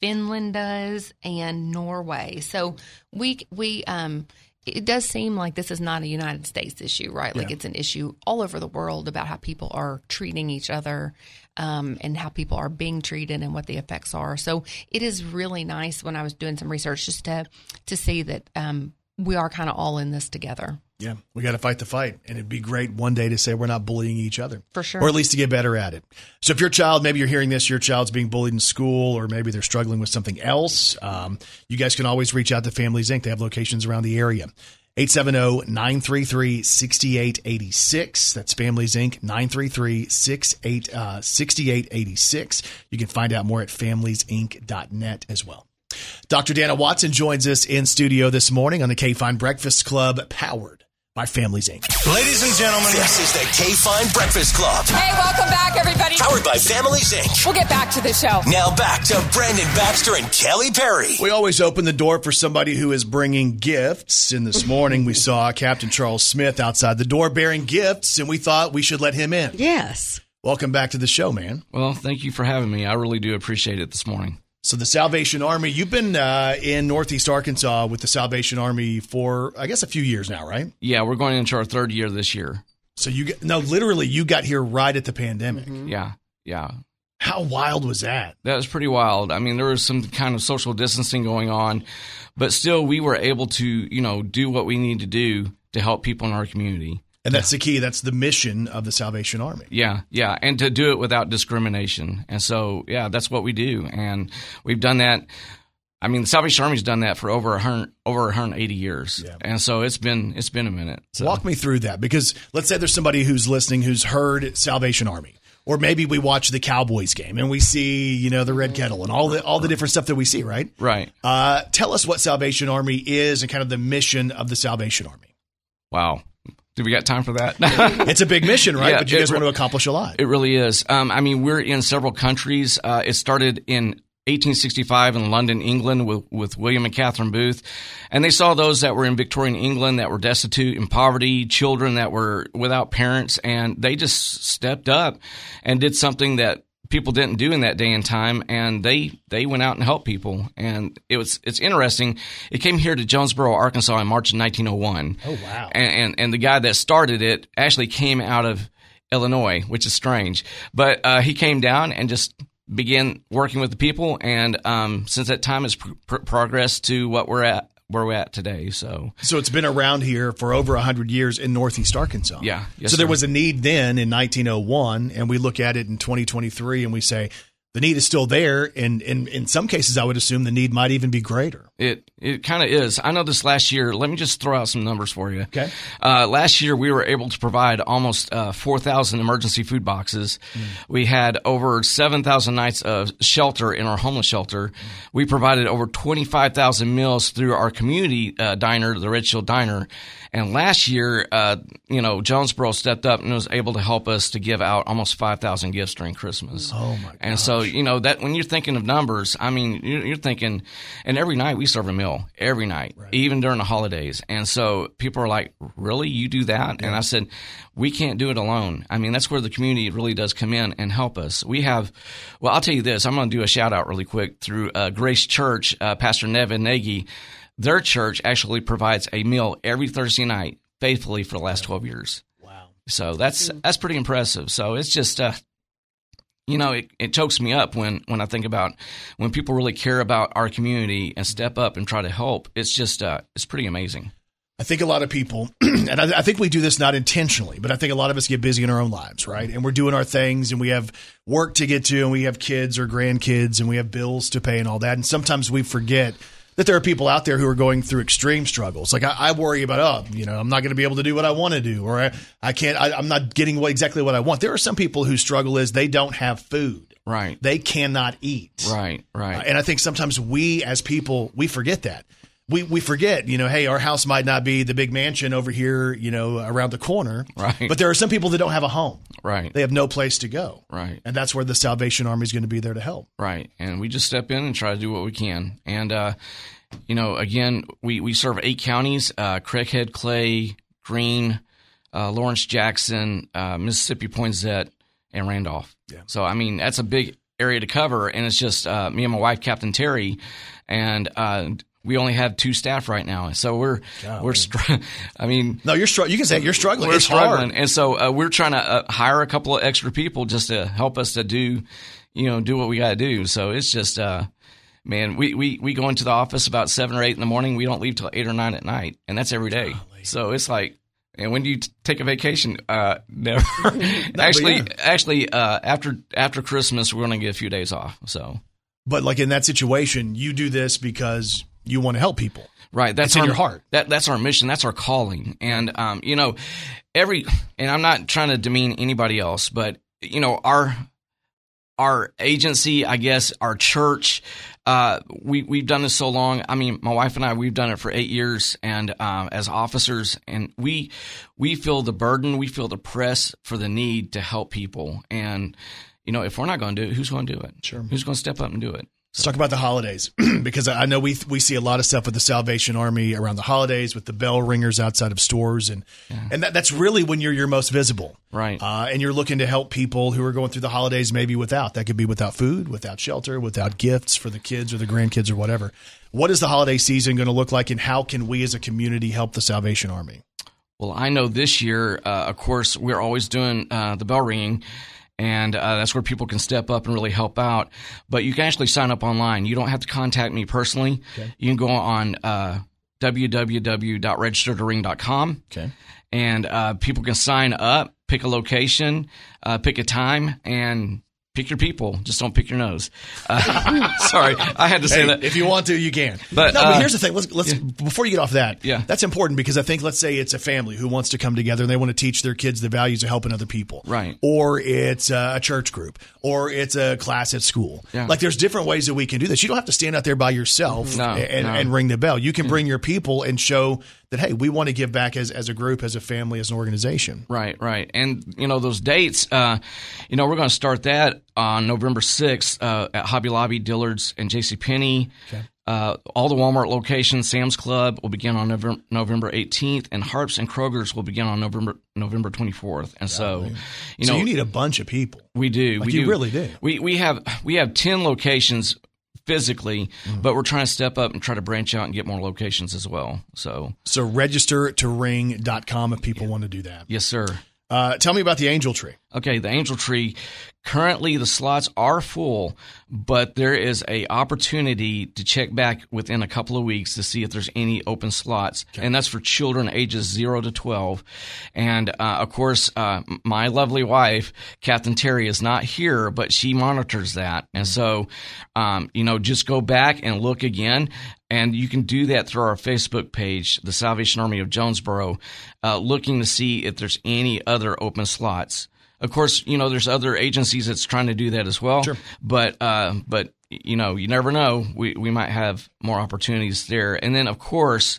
Speaker 12: Finland does and Norway. So we we um it does seem like this is not a United States issue, right? Like
Speaker 2: Yeah.
Speaker 12: it's an issue all over the world about how people are treating each other um, and how people are being treated and what the effects are. So it is really nice when I was doing some research just to to see that um, we are kind of all in this together.
Speaker 2: Yeah, we got to fight the fight, and it'd be great one day to say we're not bullying each other,
Speaker 12: For sure.
Speaker 2: or at least to get better at it. So, if your child, maybe you're hearing this, your child's being bullied in school, or maybe they're struggling with something else, um, you guys can always reach out to Families Inc. They have locations around the area. 870-933-6886. That's Families Inc. 933-6886. Uh, you can find out more at familiesinc.net as well. Dr. Dana Watson joins us in studio this morning on the KFIN Breakfast Club, powered by Families Inc.
Speaker 1: Ladies and gentlemen, this is the KFIN Breakfast Club.
Speaker 8: Hey, welcome back, everybody.
Speaker 1: Powered by Families Inc.
Speaker 8: We'll get back to the show.
Speaker 1: Now back to Brandon Baxter and Kelly Perry.
Speaker 2: We always open the door for somebody who is bringing gifts. And this morning we saw Captain Charles Smith outside the door bearing gifts, and we thought we should let him in.
Speaker 3: Yes.
Speaker 2: Welcome back to the show, man.
Speaker 13: Well, thank you for having me. I really do appreciate it this morning.
Speaker 2: So, the Salvation Army, you've been uh, in Northeast Arkansas with the Salvation Army for, I guess, a few years now, right?
Speaker 13: Yeah, we're going into our third year this year.
Speaker 2: So, you get, no, literally, you got here right at the pandemic.
Speaker 13: Yeah, yeah.
Speaker 2: How wild was that?
Speaker 13: That was pretty wild. I mean, there was some kind of social distancing going on, but still, we were able to, you know, do what we need to do to help people in our community.
Speaker 2: And that's the key. That's the mission of the Salvation Army.
Speaker 13: Yeah, yeah, and to do it without discrimination. And so, yeah, that's what we do, and we've done that. I mean, the Salvation Army's done that for over a hundred, over 180 years, and so it's been it's been a minute. So.
Speaker 2: Walk me through that because let's say there's somebody who's listening who's heard Salvation Army, or maybe we watch the Cowboys game and we see you know the red kettle and all the all the different stuff that we see, right?
Speaker 13: Right.
Speaker 2: Uh, tell us what Salvation Army is and kind of the mission of the Salvation Army.
Speaker 13: Wow. Do we got time for that?
Speaker 2: it's a big mission, right?
Speaker 13: Yeah,
Speaker 2: but you guys
Speaker 13: re-
Speaker 2: want to accomplish a lot.
Speaker 13: It really is. Um, I mean, we're in several countries. Uh, it started in 1865 in London, England, with, with William and Catherine Booth. And they saw those that were in Victorian England that were destitute in poverty, children that were without parents, and they just stepped up and did something that people didn't do in that day and time and they they went out and helped people and it was it's interesting it came here to jonesboro arkansas in march of 1901
Speaker 2: Oh wow!
Speaker 13: and, and and the guy that started it actually came out of Illinois, which is strange. But uh, he came down and just began working with the people, and um, since that time has pr- pr- progressed to what we're at where we're at today. So
Speaker 2: So it's been around here for over 100 years in Northeast Arkansas.
Speaker 13: Yeah. Yes,
Speaker 2: so there
Speaker 13: sir.
Speaker 2: was a need then in 1901, and we look at it in 2023 and we say the need is still there. And, and in some cases, I would assume the need might even be greater.
Speaker 13: It it kind of is. I know this last year. Let me just throw out some numbers for you.
Speaker 2: Okay.
Speaker 13: Uh, last year we were able to provide almost uh, four thousand emergency food boxes. We had over seven thousand nights of shelter in our homeless shelter. We provided over twenty five thousand meals through our community uh, diner, the Red Shield Diner. And last year, uh, you know, Jonesboro stepped up and was able to help us to give out almost five thousand gifts during Christmas.
Speaker 2: Oh my!
Speaker 13: And so, you know, that when you're thinking of numbers, I mean, you're, you're thinking, and every night we serve a meal every night, even during the holidays. And so people are like, really? You do that? And I said, we can't do it alone. I mean, that's where the community really does come in and help us. We have, well, I'll tell you this. I'm going to do a shout out really quick through uh, Grace Church, uh, Pastor Nevin Nagy. Their church actually provides a meal every Thursday night faithfully for the last 12 years.
Speaker 2: Wow.
Speaker 13: So that's that's pretty impressive. So it's just uh you know, it, it chokes me up when, when I think about when people really care about our community and step up and try to help. It's just, uh, it's pretty amazing.
Speaker 2: I think a lot of people, and I, I think we do this not intentionally, but I think a lot of us get busy in our own lives, right? And we're doing our things and we have work to get to and we have kids or grandkids and we have bills to pay and all that. And sometimes we forget that there are people out there who are going through extreme struggles. Like I, I worry about, oh, you know, I'm not going to be able to do what I want to do, or I, I can't, I, I'm not getting what, exactly what I want. There are some people whose struggle is they don't have food.
Speaker 13: Right.
Speaker 2: They cannot eat.
Speaker 13: Right. Right.
Speaker 2: Uh, and I think sometimes we as people, we forget that. We, we forget, you know, hey, our house might not be the big mansion over here, you know, around the corner.
Speaker 13: Right.
Speaker 2: But there are some people that don't have a home.
Speaker 13: Right.
Speaker 2: They have no place to go.
Speaker 13: Right.
Speaker 2: And that's where the Salvation Army is going to be there to help.
Speaker 13: Right. And we just step in and try to do what we can. And, uh, you know, again, we, we serve eight counties uh, Craighead, Clay, Greene, uh, Lawrence Jackson, uh, Mississippi Poinsett, and Randolph.
Speaker 2: Yeah.
Speaker 13: So, I mean, that's a big area to cover. And it's just uh, me and my wife, Captain Terry, and uh, we only have two staff right now. So we're, we're, str- I mean,
Speaker 2: No, you're str- you can say you're struggling.
Speaker 13: we're
Speaker 2: it's
Speaker 13: struggling,
Speaker 2: hard.
Speaker 13: and so uh, we're trying to uh, hire a couple of extra people just to help us to do, you know, do what we got to do. So it's just, uh, man, we, we we go into the office about seven or eight in the morning. We don't leave till eight or nine at night, and that's every day. So it's like, and when do you t- take a vacation? Uh, never. actually,
Speaker 2: yeah.
Speaker 13: actually, uh, after after Christmas, we're going to get a few days off. So
Speaker 2: But like in that situation, you do this because you want to help people.
Speaker 13: Right. That's
Speaker 2: It's in
Speaker 13: our,
Speaker 2: your heart.
Speaker 13: That that's our mission. That's our calling. And um, you know, every and I'm not trying to demean anybody else, but you know, our our agency, I guess, our church, uh, we we've done this so long. I mean, my wife and I, we've done it for eight years, and um, as officers, and we we feel the burden, we feel the press for the need to help people, and you know, if we're not going to do it, who's going to do it? Sure. Who's going to step up and do it?
Speaker 2: Let's talk about the holidays because I know we we see a lot of stuff with the Salvation Army around the holidays with the bell ringers outside of stores and and that, that's really when you're your most visible,
Speaker 13: Right.
Speaker 2: Uh, and you're looking to help people who are going through the holidays maybe without that could be without food, without shelter, without gifts for the kids or the grandkids or whatever. What is the holiday season going to look like, and how can we as a community help the Salvation Army?
Speaker 13: Well, I know this year, uh, of course, we're always doing uh, the bell ringing, and uh, that's where people can step up and really help out. But you can actually sign up online. You don't have to contact me personally. You can go on uh, www.registertoring.com.
Speaker 2: Okay.
Speaker 13: And uh, people can sign up, pick a location, uh, pick a time, and pick your people. Just don't pick your nose. Uh, sorry, I had to say
Speaker 2: Hey,
Speaker 13: that.
Speaker 2: If you want to, you can.
Speaker 13: But,
Speaker 2: no,
Speaker 13: uh,
Speaker 2: but here's the thing. Let's, let's before you get off that.
Speaker 13: Yeah.
Speaker 2: that's important because I think let's say it's a family who wants to come together and they want to teach their kids the values of helping other people.
Speaker 13: Right.
Speaker 2: Or it's a church group, or it's a class at school.
Speaker 13: Yeah.
Speaker 2: Like there's different ways that we can do this. You don't have to stand out there by yourself
Speaker 13: No,
Speaker 2: and,
Speaker 13: no.
Speaker 2: and ring the bell. You can bring your people and show that hey, we want to give back as as a group, as a family, as an organization.
Speaker 13: Right, right. And, you know, those dates, uh, you know, we're going to start that on November 6th uh, at Hobby Lobby, Dillard's, and JCPenney.
Speaker 2: Okay.
Speaker 13: Uh, all the Walmart locations, Sam's Club will begin on November, November 18th, and Harps and Kroger's will begin on November November 24th. And so, you
Speaker 2: so
Speaker 13: know,
Speaker 2: you need a bunch of people.
Speaker 13: we do.
Speaker 2: Like
Speaker 13: we
Speaker 2: you
Speaker 13: do.
Speaker 2: really do.
Speaker 13: We we have we have ten locations physically,
Speaker 2: Mm-hmm.
Speaker 13: but we're trying to step up and try to branch out and get more locations as well. So
Speaker 2: So register to ring.com if people want to do that.
Speaker 13: yes, sir.
Speaker 2: Uh, tell me about the angel tree.
Speaker 13: Okay, the angel tree. Currently, the slots are full, but there is a opportunity to check back within a couple of weeks to see if there's any open slots, and that's for children ages zero to twelve. And uh, of course, uh, my lovely wife, Captain Terry, is not here, but she monitors that, and so um, you know, just go back and look again. And you can do that through our Facebook page, the Salvation Army of Jonesboro, uh, looking to see if there's any other open slots. Of course, you know there's other agencies that's trying to do that as well.
Speaker 2: Sure.
Speaker 13: But uh, but you know you never know. We we might have more opportunities there. And then of course,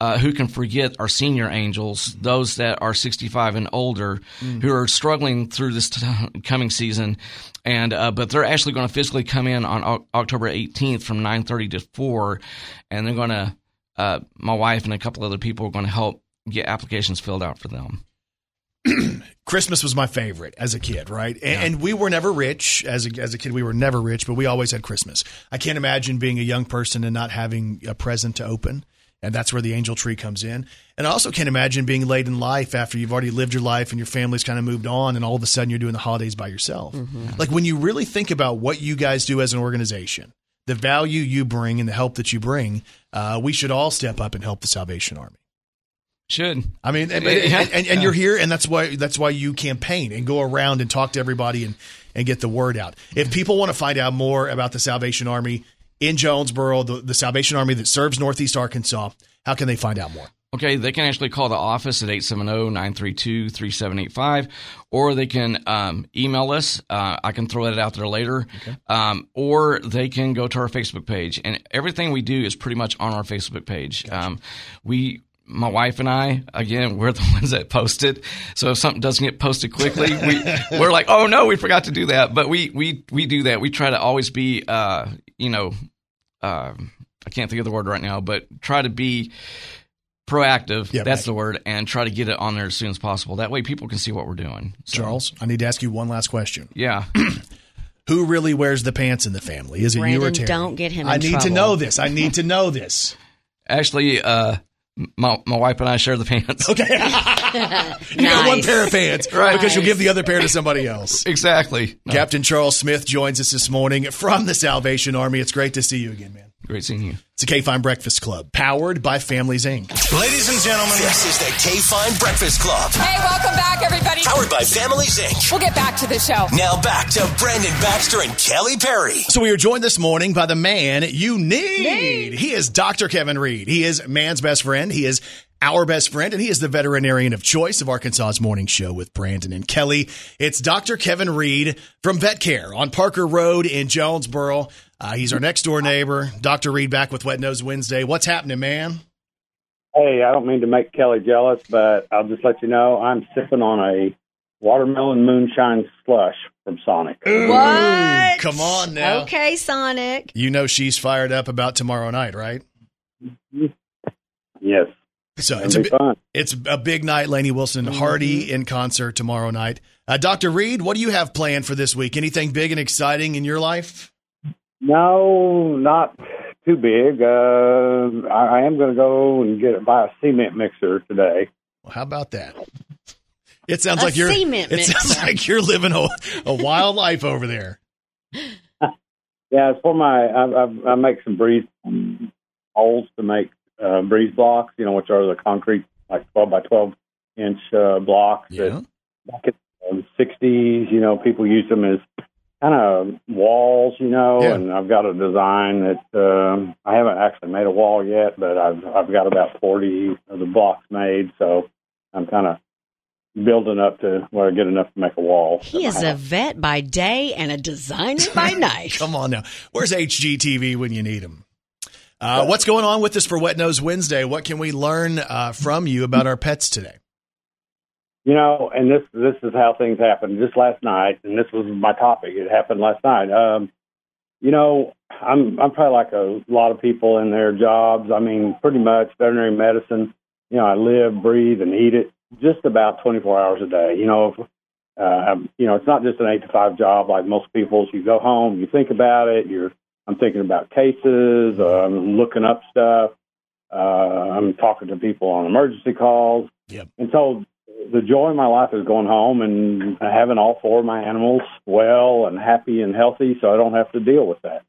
Speaker 13: uh, who can forget our senior angels, those that are 65 and older, who are struggling through this t- coming season, and uh, but they're actually going to physically come in on o- October 18th from 9:30 to 4, and they're going to. Uh, my wife and a couple other people are going to help get applications filled out for them.
Speaker 2: Christmas was my favorite as a kid, right? And, and we were never rich as a, as a kid. We were never rich, but we always had Christmas. I can't imagine being a young person and not having a present to open. And that's where the angel tree comes in. And I also can't imagine being late in life after you've already lived your life and your family's kind of moved on, and all of a sudden you're doing the holidays by yourself. Like when you really think about what you guys do as an organization, the value you bring and the help that you bring, uh, we should all step up and help the Salvation Army.
Speaker 13: Should
Speaker 2: I mean, and,
Speaker 13: Yeah,
Speaker 2: and, and, and you're here, and that's why that's why you campaign and go around and talk to everybody and and get the word out. If people want to find out more about the Salvation Army in Jonesboro, the, the Salvation Army that serves Northeast Arkansas, how can they find out more?
Speaker 13: Okay, they can actually call the office at 870-932-3785, or they can um, email us. Uh, I can throw that out there later. Um, or they can go to our Facebook page. And everything we do is pretty much on our Facebook page. Um, we my wife and I, again, we're the ones that post it. So if something doesn't get posted quickly, we, we're like, oh no, we forgot to do that. But we, we, we do that. We try to always be, uh, you know, uh, I can't think of the word right now, but try to be proactive.
Speaker 2: Yeah,
Speaker 13: that's
Speaker 2: right.
Speaker 13: the word, and try to get it on there as soon as possible. That way, people can see what we're doing. So,
Speaker 2: Charles, I need to ask you one last question.
Speaker 13: yeah.
Speaker 2: Who really wears the pants in the family? Is it you or Terry?
Speaker 3: don't get him
Speaker 2: I
Speaker 3: in
Speaker 2: need to know this. I need to know this.
Speaker 13: Actually, uh, my my wife and I share the pants.
Speaker 2: Okay. You got one pair of pants,
Speaker 13: Right.
Speaker 2: Because you'll give the other pair to somebody else.
Speaker 13: Exactly.
Speaker 2: Captain Charles Smith joins us this morning from the Salvation Army. It's great to see you again, man.
Speaker 13: Great seeing you.
Speaker 2: It's a KFIN Breakfast Club, powered by Families Inc.
Speaker 1: Ladies and gentlemen, this is the KFIN Breakfast Club,
Speaker 8: Hey, welcome back, everybody.
Speaker 1: powered by Families Inc.
Speaker 8: We'll get back to the show.
Speaker 1: Now back to Brandon Baxter and Kelly Perry.
Speaker 2: So we are joined this morning by the man you need. He is Dr. Kevin Reed. He is man's best friend. He is our best friend, and he is the veterinarian of choice of Arkansas's morning show with Brandon and Kelly. It's Dr. Kevin Reed from Vet Care on Parker Road in Jonesboro. Uh, he's our next door neighbor. Dr. Reed back with Wet Nose Wednesday. What's happening, man?
Speaker 14: Hey, I don't mean to make Kelly jealous, but I'll just let you know I'm sipping on a watermelon moonshine slush from Sonic.
Speaker 3: What?
Speaker 2: Come on now.
Speaker 3: Okay, Sonic.
Speaker 2: You know she's fired up about tomorrow night, right?
Speaker 14: Yes.
Speaker 2: So
Speaker 14: It'll
Speaker 2: it's a,
Speaker 14: fun.
Speaker 2: it's a big night. Lainey Wilson and Hardy in concert tomorrow night. Uh, Dr. Reed, what do you have planned for this week? Anything big and exciting in your life?
Speaker 14: No, not too big. Uh, I, I am going to go and get buy a cement mixer today.
Speaker 2: Well, how about that? It sounds
Speaker 3: A
Speaker 2: like you're.
Speaker 3: cement
Speaker 2: It sounds like you're living a, a wild life over there.
Speaker 14: Yeah, it's for my. I, I, I make some breeze holes to make uh, breeze blocks. You know, which are the concrete like twelve by twelve inch uh, blocks.
Speaker 2: Yeah.
Speaker 14: That back in the '60s, you know, people used them as kind of walls. You know,
Speaker 2: Yeah.
Speaker 14: and I've got a design that um, I haven't actually made a wall yet, but I've I've got about forty of the blocks made. So I'm kind of building up to where I get enough to make a wall.
Speaker 3: He is a vet by day and a designer by night.
Speaker 2: Come on now. Where's HGTV when you need him? Uh, what's going on with us for Wet Nose Wednesday? What can we learn uh, from you about our pets today?
Speaker 14: You know, and this this is how things happen. Just last night, and this was my topic. It happened last night. Um, you know, I'm I'm probably like a lot of people in their jobs. I mean, pretty much veterinary medicine. You know, I live, breathe, and eat it just about 24 hours a day. You know, if, uh, you know, it's not just an eight to five job like most people's. You go home, you think about it. You're I'm thinking about cases. Uh, I'm looking up stuff. Uh, I'm talking to people on emergency calls.
Speaker 2: Yep.
Speaker 14: And so the joy in my life is going home and having all four of my animals well and happy and healthy, so I don't have to deal with that.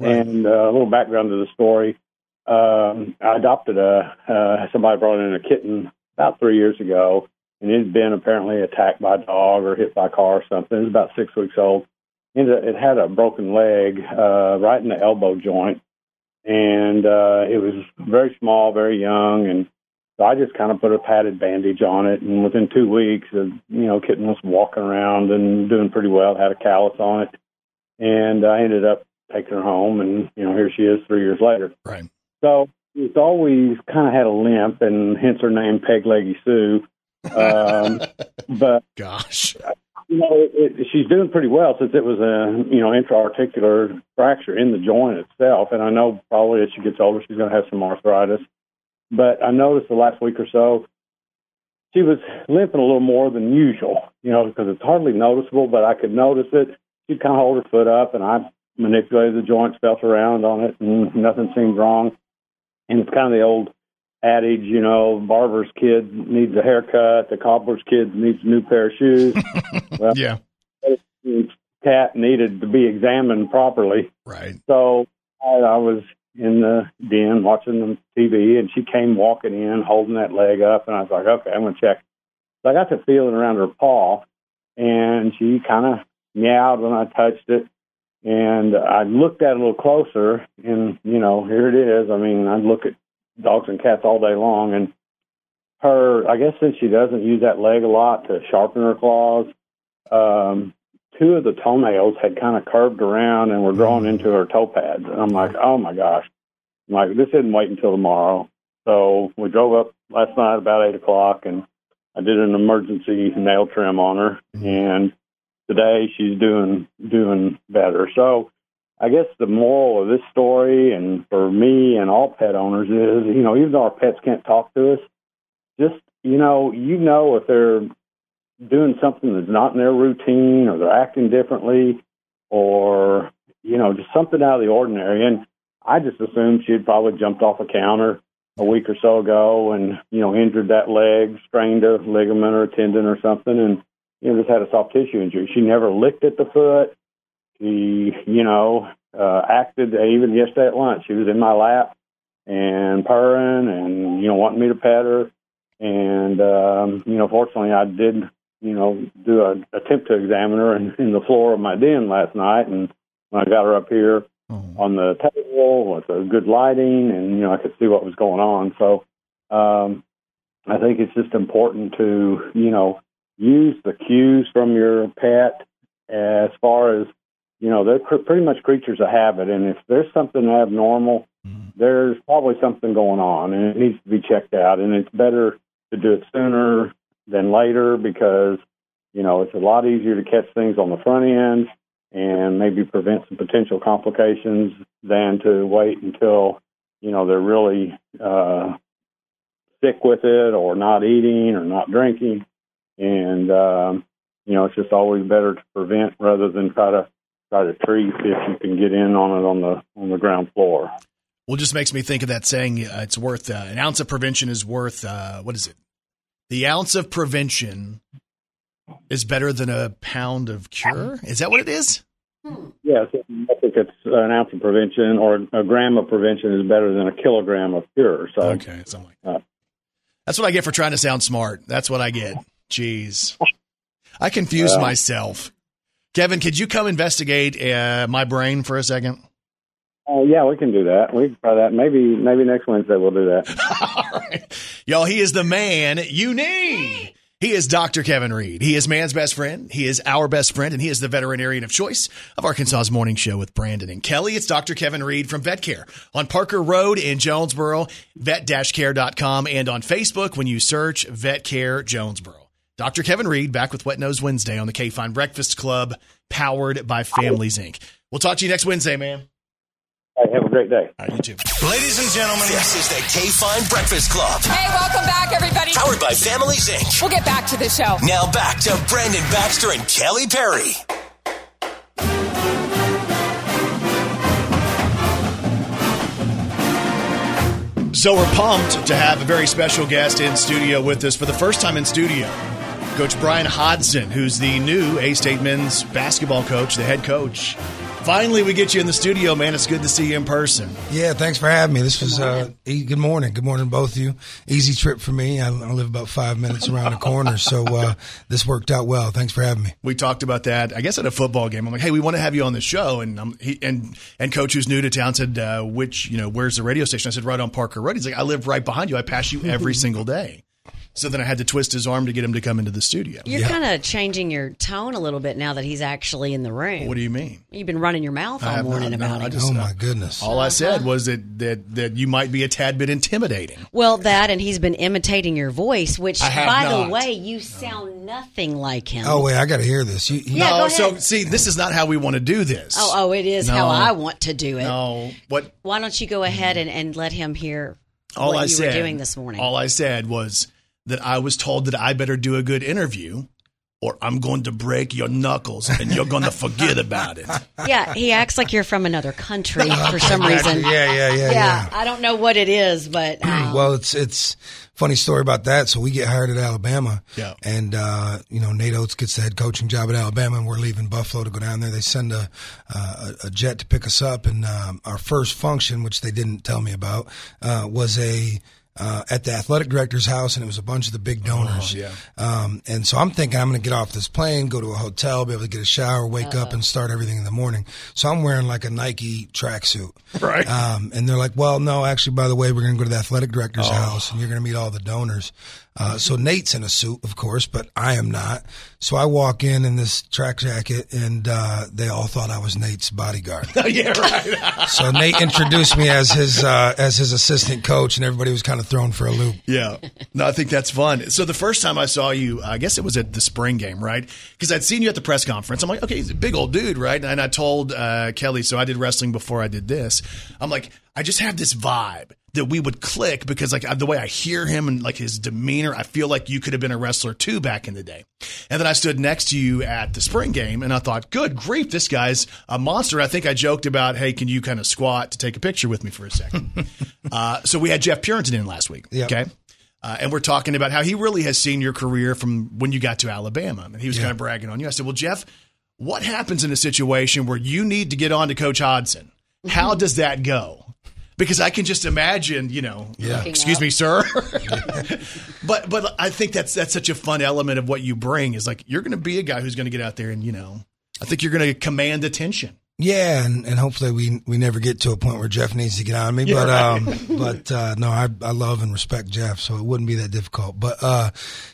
Speaker 14: And uh, a little background to the story: um, I adopted a uh, somebody brought in a kitten about three years ago, and it had been apparently attacked by a dog or hit by a car or something. It was about six weeks old. And it it had a broken leg uh, right in the elbow joint, and uh, it was very small, very young, and so I just kind of put a padded bandage on it, and within two weeks, you know, kitten was walking around and doing pretty well. Had a callus on it, and I ended up taking her home, and you know, here she is three years later.
Speaker 2: Right.
Speaker 14: So it's always kind of had a limp, and hence her name, Peg Leggy Sue. Um, but
Speaker 2: gosh,
Speaker 14: you know, it, it, she's doing pretty well since it was a you know intra-articular fracture in the joint itself, and I know probably as she gets older, she's going to have some arthritis. But I noticed the last week or so, she was limping a little more than usual, you know, because it's hardly noticeable, but I could notice it. She'd kind of hold her foot up, and I manipulated the joints, felt around on it, and nothing seemed wrong. And it's kind of the old adage, you know, barber's kid needs a haircut, the cobbler's kid needs a new pair of shoes. well,
Speaker 2: yeah.
Speaker 14: Cat needed to be examined properly.
Speaker 2: Right.
Speaker 14: So I, I was in the den watching the TV, and she came walking in, holding that leg up, and I was like, okay, I'm to check. So I got to feeling around her paw, and she kind of meowed when I touched it. And I looked at it a little closer, and you know, here it is. I mean, I look at dogs and cats all day long, and her, I guess since she doesn't use that leg a lot to sharpen her claws, um, two of the toenails had kind of curved around and were growing into her toe pads. And I'm like, oh my gosh. I'm like, this isn't wait until tomorrow. So we drove up last night about eight o'clock and I did an emergency nail trim on her mm-hmm. and today she's doing doing better. So I guess the moral of this story and for me and all pet owners is, you know, even though our pets can't talk to us, just you know, you know if they're doing something that's not in their routine or they're acting differently or you know, just something out of the ordinary. And I just assumed she'd probably jumped off a counter a week or so ago and, you know, injured that leg, strained a ligament or a tendon or something and you know, just had a soft tissue injury. She never licked at the foot. She, you know, uh, acted even yesterday at lunch. She was in my lap and purring and, you know, wanting me to pet her. And, um, you know, fortunately I did, you know, do a attempt to examine her in, in the floor of my den last night. And when I got her up here on the table with a good lighting and, you know, I could see what was going on. So, um, I think it's just important to, you know, use the cues from your pet as far as you know they're cr- pretty much creatures of habit and if there's something abnormal there's probably something going on and it needs to be checked out and it's better to do it sooner than later because you know it's a lot easier to catch things on the front end and maybe prevent some potential complications than to wait until you know they're really uh sick with it or not eating or not drinking and um, you know it's just always better to prevent rather than try to try to treat if you can get in on it on the on the ground floor.
Speaker 2: Well, just makes me think of that saying. Uh, it's worth uh, an ounce of prevention is worth uh, what is it? The ounce of prevention is better than a pound of cure. Is that what it is?
Speaker 14: Yes, I think it's an ounce of prevention or a gram of prevention is better than a kilogram of cure. So
Speaker 2: okay, something like that. That's what I get for trying to sound smart. That's what I get. Jeez, I confuse
Speaker 14: Well.
Speaker 2: myself. Kevin, could you come investigate uh, my brain for a second?
Speaker 14: Uh, yeah, we can do that. We can try that. Maybe maybe next Wednesday we'll do that.
Speaker 2: All right, Y'all, he is the man you need. He is Dr. Kevin Reed. He is man's best friend. He is our best friend, and he is the veterinarian of choice of Arkansas's morning show with Brandon and Kelly. It's Dr. Kevin Reed from Vet Care on Parker Road in Jonesboro, vet-care.com, and on Facebook when you search Vet Care Jonesboro. Dr. Kevin Reed back with Wet Nose Wednesday on the KFIN Breakfast Club, powered by Families Inc. We'll talk to you next Wednesday, man.
Speaker 14: Hey, have a great day.
Speaker 2: All right, you too.
Speaker 1: Ladies and gentlemen, this is the KFIN Breakfast Club.
Speaker 8: Hey, welcome back, everybody.
Speaker 1: Powered by Families Inc.
Speaker 8: We'll get back to the show.
Speaker 1: Now back to Brandon Baxter and Kelly Perry.
Speaker 2: So we're pumped to have a very special guest in studio with us for the first time in studio. Coach Bryan Hodgson, who's the new A State men's basketball coach, the head coach. Finally, we get you in the studio, man. It's good to see you in person.
Speaker 15: Yeah, thanks for having me. This was uh, e- good morning. Good morning, both of you. Easy trip for me. I, I live about five minutes around the corner, so uh, this worked out well. Thanks for having me.
Speaker 2: We talked about that, I guess, at a football game. I'm like, hey, we want to have you on the show, and um, he, and and coach who's new to town said, uh, which you know, where's the radio station? I said, right on Parker Road. He's like, I live right behind you. I pass you every single day. So then I had to twist his arm to get him to come into the studio.
Speaker 3: You're kind of changing your tone a little bit now that he's actually in the room.
Speaker 2: What do you mean?
Speaker 3: You've been running your mouth all morning
Speaker 2: not, no,
Speaker 3: about
Speaker 2: I
Speaker 3: it.
Speaker 2: just-
Speaker 15: Oh my uh, goodness!
Speaker 2: All I said uh-huh. was that, that that you might be a tad bit intimidating.
Speaker 3: Well, that and he's been imitating your voice, which, by
Speaker 2: not.
Speaker 3: the way, you sound nothing like him.
Speaker 15: Oh wait, I got to hear this. You, you,
Speaker 3: Yeah,
Speaker 2: no,
Speaker 3: go
Speaker 2: so see, this is not how we want to do this.
Speaker 3: Oh, oh, it is how I want to do it.
Speaker 2: No, what
Speaker 3: Why don't you go ahead and, and let him hear
Speaker 2: all
Speaker 3: what
Speaker 2: I
Speaker 3: you
Speaker 2: said
Speaker 3: were doing this morning?
Speaker 2: All I said was that I was told that I better do a good interview, or I'm going to break your knuckles and you're going to forget about it.
Speaker 3: yeah, he acts like you're from another country for some reason.
Speaker 15: you. Yeah, yeah, yeah, yeah.
Speaker 3: I don't know what it is, but um,
Speaker 15: well, it's it's funny story about that. So we get hired at Alabama,
Speaker 2: Yeah.
Speaker 15: and uh, you know Nate Oates gets the head coaching job at Alabama, and we're leaving Buffalo to go down there. They send a uh, a a jet to pick us up, and um, our first function, which they didn't tell me about, uh, was a uh, at the athletic director's house, and it was a bunch of the big donors.
Speaker 2: Oh, yeah.
Speaker 15: Um, and so I'm thinking I'm going to get off this plane, go to a hotel, be able to get a shower, wake up, and start everything in the morning. So I'm wearing like a Nike tracksuit.
Speaker 2: Right.
Speaker 15: Um, and they're like, well, no, actually, by the way, we're going to go to the athletic director's
Speaker 2: Oh.
Speaker 15: house and you're going to meet all the donors. Uh, so Nate's in a suit, of course, but I am not. So I walk in in this track jacket, and uh, they all thought I was Nate's bodyguard.
Speaker 2: yeah, right.
Speaker 15: so Nate introduced me as his uh, as his assistant coach, and everybody was kind of thrown for a loop.
Speaker 2: Yeah. No, I think that's fun. So the first time I saw you, I guess it was at the spring game, right? Because I'd seen you at the press conference. I'm like, okay, he's a big old dude, right? And I told uh, Kelly, so I did wrestling before I did this. I'm like, I just have this vibe that we would click because like the way I hear him and like his demeanor, I feel like you could have been a wrestler too back in the day. And then I stood next to you at the spring game and I thought, good grief, this guy's a monster. I think I joked about, hey, can you kind of squat to take a picture with me for a second? uh, so we had Jeff Purinton in last week.
Speaker 15: Yep.
Speaker 2: Okay. Uh, and we're talking about how he really has seen your career from when you got to Alabama. And he was
Speaker 15: Yeah.
Speaker 2: kind of bragging on you. I said, well, Jeff, what happens in a situation where you need to get on to Coach Hodgson? How does that go? Because I can just imagine, you know,
Speaker 15: Yeah.
Speaker 2: Excuse
Speaker 15: up.
Speaker 2: me, sir. but but I think that's that's such a fun element of what you bring is like you're going to be a guy who's going to get out there and you know, I think you're going to command attention.
Speaker 15: Yeah, and, and hopefully we we never get to a point where Jeff needs to get on me.
Speaker 2: Yeah,
Speaker 15: but
Speaker 2: right.
Speaker 15: um, but uh, no, I I love and respect Jeff, so it wouldn't be that difficult. But uh,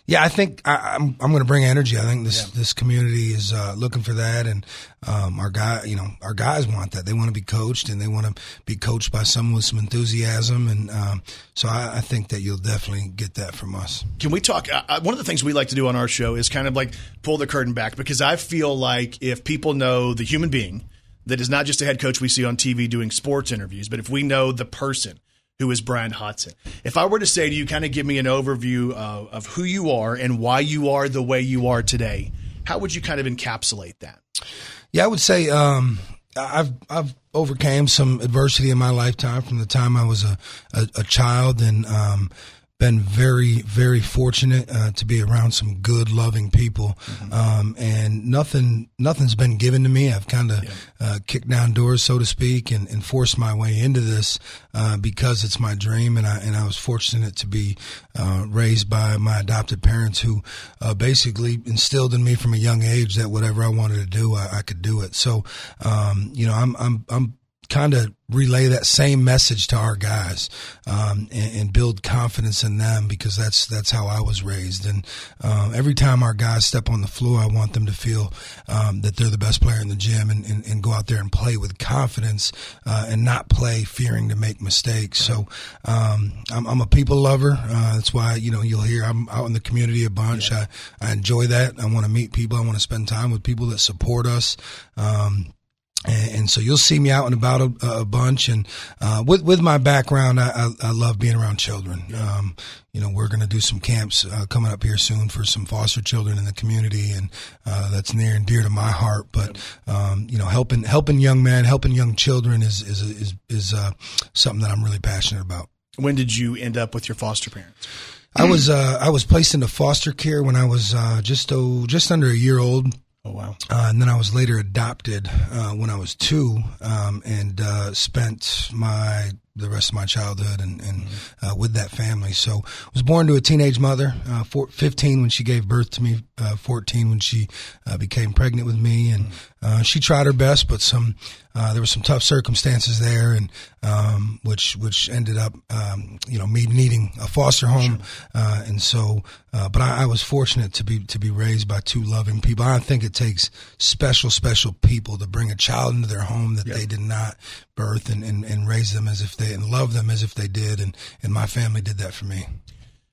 Speaker 15: yeah, I think I, I'm I'm going to bring energy. I think this this community is uh, looking for that, and um, our guy, you know, our guys want that. They want to be coached, and they want to be coached by someone with some enthusiasm, and um, so I, I think that you'll definitely get that from us.
Speaker 2: Can we talk? Uh, uh, one of the things we like to do on our show is kind of like pull the curtain back because I feel like if people know the human being that is not just a head coach we see on TV doing sports interviews, but if we know the person who is Bryan Hodgson, if I were to say to you, kind of give me an overview of, of who you are and why you are the way you are today, how would you kind of encapsulate that?
Speaker 15: Yeah, I would say um, I've I've overcame some adversity in my lifetime from the time I was a a, a child, and um, been very very fortunate uh, to be around some good, loving people. Um, and nothing nothing's been given to me. I've kind of uh, kicked down doors, so to speak, and, and forced my way into this uh, because it's my dream, and I and I was fortunate to be uh, raised by my adopted parents who uh, basically instilled in me from a young age that whatever I wanted to do, I, I could do it. So, um, you know, I'm I'm I'm kind of relay that same message to our guys um, and, and build confidence in them because that's that's how I was raised. And um, every time our guys step on the floor, I want them to feel um, that they're the best player in the gym and, and, and go out there and play with confidence uh, and not play fearing to make mistakes. So um, I'm, I'm a people lover. Uh, that's why you know you'll hear I'm out in the community a bunch. I, I enjoy that. I want to meet people. I want to spend time with people that support us. Um, and, so you'll see me out and about a, a bunch. And uh, with with my background, I, I, I love being around children. Um, you know, we're going to do some camps uh, coming up here soon for some foster children in the community, and uh, that's near and dear to my heart. But um, you know, helping helping young men, helping young children is is is is uh, something that I'm really passionate about.
Speaker 2: When did you end up with your foster parents?
Speaker 15: I was uh, I was placed into foster care when I was uh, just oh, just under a year old.
Speaker 2: Oh wow!
Speaker 15: Uh, and then I was later adopted uh, when I was two, um, and uh, spent my the rest of my childhood and, and uh, with that family. So I was born to a teenage mother, uh, four, 15 when she gave birth to me, uh, 14 when she uh, became pregnant with me, and uh, she tried her best, but some uh, there were some tough circumstances there, and um, which which ended up um, you know me needing a foster home, uh, and so. Uh, but I, I was fortunate to be to be raised by two loving people. I think it takes special special people to bring a child into their home that they did not birth and, and, and raise them as if they and love them as if they did, and and my family did that for me.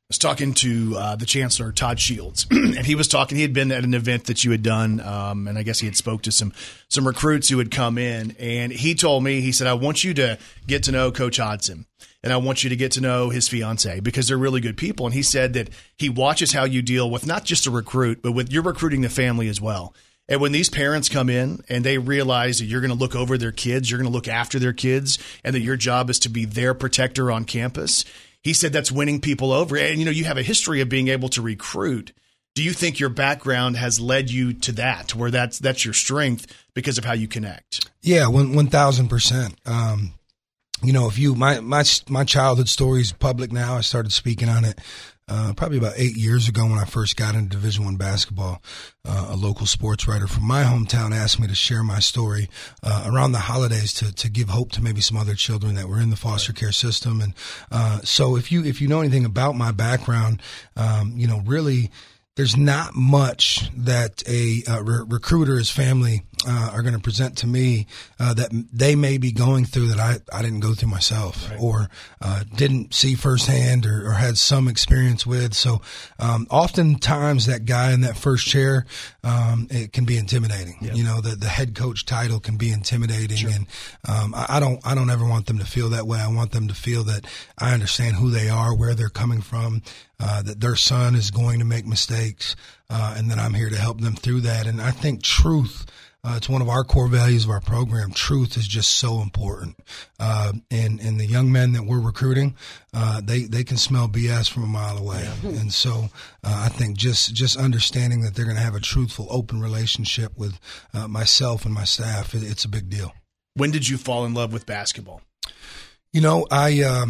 Speaker 2: I was talking to uh, the chancellor Todd Shields, and he was talking. He had been at an event that you had done, um, and I guess he had spoke to some some recruits who had come in. And he told me, he said, "I want you to get to know Coach Hodgson, and I want you to get to know his fiance because they're really good people." And he said that he watches how you deal with not just a recruit, but with you're recruiting the family as well. And when these parents come in and they realize that you're going to look over their kids, you're going to look after their kids, and that your job is to be their protector on campus, he said that's winning people over. And you know, you have a history of being able to recruit. Do you think your background has led you to that, where that's that's your strength because of how you connect?
Speaker 15: Yeah, one thousand percent. Um, you know, if you my my my childhood story is public now. I started speaking on it uh, probably about eight years ago when I first got into Division One basketball. Uh, a local sports writer from my hometown asked me to share my story uh, around the holidays to to give hope to maybe some other children that were in the foster care system. And uh, so, if you if you know anything about my background, um, you know, really there's not much that a uh, re- recruiter, his family, uh, are going to present to me uh, that they may be going through that I, I didn't go through myself or uh, didn't see firsthand or, or had some experience with. So, um, oftentimes that guy in that first chair, um, it can be intimidating. You know, the, the head coach title can be intimidating, and um, I, I don't I don't ever want them to feel that way. I want them to feel that I understand who they are, where they're coming from, uh, that their son is going to make mistakes, uh, and that I'm here to help them through that. And I think truth. Uh, it's one of our core values of our program. Truth is just so important, uh, and and the young men that we're recruiting, uh, they they can smell BS from a mile away. And so uh, I think just just understanding that they're going to have a truthful, open relationship with uh, myself and my staff, it, it's a big deal.
Speaker 2: When did you fall in love with basketball?
Speaker 15: You know, I uh,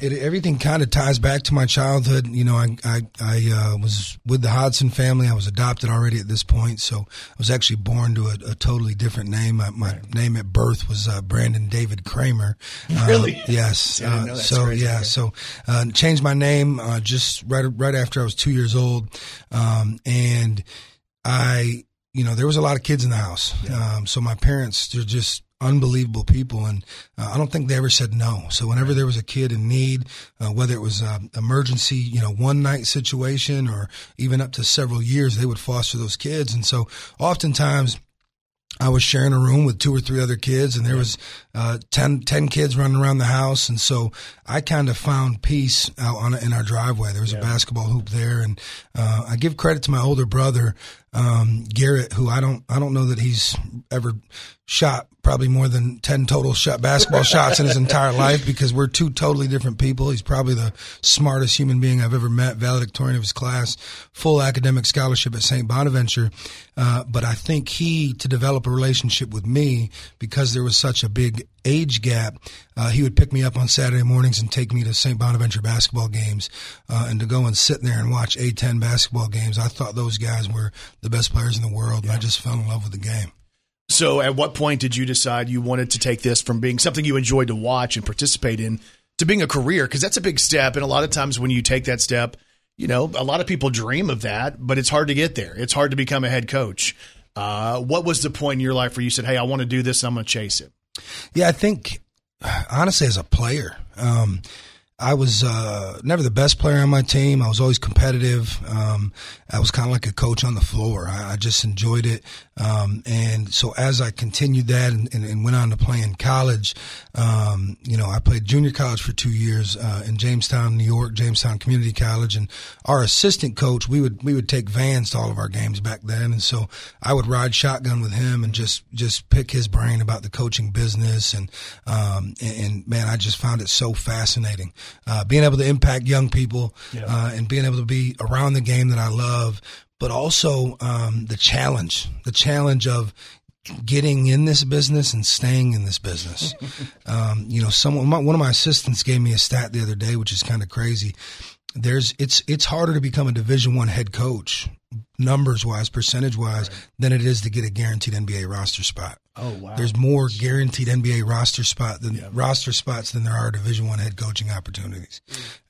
Speaker 15: it, everything kind of ties back to my childhood. You know, I I, I uh, was with the Hodgson family. I was adopted already at this point, so I was actually born to a, a totally different name. My, my name at birth was uh, Brandon David Kramer. Uh,
Speaker 2: Really?
Speaker 15: yes. Uh,
Speaker 2: know that.
Speaker 15: So
Speaker 2: crazy.
Speaker 15: yeah, so uh, changed my name uh, just right right after I was two years old, um, and I you know there was a lot of kids in the house. Um, so my parents they're just unbelievable people and uh, I don't think they ever said no. So whenever there was a kid in need, uh, whether it was an emergency, you know, one night situation or even up to several years, they would foster those kids. And so oftentimes I was sharing a room with two or three other kids, and there was uh, 10, 10 kids running around the house, and so I kind of found peace out on in our driveway. There was a basketball hoop there, and uh, I give credit to my older brother um, Garrett, who I don't I don't know that he's ever shot probably more than 10 total shot basketball shots in his entire life because we're two totally different people. He's probably the smartest human being I've ever met, valedictorian of his class, full academic scholarship at St. Bonaventure. Uh, but I think he, to develop a relationship with me, because there was such a big age gap, uh, he would pick me up on Saturday mornings and take me to St. Bonaventure basketball games uh, and to go and sit there and watch A10 basketball games. I thought those guys were the best players in the world, and I just fell in love with the game.
Speaker 2: So, at what point did you decide you wanted to take this from being something you enjoyed to watch and participate in to being a career? Because that's a big step. And a lot of times when you take that step, you know, a lot of people dream of that, but it's hard to get there. It's hard to become a head coach. Uh, what was the point in your life where you said, hey, I want to do this, I'm going to chase it?
Speaker 15: Yeah, I think honestly, as a player, um, I was uh, never the best player on my team. I was always competitive. Um, I was kind of like a coach on the floor. I, I just enjoyed it. Um, and so as I continued that and, and, and went on to play in college, um, you know, I played junior college for two years uh, in Jamestown, New York, Jamestown Community College. And our assistant coach, we would we would take vans to all of our games back then, and so I would ride shotgun with him and just just pick his brain about the coaching business. And um, and, and man, I just found it so fascinating uh, being able to impact young people uh, and being able to be around the game that I love, but also um, the challenge, the challenge of getting in this business and staying in this business. um, you know, someone, my, one of my assistants gave me a stat the other day, which is kind of crazy. There's, it's, it's harder to become a Division One head coach, numbers wise, percentage wise, than it is to get a guaranteed NBA roster spot.
Speaker 2: Oh, wow.
Speaker 15: There's more guaranteed NBA roster spot than roster spots than there are Division One head coaching opportunities,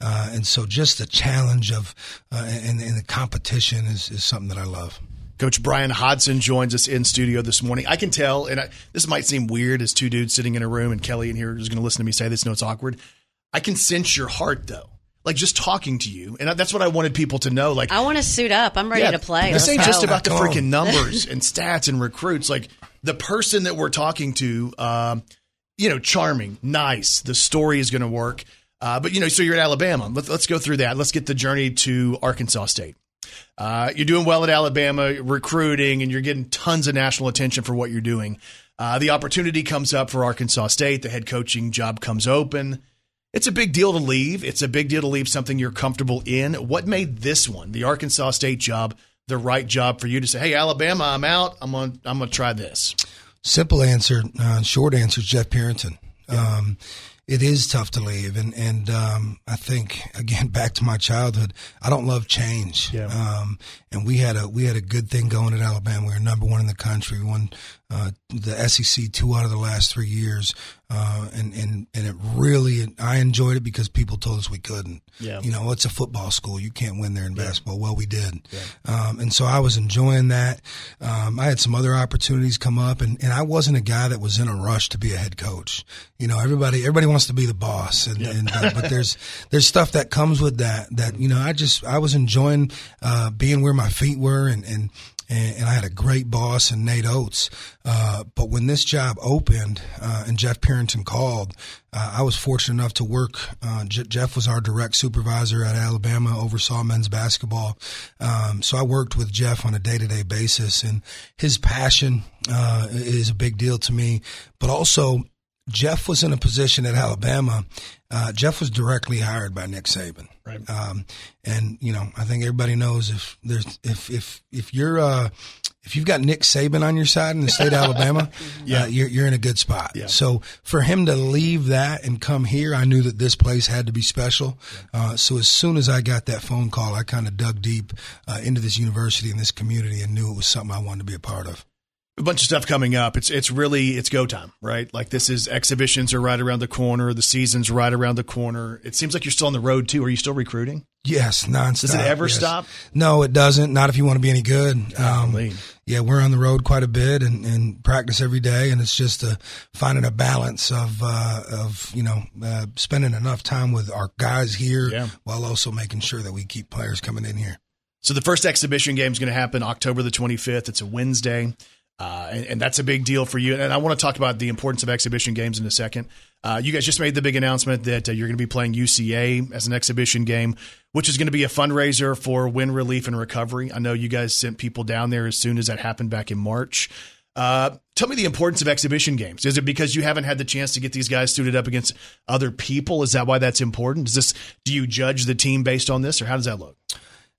Speaker 15: uh, and so just the challenge of uh, and, and the competition is, is something that I love.
Speaker 2: Coach Bryan Hodgson joins us in studio this morning. I can tell, and I, this might seem weird as two dudes sitting in a room, and Kelly in here is going to listen to me say this. No, it's awkward. I can sense your heart though, like just talking to you, and that's what I wanted people to know. Like
Speaker 3: I want to suit up. I'm ready
Speaker 2: Yeah,
Speaker 3: to play.
Speaker 2: This
Speaker 3: Let's
Speaker 2: ain't just about the freaking numbers and stats and recruits. Like the person that we're talking to, um, you know, charming, nice. The story is going to work. Uh, but you know, so you're at Alabama. Let's let's go through that. Let's get the journey to Arkansas State. Uh, you're doing well at Alabama, recruiting, and you're getting tons of national attention for what you're doing. Uh, the opportunity comes up for Arkansas State. The head coaching job comes open. It's a big deal to leave. It's a big deal to leave something you're comfortable in. What made this one, the Arkansas State job, the right job for you to say, "Hey, Alabama, I'm out. I'm on. I'm gonna try this."
Speaker 15: Simple answer, uh, short answer is Jeff Purinton. Um, it is tough to leave, and and um, I think again back to my childhood, I don't love change.
Speaker 2: Yeah.
Speaker 15: Um, and we had a we had a good thing going at Alabama. We were number one in the country. We won uh, the SEC two out of the last three years, uh, and and and it really I enjoyed it because people told us we couldn't.
Speaker 2: Yeah.
Speaker 15: You know, it's a football school. You can't win there in basketball. Well, we did. Um, and so I was enjoying that. Um, I had some other opportunities come up, and, and I wasn't a guy that was in a rush to be a head coach. You know, everybody everybody wants to be the boss, and, and uh, but there's there's stuff that comes with that. That you know, I just I was enjoying uh, being where my feet were, and and and, and I had a great boss in Nate Oates. Uh, but when this job opened uh, and Jeff Purinton called, uh, I was fortunate enough to work. Uh, J- Jeff was our direct supervisor at Alabama, oversaw men's basketball. Um, so I worked with Jeff on a day to day basis, and his passion uh, is a big deal to me. But also, Jeff was in a position at Alabama. Jeff was directly hired by Nick Saban.
Speaker 2: Right.
Speaker 15: Um, and you know, I think everybody knows if there's if if if you're uh, if you've got Nick Saban on your side in the state of Alabama,
Speaker 2: Yeah.
Speaker 15: uh, you're you're in a good spot.
Speaker 2: Yeah.
Speaker 15: So for him to leave that and come here, I knew that this place had to be special. Uh, so as soon as I got that phone call, I kind of dug deep uh, into this university and this community and knew it was something I wanted to be a part of.
Speaker 2: A bunch of stuff coming up. It's it's really it's go time, right? Like this is exhibitions are right around the corner. The season's right around the corner. It seems like you're still on the road too. Are you still recruiting?
Speaker 15: Yes, nonstop.
Speaker 2: Does it ever
Speaker 15: yes.
Speaker 2: stop?
Speaker 15: No, it doesn't. Not if you want to be any good. Um, yeah, we're on the road quite a bit and, and practice every day, and it's just uh, finding a balance of uh, of you know uh, spending enough time with our guys here
Speaker 2: Yeah.
Speaker 15: while also making sure that we keep players coming in here.
Speaker 2: So the first exhibition game is going to happen October the 25th. It's a Wednesday, uh, and, and that's a big deal for you. And I want to talk about the importance of exhibition games in a second. Uh, you guys just made the big announcement that uh, you're going to be playing UCA as an exhibition game, which is going to be a fundraiser for Wynne Relief and Recovery. I know you guys sent people down there as soon as that happened back in March. Uh, tell me the importance of exhibition games. Is it because you haven't had the chance to get these guys suited up against other people? Is that why that's important? Is this do you judge the team based on this, or how does that look?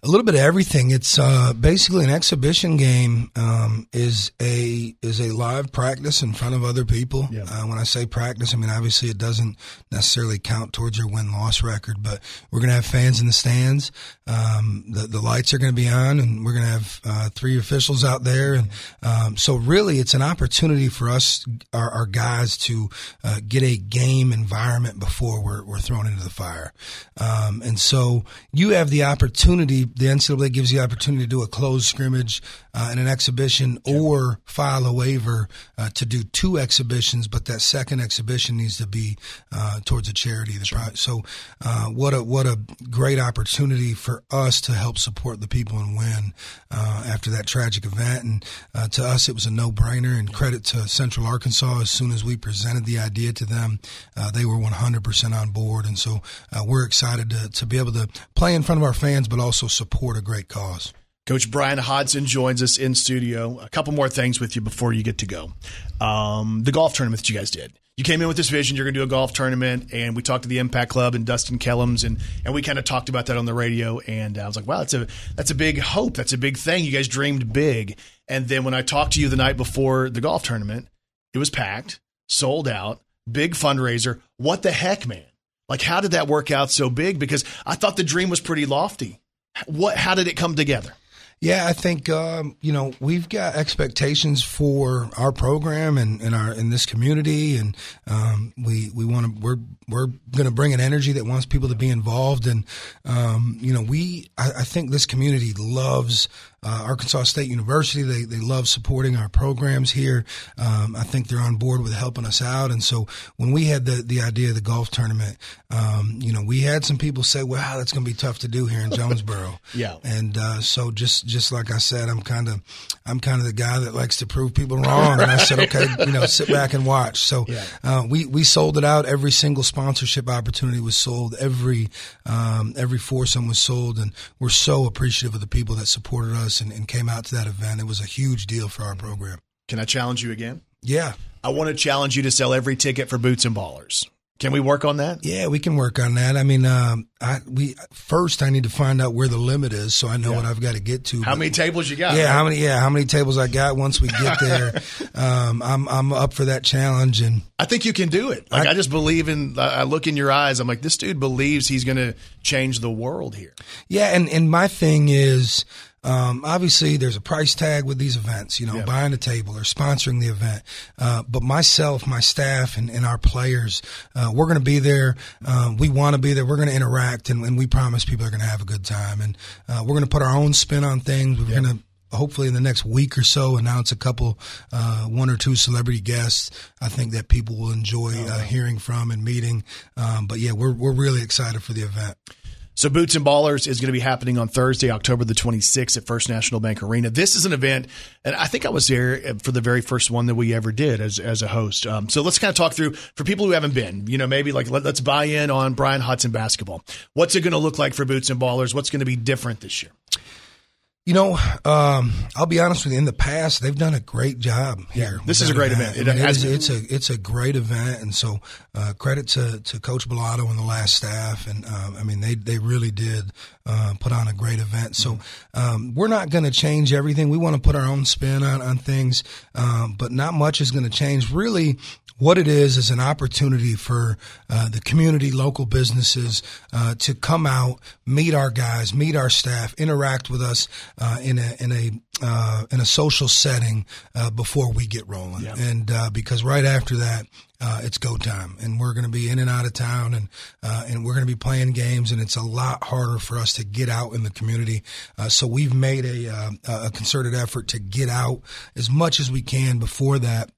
Speaker 15: A little bit of everything. It's uh, basically an exhibition game. Um, is a is a live practice in front of other people. Uh, when I say practice, I mean obviously it doesn't necessarily count towards your win loss record, but we're going to have fans in the stands. Um, the the lights are going to be on, and we're going to have uh, three officials out there, and um, so really it's an opportunity for us, our, our guys, to uh, get a game environment before we're we're thrown into the fire. Um, and so you have the opportunity. The NCAA gives you the opportunity to do a closed scrimmage uh, and an exhibition, or file a waiver uh, to do two exhibitions. But that second exhibition needs to be uh, towards a charity. Pri- So, uh, what a what a great opportunity for us to help support the people and Wynne uh, after that tragic event. And uh, to us, it was a no brainer. And credit to Central Arkansas. As soon as we presented the idea to them, uh, they were 100% on board. And so uh, we're excited to, to be able to play in front of our fans, but also support a great cause.
Speaker 2: Coach Bryan Hodgson joins us in studio. A couple more things with you before you get to go. Um, the golf tournament that you guys did. You came in with this vision. You're going to do a golf tournament, and we talked to the Impact Club and Dustin Kellums, and and we kind of talked about that on the radio. And I was like, wow, that's a that's a big hope. That's a big thing. You guys dreamed big. And then when I talked to you the night before the golf tournament, it was packed, sold out, big fundraiser. What the heck, man? Like, how did that work out so big? Because I thought the dream was pretty lofty. What? How did it come together?
Speaker 15: Yeah, I think um, you know we've got expectations for our program and, and our in this community, and um, we we want to we're we're going to bring an energy that wants people to be involved, and um, you know we I, I think this community loves uh, Arkansas State University. They they love supporting our programs here. Um, I think they're on board with helping us out, and so when we had the the idea of the golf tournament, um, you know we had some people say, "Wow, that's going to be tough to do here in Jonesboro."
Speaker 2: Yeah.
Speaker 15: And uh, so just just like I said, I'm kind of I'm kind of the guy that likes to prove people wrong. And I said, okay, you know, sit back and watch. So uh, we we sold it out. Every single sponsorship opportunity was sold. Every um, every foursome was sold, and we're so appreciative of the people that supported us and, and came out to that event. It was a huge deal for our program.
Speaker 2: Can I challenge you again?
Speaker 15: Yeah.
Speaker 2: I want to challenge you to sell every ticket for Boots and Ballers. Can we work on that?
Speaker 15: Yeah, we can work on that. I mean, um, I we first I need to find out where the limit is, so I know what I've got to get to.
Speaker 2: How many tables you got?
Speaker 15: Yeah,
Speaker 2: right?
Speaker 15: how many? Yeah, how many tables I got? Once we get there, um, I'm I'm up for that challenge, and
Speaker 2: I think you can do it. Like I, just believe in. I I look in your eyes. I'm like, this dude believes he's going to change the world here.
Speaker 15: Yeah, and and my thing is, um, obviously there's a price tag with these events. You know, buying a table or sponsoring the event. Uh, but myself, my staff, and, and our players, uh, we're going to be there. Uh, we want to be there. We're going to interact, and, and we promise people are going to have a good time. And uh, we're going to put our own spin on things. We're going to hopefully in the next week or so announce a couple uh, one or two celebrity guests i think that people will enjoy uh, hearing from and meeting um, but yeah we're, we're really excited for the event
Speaker 2: So Boots and Ballers is going to be happening on Thursday, October the 26th at First National Bank Arena. This is an event, and I think I was there for the very first one that we ever did as, as a host. Um, so let's kind of talk through for people who haven't been, you know, maybe like let, let's buy in on Bryan Hodgson basketball. What's it going to look like for Boots and Ballers? What's going to be different this year?
Speaker 15: You know, um, I'll be honest with you. In the past, they've done a great job here.
Speaker 2: this is a great event.
Speaker 15: I
Speaker 2: It
Speaker 15: mean,
Speaker 2: has
Speaker 15: it's, it's a it's a great event, and so uh, credit to, to Coach Balado and the last staff. And um, I mean, they they really did uh, put on a great event. So um, we're not going to change everything. We want to put our own spin on on things, um, but not much is going to change. Really, what it is is an opportunity for uh, the community, local businesses uh, to come out, meet our guys, meet our staff, interact with us uh, in a in a uh, in a social setting uh, before we get rolling. And uh, because right after that. Uh, it's go time, and we're going to be in and out of town, and uh, and we're going to be playing games, and it's a lot harder for us to get out in the community. Uh, so we've made a uh, a concerted effort to get out as much as we can before that.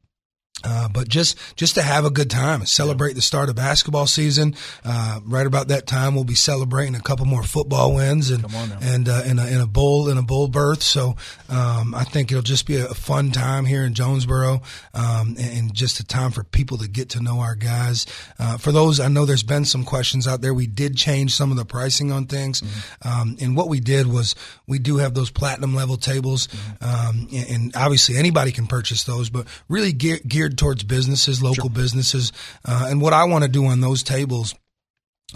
Speaker 15: Uh, but just just to have a good time, celebrate the start of basketball season. Uh, right about that time, we'll be celebrating a couple more football wins and and uh, in, a, in a bowl in a bowl berth. So um, I think it'll just be a fun time here in Jonesboro, um, and, and just a time for people to get to know our guys. Uh, for those, I know there's been some questions out there. We did change some of the pricing on things, um, and what we did was we do have those platinum level tables, um, and, and obviously anybody can purchase those, but really gear, geared towards businesses, local businesses. Uh, and what I want to do on those tables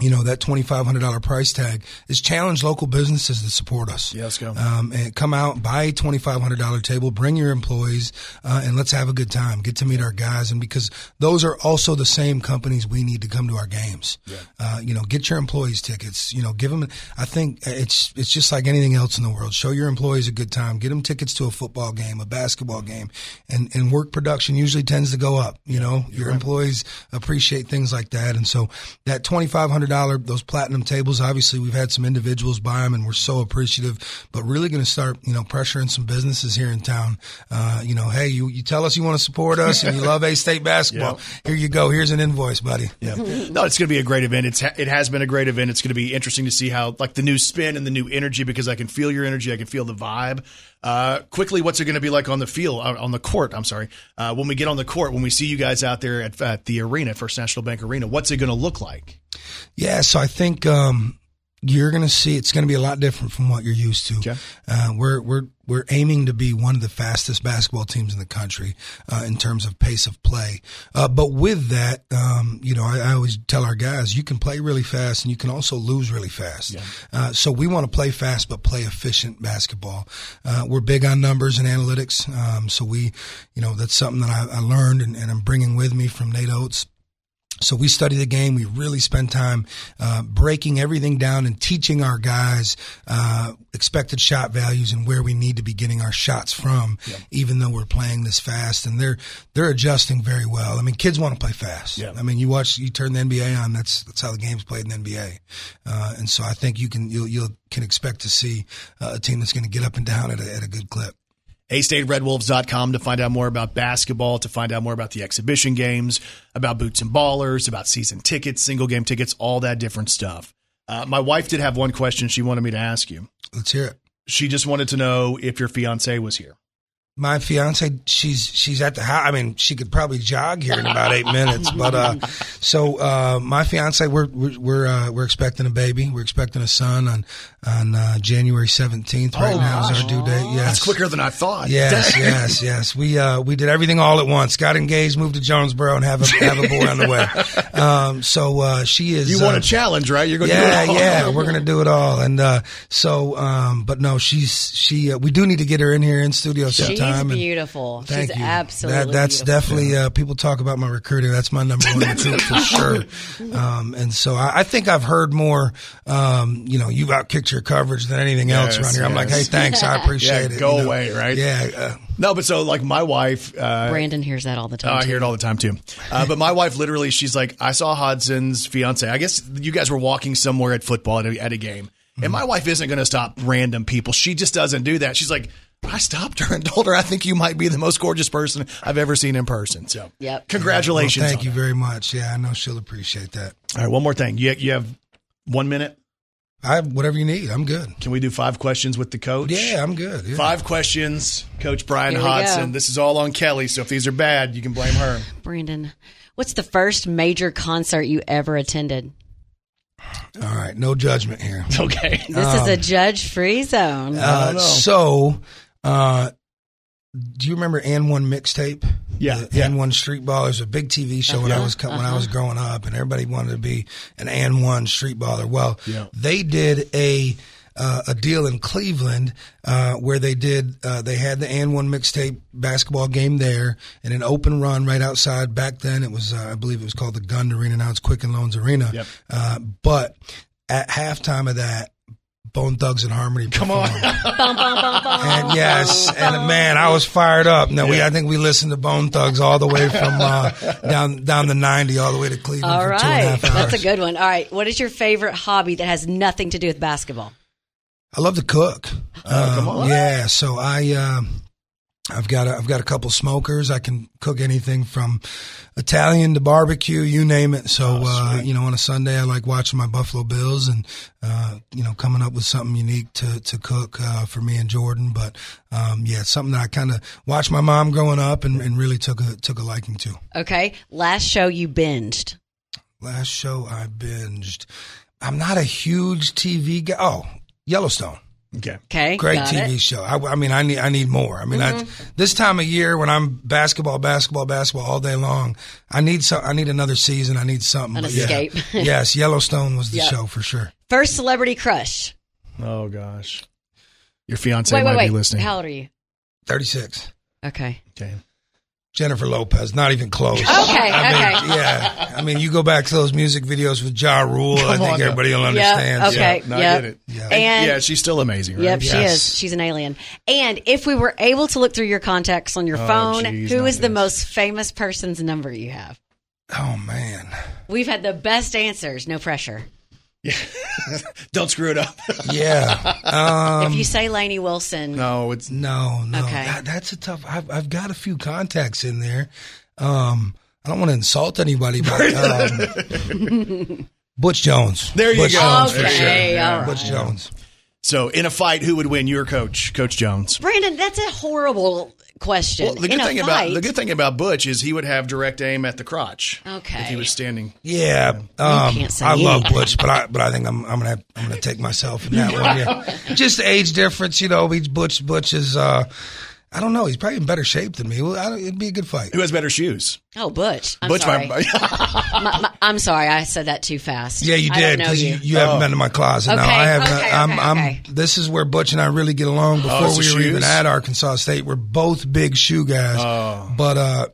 Speaker 15: you know that twenty five hundred dollar price tag is challenge local businesses to support us.
Speaker 2: Yeah, let's go.
Speaker 15: Um, and come out, buy a twenty five hundred dollar table, bring your employees, uh, and let's have a good time. Get to meet our guys, and because those are also the same companies we need to come to our games. Uh, you know, get your employees tickets. You know, give them. I think it's it's just like anything else in the world. Show your employees a good time. Get them tickets to a football game, a basketball game, and and work production usually tends to go up. You know, your employees appreciate things like that, and so that twenty five hundred dollar those platinum tables. Obviously, we've had some individuals buy them, and we're so appreciative. But really going to start, you know, pressuring some businesses here in town. Uh, you know, hey, you you tell us you want to support us and you love A State basketball. Here you go. Here's an invoice, buddy.
Speaker 2: Yeah. No, it's going to be a great event. It's it has been a great event. It's going to be interesting to see how like the new spin and the new energy because I can feel your energy. I can feel the vibe. Uh, quickly, what's it going to be like on the field uh, on the court? I'm sorry. Uh, when we get on the court, when we see you guys out there at, at the arena, First National Bank Arena, what's it going to look like?
Speaker 15: Yeah, so I think um, you're going to see it's going to be a lot different from what you're used to. Uh, we're we're we're aiming to be one of the fastest basketball teams in the country uh, in terms of pace of play. Uh, but with that, um, you know, I, I always tell our guys you can play really fast and you can also lose really fast. Uh, so we want to play fast but play efficient basketball. Uh, we're big on numbers and analytics. Um, so we, you know, that's something that I, I learned and, and I'm bringing with me from Nate Oates. So we study the game. We really spend time uh, breaking everything down and teaching our guys uh, expected shot values and where we need to be getting our shots from, even though we're playing this fast. And they're they're adjusting very well. I mean, kids want to play fast. I mean, you watch, you turn the NBA on. That's that's how the game's played in the NBA. Uh, and so I think you can you'll, you'll can expect to see uh, a team that's going to get up and down at a, at a good clip.
Speaker 2: AStateRedWolves.com to find out more about basketball, to find out more about the exhibition games, about boots and ballers, about season tickets, single game tickets, all that different stuff. Uh, my wife did have one question she wanted me to ask you.
Speaker 15: Let's hear it.
Speaker 2: She just wanted to know if your fiance was here.
Speaker 15: My fiance, she's she's at the house. I mean, she could probably jog here in about eight minutes. But uh, so uh, my fiance, we're we're we're, uh, we're expecting a baby. We're expecting a son on on uh, January seventeenth. Right
Speaker 2: Oh,
Speaker 15: now is our due date. Yes,
Speaker 2: That's quicker than I thought.
Speaker 15: Yes, yes, yes. We uh, we did everything all at once. Got engaged, moved to Jonesboro, and have a have a boy on the way. Um, so uh, she is.
Speaker 2: You want
Speaker 15: uh,
Speaker 2: a challenge, right? You're going to
Speaker 15: yeah,
Speaker 2: do it all.
Speaker 15: yeah. We're gonna do it all, and uh, so, um, but no, she's she. Uh, we do need to get her in here in studio
Speaker 3: She's
Speaker 15: sometime. and-
Speaker 3: beautiful.
Speaker 15: Thank
Speaker 3: She's
Speaker 15: you.
Speaker 3: absolutely
Speaker 15: That, that's
Speaker 3: beautiful.
Speaker 15: definitely uh, people talk about my recruiting. That's my number one recruit for sure. Um, and so I, I think I've heard more. Um, you know, you've outkicked your coverage than anything else around here. I'm like, hey, thanks, I appreciate
Speaker 2: Yeah,
Speaker 15: it.
Speaker 2: Go
Speaker 15: you know.
Speaker 2: away, right?
Speaker 15: Yeah. Uh,
Speaker 2: no, but so like my wife, uh,
Speaker 3: Brandon hears that all the
Speaker 2: Oh,
Speaker 3: time.
Speaker 2: I hear it all the time too. Uh, but my wife literally, she's like, I saw Hodgson's fiance. I guess you guys were walking somewhere at football at a, at a game. And my wife isn't going to stop random people. She just doesn't do that. She's like, I stopped her and told her, I think you might be the most gorgeous person I've ever seen in person. So,
Speaker 3: Yep.
Speaker 2: congratulations.
Speaker 15: Well, thank you
Speaker 2: that.
Speaker 15: very much. Yeah, I know she'll appreciate that.
Speaker 2: All right, one more thing. You, you have one minute?
Speaker 15: I have whatever you need. I'm good.
Speaker 2: Can we do five questions with the coach?
Speaker 15: Yeah, I'm good. Yeah.
Speaker 2: Five questions, Coach Bryan
Speaker 3: Here
Speaker 2: Hodgson.
Speaker 3: go.
Speaker 2: This is all on Kelly, so if these are bad, you can blame her.
Speaker 3: Brandon, what's the first major concert you ever attended?
Speaker 15: All right, no judgment here.
Speaker 2: Okay.
Speaker 3: This is a judge-free zone.
Speaker 15: Uh, so, uh, do you remember AND1 mixtape?
Speaker 2: Yeah,
Speaker 15: the AND1 Street Ballers, a big TV show when I was co- when I was growing up, and everybody wanted to be an AND1 Street Baller. Well,
Speaker 2: Yeah.
Speaker 15: they did a. Uh, a deal in Cleveland uh, where they did uh, they had the AND1 mixtape basketball game there and an open run right outside. Back then it was uh, I believe it was called the Gund Arena. Now it's Quicken Loans Arena.
Speaker 2: Yep.
Speaker 15: Uh, but at halftime of that, Bone Thugs-n-Harmony. Come on. And yes, and man, I was fired up. Now we, I think we listened to Bone Thugs all the way from uh, down down the ninety, all the way to Cleveland
Speaker 3: All
Speaker 15: for two and a
Speaker 3: right.
Speaker 15: half hours.
Speaker 3: That's a good one. All right. What is your favorite hobby that has nothing to do with basketball?
Speaker 15: I love to cook.
Speaker 2: Oh, come
Speaker 15: Um,
Speaker 2: on.
Speaker 15: Yeah, so I um, I've got a, I've got a couple smokers. I can cook anything from Italian to barbecue, you name it. So
Speaker 2: Oh,
Speaker 15: uh, you know, on a Sunday, I like watching my Buffalo Bills and uh, you know coming up with something unique to to cook uh, for me and Jordan. But um, yeah, it's something that I kind of watched my mom growing up and, and really took a took a liking to.
Speaker 3: Okay. Last show you binged.
Speaker 15: Last show I binged. I'm not a huge TV guy. Oh, Yellowstone.
Speaker 2: Okay.
Speaker 3: Okay.
Speaker 15: Great
Speaker 3: got
Speaker 15: TV
Speaker 3: it.
Speaker 15: show. I, I mean, I need I need more. I mean, I, mm-hmm. this time of year when I'm basketball, basketball, basketball all day long, I need some. I need another season. I need something.
Speaker 3: An
Speaker 15: But yeah.
Speaker 3: escape.
Speaker 15: yes, Yellowstone was the
Speaker 3: Yep.
Speaker 15: show for sure.
Speaker 3: First celebrity crush.
Speaker 2: Oh, gosh. Your fiance
Speaker 3: wait,
Speaker 2: might
Speaker 3: wait, wait.
Speaker 2: be listening.
Speaker 3: How old are you?
Speaker 15: Thirty six.
Speaker 3: Okay.
Speaker 2: Okay.
Speaker 15: Jennifer Lopez, not even close.
Speaker 3: Okay,
Speaker 15: I mean,
Speaker 3: okay.
Speaker 15: Yeah, I mean, you go back to those music videos with Ja Rule. I think
Speaker 2: on now.
Speaker 15: everybody will
Speaker 3: Yep,
Speaker 15: understand.
Speaker 3: okay.
Speaker 2: No, I get it.
Speaker 15: Yeah.
Speaker 3: And
Speaker 2: yeah, she's still amazing, right?
Speaker 3: Yep, she
Speaker 15: Yes.
Speaker 3: is. She's an alien. And if we were able to look through your contacts on your
Speaker 2: Oh,
Speaker 3: phone,
Speaker 2: geez,
Speaker 3: who
Speaker 2: not
Speaker 3: the
Speaker 2: this.
Speaker 3: most famous person's number you have?
Speaker 15: Oh man.
Speaker 3: We've had the best answers. No pressure.
Speaker 2: Don't screw it up.
Speaker 15: Yeah. Um,
Speaker 3: if you say Lainey Wilson,
Speaker 2: no, it's
Speaker 15: No, no,
Speaker 3: Okay.
Speaker 15: that, that's a tough. I've, I've got a few contacts in there. Um, I don't want to insult anybody, but um, Butch Jones.
Speaker 2: There you
Speaker 15: Butch
Speaker 2: go.
Speaker 15: Jones for
Speaker 3: Okay,
Speaker 15: sure.
Speaker 3: all right.
Speaker 15: Butch Jones.
Speaker 2: so in a fight, who would win? Your coach, Coach Jones.
Speaker 3: Brandon, that's a horrible question.
Speaker 2: Well, the good
Speaker 3: In
Speaker 2: thing
Speaker 3: fight,
Speaker 2: about the good thing about Butch is he would have direct aim at the crotch.
Speaker 3: Okay.
Speaker 2: If he was standing.
Speaker 15: Yeah, um,
Speaker 3: can't say
Speaker 15: I love. Butch, but I but I think I'm I'm gonna have, I'm gonna take myself in that one. Yeah. Just the age difference, you know. He's Butch. Butch is. Uh, I don't know. He's probably in better shape than me. Well, I don't, it'd be a good fight.
Speaker 2: Who has better shoes?
Speaker 3: Oh, Butch. I'm
Speaker 2: Butch,
Speaker 3: sorry.
Speaker 2: my,
Speaker 3: My- my- I'm sorry. I said that too fast.
Speaker 15: Yeah, you did because you,
Speaker 3: you.
Speaker 15: you haven't
Speaker 2: Oh.
Speaker 15: been to my closet. now
Speaker 3: Okay,
Speaker 15: I have.
Speaker 3: okay,
Speaker 15: I'm.
Speaker 3: okay,
Speaker 15: I'm.
Speaker 3: okay.
Speaker 15: This is where Butch and I really get along. Before
Speaker 2: Oh,
Speaker 15: we
Speaker 2: the
Speaker 15: were even at Arkansas State, we're both big shoe guys.
Speaker 2: Oh.
Speaker 15: But uh,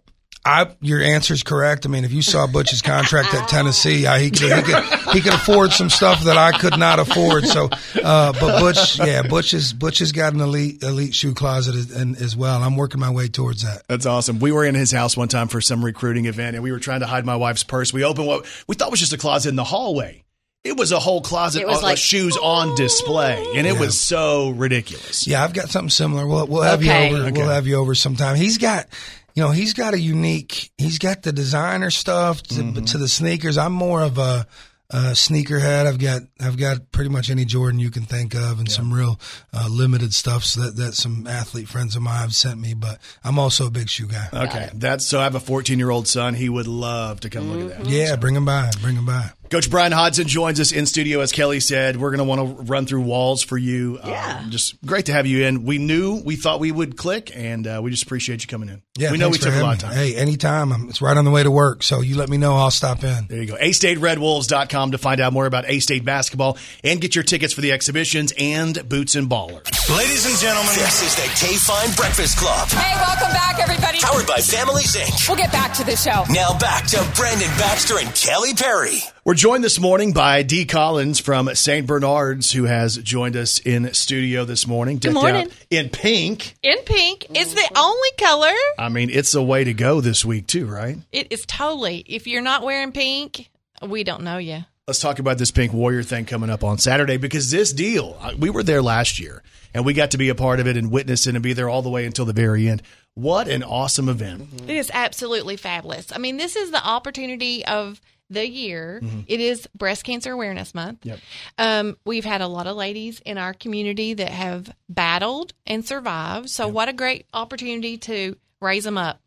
Speaker 15: I your answer is correct. I mean, if you saw Butch's contract at Tennessee, I, he could he could he could afford some stuff that I could not afford. So, uh, but Butch, yeah, Butch is Butch has got an elite elite shoe closet as, and, as well. I'm working my way towards that.
Speaker 2: That's awesome. We were in his house one time for some recruiting event, and we were trying to hide my wife's purse. We opened what we thought was just a closet in the hallway. It was a whole closet
Speaker 3: It
Speaker 2: of
Speaker 3: like-
Speaker 2: shoes on display, and it was so ridiculous.
Speaker 15: Yeah, I've got something similar. We'll we'll have
Speaker 3: Okay.
Speaker 15: you over.
Speaker 2: Okay.
Speaker 15: We'll have you over sometime. He's got, you know, he's got a unique. He's got the designer stuff to,
Speaker 2: Mm-hmm.
Speaker 15: to the sneakers. I'm more of a uh, sneakerhead. I've got I've got pretty much any Jordan you can think of, and some real uh, limited stuff so that that some athlete friends of mine have sent me. But I'm also a big shoe guy.
Speaker 2: Okay, that's so. I have a 14 year old son. He would love to come look at that.
Speaker 15: Yeah, bring him by. Bring him by.
Speaker 2: Coach Bryan Hodgson joins us in studio. As Kelly said, we're going to want to run through walls for you.
Speaker 3: Yeah.
Speaker 2: Um, just great to have you in. We knew, we thought we would click, and uh, we just appreciate you coming in.
Speaker 15: Yeah,
Speaker 2: we know we took a lot of time.
Speaker 15: Hey, anytime. I'm, it's right on the way to work, so you let me know. I'll stop in.
Speaker 2: There you go. A-StateRedWolves.com to find out more about A-State basketball and get your tickets for the exhibitions and Boots and Baller.
Speaker 1: Ladies and gentlemen, this is the KFIN Breakfast Club.
Speaker 8: Hey, welcome back, everybody.
Speaker 1: Powered by Families Inc.
Speaker 8: We'll get back to the show.
Speaker 1: Now back to Brandon Baxter and Kelly Perry.
Speaker 2: We're joined this morning by Dee Collins from St. Bernard's, who has joined us in studio this morning.
Speaker 16: Good morning.
Speaker 2: out In pink.
Speaker 16: In pink. It's the only color.
Speaker 2: I mean, it's a way to go this week, too, right?
Speaker 16: It is totally. If you're not wearing pink, we don't know you.
Speaker 2: Let's talk about this Pink Warrior thing coming up on Saturday because this deal, uh, we were there last year and we got to be a part of it and witness it and be there all the way until the very end. What an awesome event.
Speaker 16: It is absolutely fabulous. I mean, this is the opportunity of the year.
Speaker 2: Mhm.
Speaker 16: It is Breast Cancer Awareness Month.
Speaker 2: Yep.
Speaker 16: Um, we've had a lot of ladies in our community that have battled and survived. So, what a great opportunity to raise them up.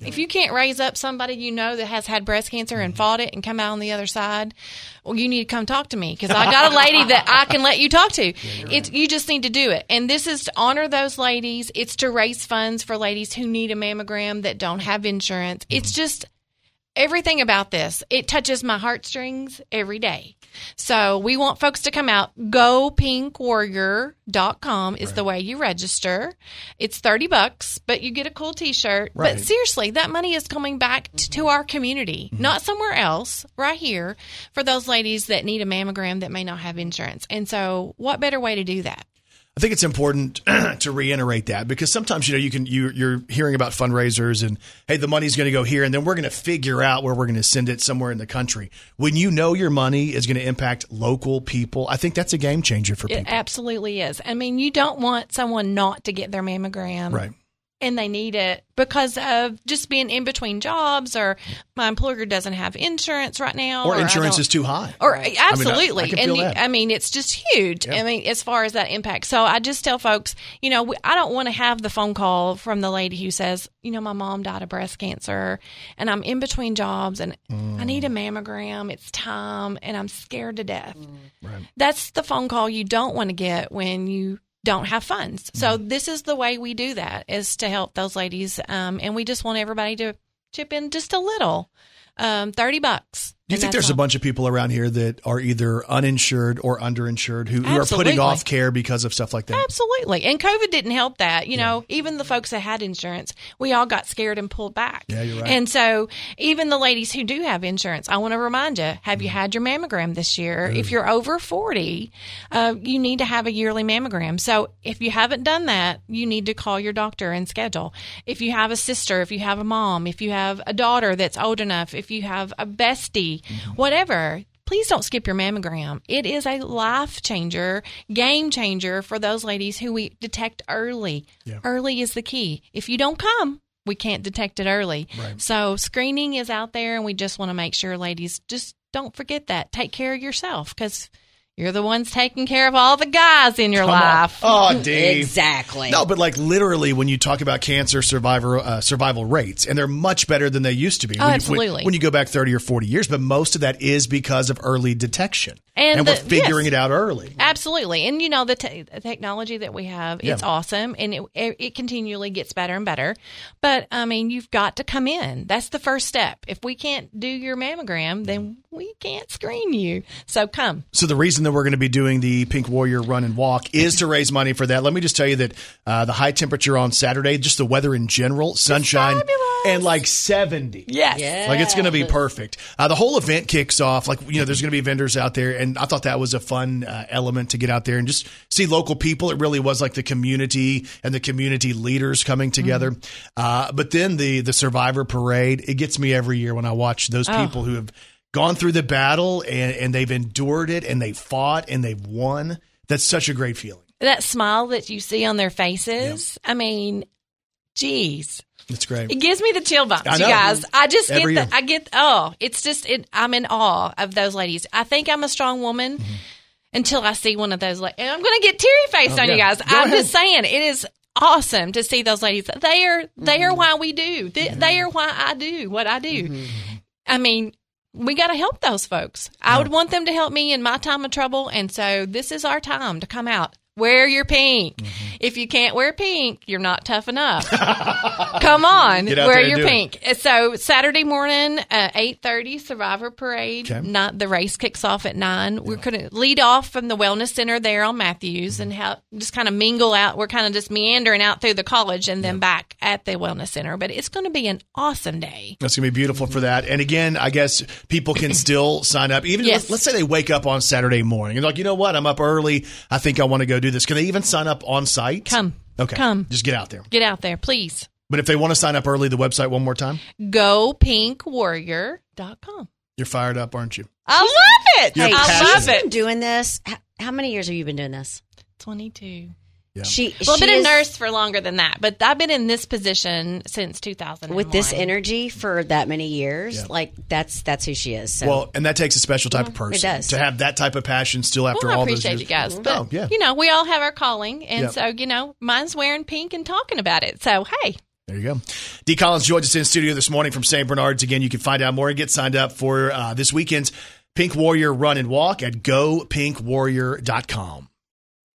Speaker 16: If you can't raise up somebody you know that has had breast cancer and fought it and come out on the other side, well, you need to come talk to me because I got a lady that I can let you talk to. It's you just need to do it, and this is to honor those ladies. It's to raise funds for ladies who need a mammogram that don't have insurance. It's just everything about this. It touches my heartstrings every day. So we want folks to come out. GoPinkWarrior.com is the way you register. It's 30 bucks, but you get a cool t-shirt.
Speaker 17: Right.
Speaker 16: But seriously, that money is coming back to our community, mm-hmm. not somewhere else, right here for those ladies that need a mammogram that may not have insurance. And so what better way to do that?
Speaker 2: I think it's important to reiterate that because sometimes you know you can you you're hearing about fundraisers and hey the money's going to go here and then we're going to figure out where we're going to send it somewhere in the country. When you know your money is going to impact local people, I think that's a game changer for
Speaker 16: It
Speaker 2: people.
Speaker 16: absolutely is. I mean, you don't want someone not to get their mammogram.
Speaker 2: Right.
Speaker 16: And they need it because of just being in between jobs, or my employer doesn't have insurance right now,
Speaker 2: Or
Speaker 16: I
Speaker 2: insurance is too high.
Speaker 16: Or
Speaker 2: I mean,
Speaker 16: absolutely,
Speaker 2: I can
Speaker 16: and
Speaker 2: feel
Speaker 16: you-
Speaker 2: that.
Speaker 16: I mean, it's just huge. I mean, as far as that impact. So I just tell folks, you know, we- I don't want to have the phone call from the lady who says, you know, my mom died of breast cancer, and I'm in between jobs, and I mm. need a mammogram. It's time, and I'm scared to death. Mm. That's the phone call you don't want to get when you don't have funds. So this is the way we do that is to help those ladies, um, and we just want everybody to chip in just a little, um, thirty bucks.
Speaker 2: Do you think there's a bunch of people around here that are either uninsured or underinsured who, who are putting off care because of stuff like that?
Speaker 16: Absolutely. And COVID didn't help that. You know, even the folks that had insurance, we all got scared and pulled back.
Speaker 2: Yeah, you're right.
Speaker 16: And so, even the ladies who do have insurance, I want to remind you have you had your mammogram this year? If you're over 40, uh, you need to have a yearly mammogram. So, if you haven't done that, you need to call your doctor and schedule. If you have a sister, if you have a mom, if you have a daughter that's old enough, if you have a bestie, Mm-hmm. whatever, please don't skip your mammogram. It is a life changer, game changer for those ladies who we detect early. Early is the key. If you don't come, we can't detect it early.
Speaker 2: Right.
Speaker 16: So screening is out there, and we just want to make sure, ladies, just don't forget that. Take care of yourself because you're the ones taking care of all the guys in your
Speaker 2: Come on.
Speaker 16: life.
Speaker 2: Oh, Dave.
Speaker 3: Exactly.
Speaker 2: No, but like literally, when you talk about cancer survivor uh, survival rates, and they're much better than they used to be.
Speaker 16: Oh,
Speaker 2: when you-
Speaker 16: absolutely.
Speaker 2: when, when you go back thirty or forty years, but most of that is because of early detection,
Speaker 16: And
Speaker 2: we're figuring
Speaker 16: yes.
Speaker 2: it out early.
Speaker 16: Absolutely, and you know the, te- the technology that we have, it's
Speaker 2: Yeah.
Speaker 16: awesome, and it, it it continually gets better and better. But I mean, you've got to come in. That's the first step. If we can't do your mammogram, then we can't screen you. So come.
Speaker 2: So the reason that we're going to be doing the Pink Warrior Run and Walk is to raise money for that. Let me just tell you that uh, the high temperature on Saturday, just the weather in general, sunshine, and like seventy.
Speaker 16: Yes.
Speaker 2: Like it's going to be perfect. Uh, the whole event kicks off. Like you know, there's going to be vendors out there, and I thought that was a fun uh, element to get out there and just see local people. It really was like the community and the community leaders coming together. Uh, but then the the Survivor Parade, it gets me every year when I watch those
Speaker 16: Oh.
Speaker 2: people who have gone through the battle and, and they've endured it and they fought and they've won. That's such a great feeling.
Speaker 16: That smile that you see on their faces. I mean, geez.
Speaker 2: That's great.
Speaker 16: It gives me the chill bumps,
Speaker 2: I
Speaker 16: you guys. I just
Speaker 2: Every
Speaker 16: get
Speaker 2: year.
Speaker 16: the, I get oh, it's just it, I'm in awe of those ladies. I think I'm a strong woman
Speaker 2: Mm-hmm.
Speaker 16: until I see one of those. And I'm going to get teary faced
Speaker 2: Oh,
Speaker 16: on you guys.
Speaker 2: Go
Speaker 16: I'm
Speaker 2: ahead.
Speaker 16: just saying it is awesome to see those ladies. They are they
Speaker 2: Mm-hmm.
Speaker 16: are why we do. They, they are why I do what I do.
Speaker 2: Mm-hmm.
Speaker 16: I mean. We got to help those folks. I would want them to help me in my time of trouble. And so this is our time to come out. Wear your pink.
Speaker 2: Mm-hmm.
Speaker 16: If you can't wear pink, you're not tough enough. Come on, wear your
Speaker 2: do it.
Speaker 16: pink. So Saturday morning, uh, eight thirty, Survivor Parade.
Speaker 2: Okay.
Speaker 16: Not the race kicks off at nine. We're going to lead off from the Wellness Center there on Matthews and help just kind of mingle out. We're kind of just meandering out through the college and then back at the Wellness Center. But it's going to be an awesome day.
Speaker 2: That's gonna be beautiful for that. And again, I guess people can still sign up. Even
Speaker 16: Yes.
Speaker 2: let's, let's say they wake up on Saturday morning and like, you know what? I'm up early. I think I want to go do this. Can they even sign up on site?
Speaker 16: Come.
Speaker 2: Okay.
Speaker 16: Come.
Speaker 2: Just get out there.
Speaker 16: Get out there, please.
Speaker 2: But if they want to sign up early, the website one more time.
Speaker 16: GoPinkWarrior.com.
Speaker 2: You're fired up, aren't you?
Speaker 16: I love it.
Speaker 2: You're
Speaker 16: I
Speaker 2: passionate.
Speaker 16: love
Speaker 3: She's been
Speaker 16: it.
Speaker 3: doing this. How, how many years have you been doing this?
Speaker 16: 22.
Speaker 3: She,
Speaker 16: Well, I've
Speaker 3: she
Speaker 16: been a nurse for longer than that, but I've been in this position since 2000.
Speaker 3: with this energy for that many years. Like that's that's who she is. So
Speaker 2: Well, and that takes a special type of person
Speaker 3: does.
Speaker 2: to have that type of passion still after
Speaker 16: well, I
Speaker 2: all those
Speaker 16: appreciate
Speaker 2: years.
Speaker 16: you guys, but
Speaker 2: oh, yeah.
Speaker 16: you know, we all have our calling, and
Speaker 2: Yep.
Speaker 16: so you know, mine's wearing pink and talking about it. So hey,
Speaker 2: There you go. Dee Collins joined us in studio this morning from St. Bernard's. Again, you can find out more and get signed up for uh, this weekend's Pink Warrior Run and Walk at gopinkwarrior.com.